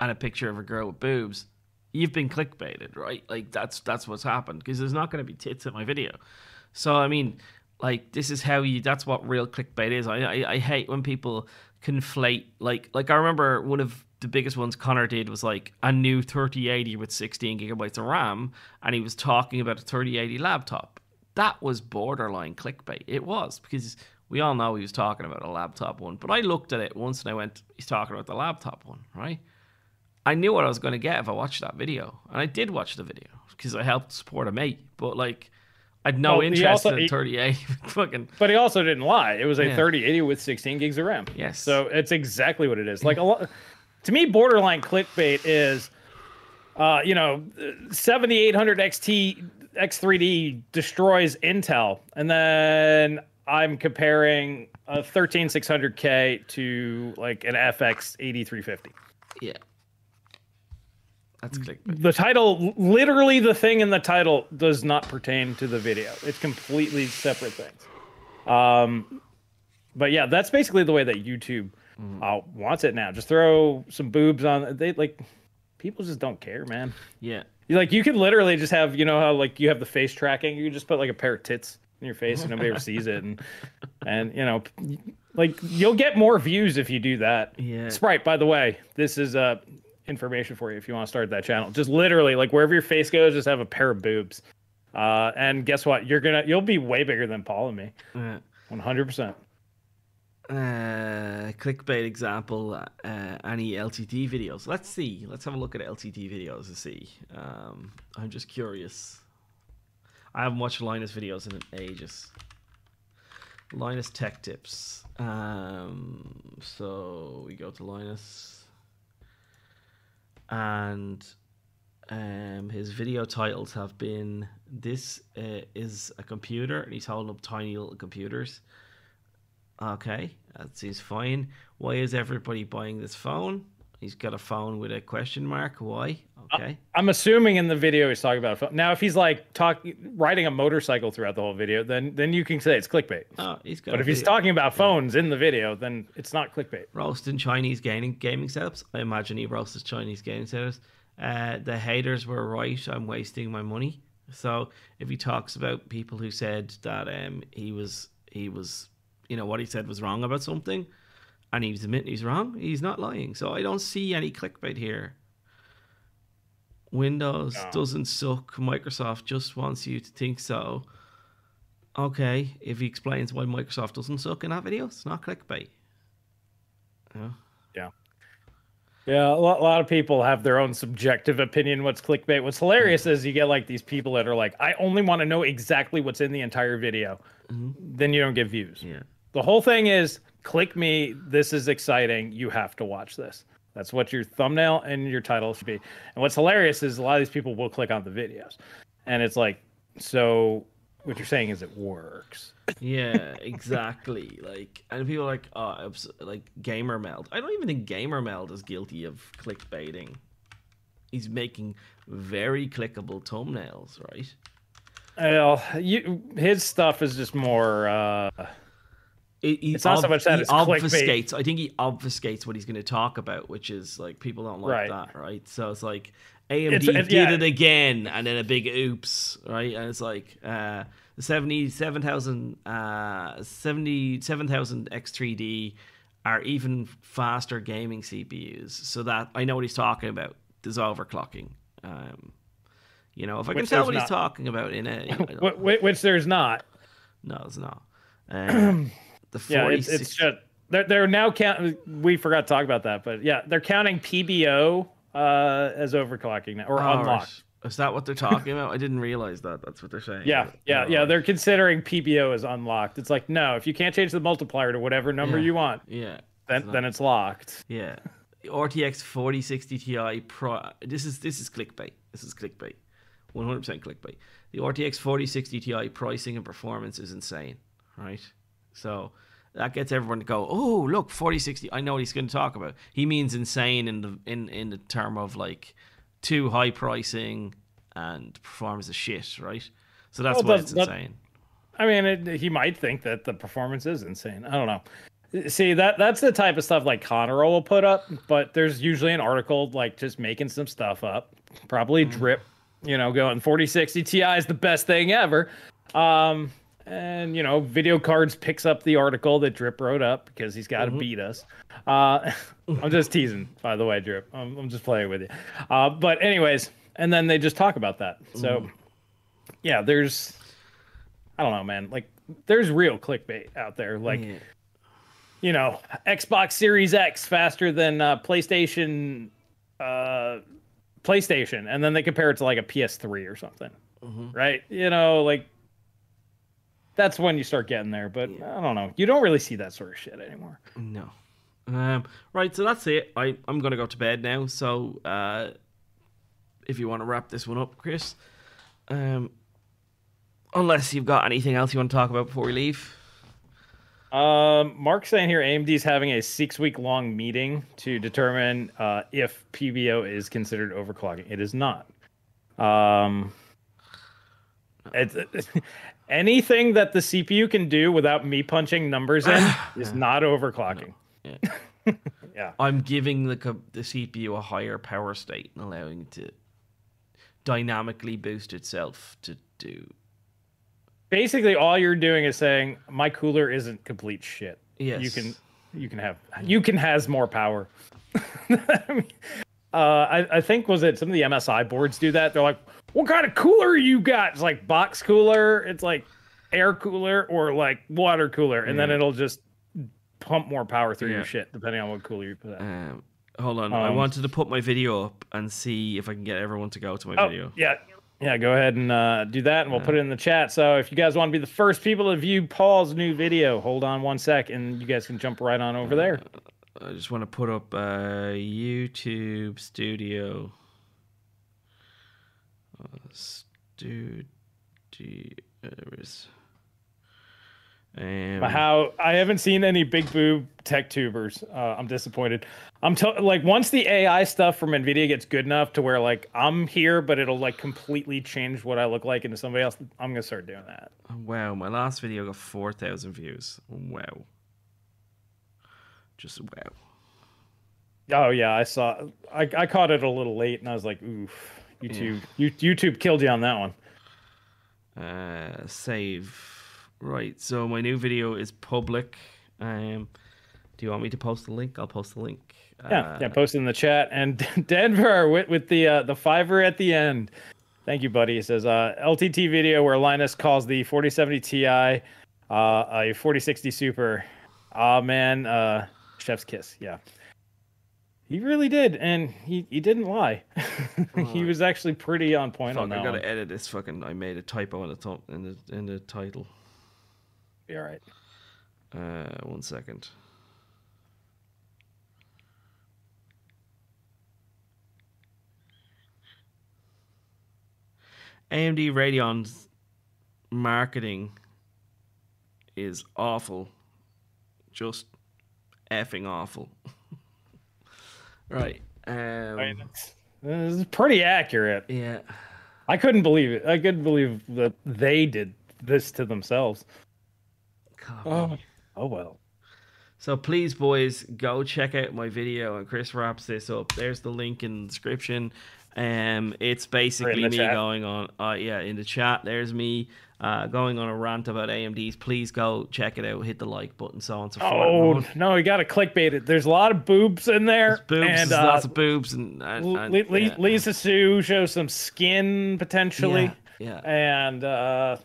and a picture of a girl with boobs, you've been clickbaited, right? Like that's that's what's happened because there's not going to be tits in my video. So I mean, like this is how you. That's what real clickbait is. I I, I hate when people conflate like like I remember one of the biggest ones Connor did was like a new 3080 with 16 gigabytes of RAM, and he was talking about a 3080 laptop. That was borderline clickbait. It was because we all know he was talking about a laptop one. But I looked at it once and I went, he's talking about the laptop one, right? I knew what I was going to get if I watched that video, and I did watch the video because I helped support a mate. But like, I'd no Well, interest also- in he- 3080. Fucking But he also didn't lie. It was a Yeah. 3080 with 16 gigs of RAM. Yes. So it's exactly what it is. Like a lot to me, borderline clickbait is uh, you know, 7800 XT X3D destroys Intel, and then I'm comparing a 13600K to like an FX 8350. yeah, that's clickbait. The title, literally, the thing in the title does not pertain to the video. It's completely separate things. Um, but yeah, that's basically the way that YouTube uh, wants it now. Just throw some boobs on. They like people just don't care, man. Yeah, You like you can literally just have you know how like you have the face tracking. You just put like a pair of tits in your face and nobody ever sees it, and and you know like you'll get more views if you do that. Yeah. Sprite, by the way, this is uh information for you if you want to start that channel. Just literally like wherever your face goes, just have a pair of boobs. Uh, and guess what? You're gonna you'll be way bigger than Paul and me. uh, One hundred percent. uh, clickbait example. Uh, any LTT videos? Let's see. Let's have a look at LTT videos to see. Um, I'm just curious. I haven't watched Linus videos in ages. Linus Tech Tips. Um, so we go to Linus, and um, his video titles have been "This uh, is a computer," and he's holding up tiny little computers. Okay, that seems fine. Why is everybody buying this phone? He's got a phone with a question mark. Why? Okay. I'm assuming in the video he's talking about a phone. Now, if he's like talking riding a motorcycle throughout the whole video, then then you can say it's clickbait. Oh, he's got. But if he's talking about phones in the video, then it's not clickbait. roasting Chinese gaming gaming setups. I imagine he roasts Chinese gaming setups. Uh, the haters were right. I'm wasting my money. So if he talks about people who said that um he was he was you know what he said was wrong about something, and he's admitting he's wrong, he's not lying. So I don't see any clickbait here. Windows No. doesn't suck. Microsoft just wants you to think so. Okay, if he explains why Microsoft doesn't suck in that video, it's not clickbait. Yeah. Yeah, a lot, a lot of people have their own subjective opinion what's clickbait. What's hilarious is you get like these people that are like, I only want to know exactly what's in the entire video. Mm-hmm. Then you don't get views. Yeah. The whole thing is click me. This is exciting. You have to watch this. That's what your thumbnail and your title should be. And what's hilarious is a lot of these people will click on the videos. And it's like, so what you're saying is it works. Yeah, exactly. like, and people are like, oh, like Gamer Meld. I don't even think Gamer Meld is guilty of clickbaiting. He's making very clickable thumbnails, right? Well, you, his stuff is just more. Uh, It, he It's not so much that he it's clickbait. obfuscates. I think he obfuscates what he's going to talk about, which is like people don't like Right. that, right? So it's like AMD It's- it- did yeah. it again, and then a big oops, right? And it's like uh, the seventy-seven thousand, uh, seventy-seven thousand X3D are even faster gaming CPUs. So that I know what he's talking about. There's overclocking. Um, you know, if I can tell what he's talking about in a, wh- wh- which there's not. no, it's not. Um, the Yeah, it's, it's just they're they're now count. We forgot to talk about that, but yeah, they're counting PBO uh, as overclocking now or Oh, unlocked. Is that what they're talking about? I didn't realize that. That's what they're saying. Yeah, yeah, yeah. They're considering PBO as unlocked. It's like no, if you can't change the multiplier to whatever number Yeah. you want, Yeah. then not- then it's locked. Yeah. The RTX 4060 Ti Pro. This is this is clickbait. This is clickbait. 100% clickbait. The RTX 4060 Ti pricing and performance is insane, right? So that gets everyone to go, "Oh, look, 4060. I know what he's going to talk about." He means insane in the in in the term of like too high pricing and performance is shit, right? So that's Well, why but- it's insane. I mean, it, he might think that the performance is insane. I don't know. See that that's the type of stuff like Connor will put up, but there's usually an article like just making some stuff up, probably Mm. drip, you know, going 4060 Ti is the best thing ever. Um, and you know, VideoCardz picks up the article that Drip wrote up because he's got to beat us. Uh, I'm just teasing, by the way, Drip. I'm, I'm just playing with you. Uh, but anyways, and then they just talk about that. So yeah, there's, I don't know, man. Like, there's real clickbait out there. Like, you know, Xbox Series X faster than uh, PlayStation, uh, PlayStation, and then they compare it to like a PS3 or something, right? You know, like that's when you start getting there. But I don't know, you don't really see that sort of shit anymore. No. Um, right, so that's it. I, I'm going to go to bed now. So uh, if you want to wrap this one up, Chris, um, unless you've got anything else you want to talk about before we leave. Um, Mark's saying here AMD's having a six week long meeting to determine uh, if PBO is considered overclocking. It is not. Um, it's, anything that the CPU can do without me punching numbers in is not overclocking. Yeah. Yeah. I'm giving the the CPU a higher power state and allowing it to dynamically boost itself to do. Basically, all you're doing is saying my cooler isn't complete shit. Yes. You can you can have you can has more power. I, mean, uh, I I think was it some of the MSI boards do that. They're like, what kind of cooler you got? It's like box cooler. It's like air cooler or like water cooler, and then it'll just pump more power through Yeah. your shit depending on what cooler you put out. Um, hold on, I Um, wanted to put my video up and see if I can get everyone to go to my Oh, video. yeah. Yeah, go ahead and uh, do that, and we'll put it in the chat. So if you guys want to be the first people to view Paul's new video, hold on one sec, and you guys can jump right on over there. I just want to put up uh, YouTube Studio. Uh, studio. Um, How I haven't seen any big boob tech tubers. Uh, I'm disappointed. I'm like once the AI stuff from Nvidia gets good enough to where like I'm here, but it'll like completely change what I look like into somebody else. I'm gonna start doing that. Wow, my last video got 4,000 views. Wow. Just wow. Oh yeah, I saw. I I caught it a little late, and I was like, oof. YouTube, you, YouTube killed you on that one. Uh, save. Right, so my new video is public. Um, do you want me to post the link? I'll post the link. Yeah, Uh, yeah. Post it in the chat. And Denver with with the uh, the fiver at the end. Thank you, buddy. He says uh, LTT video where Linus calls the 4070 Ti uh, a 4060 Super. Ah man, uh, chef's kiss. Yeah, he really did, and he he didn't lie. he was actually pretty on point on Fuck, I that gotta one. edit this fucking. I made a typo in the thumb in the in the title. Be all right. Uh, one second. AMD Radeon's marketing is awful. Just effing awful. right. Um, I mean, it's, it's pretty accurate. yeah. I couldn't believe it. I couldn't believe that they did this to themselves. Oh, oh well. So please, boys, go check out my video, and Chris wraps this up. There's the link in the description. Um, it's basically me chat. going on. Uh, yeah, in the chat, there's me uh, going on a rant about AMD's. Please go check it out. Hit the like button, so on and so forth. Oh no, you got to clickbait it. There's a lot of boobs in there, boobs, and there's uh, lots of boobs, and, and, and Li- Li- yeah. Lisa Su shows some skin potentially, Yeah, and uh,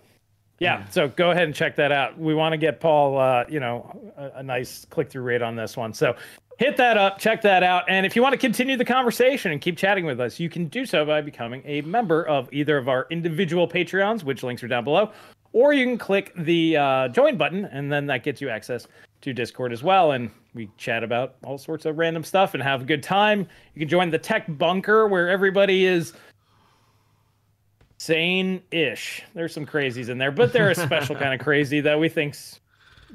yeah, So go ahead and check that out. We want to get Paul, uh, you know, a, a nice click through rate on this one. So hit that up, check that out, and if you want to continue the conversation and keep chatting with us, you can do so by becoming a member of either of our individual Patreons, which links are down below, or you can click the uh, join button, and then that gets you access to Discord as well. And we chat about all sorts of random stuff and have a good time. You can join the Tech Bunker, where everybody is sane-ish. There's some crazies in there, but they're a special kind of crazy that we think's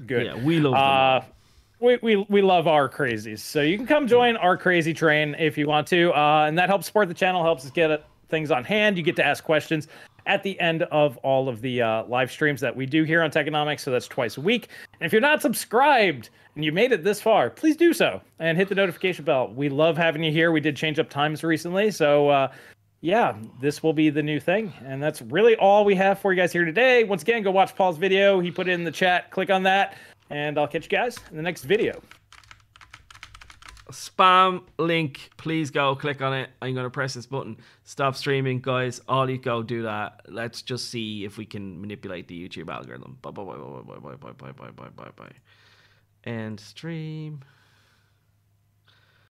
good. yeah, we love them. Uh, we, we, we love our crazies. So you can come join our crazy train if you want to. Uh, and that helps support the channel, helps us get uh, things on hand. You get to ask questions at the end of all of the uh, live streams that we do here on Techonomics. So that's twice a week. And if you're not subscribed and you made it this far, please do so and hit the notification bell. We love having you here. We did change up times recently. So, uh, yeah, this will be the new thing. And that's really all we have for you guys here today. Once again, go watch Paul's video. He put it in the chat. Click on that. And I'll catch you guys in the next video. spam link. Please go click on it. I'm going to press this button. Stop streaming, guys. All you go do that. Let's just see if we can manipulate the YouTube algorithm. Bye bye bye bye bye bye bye bye bye bye bye bye. Stream.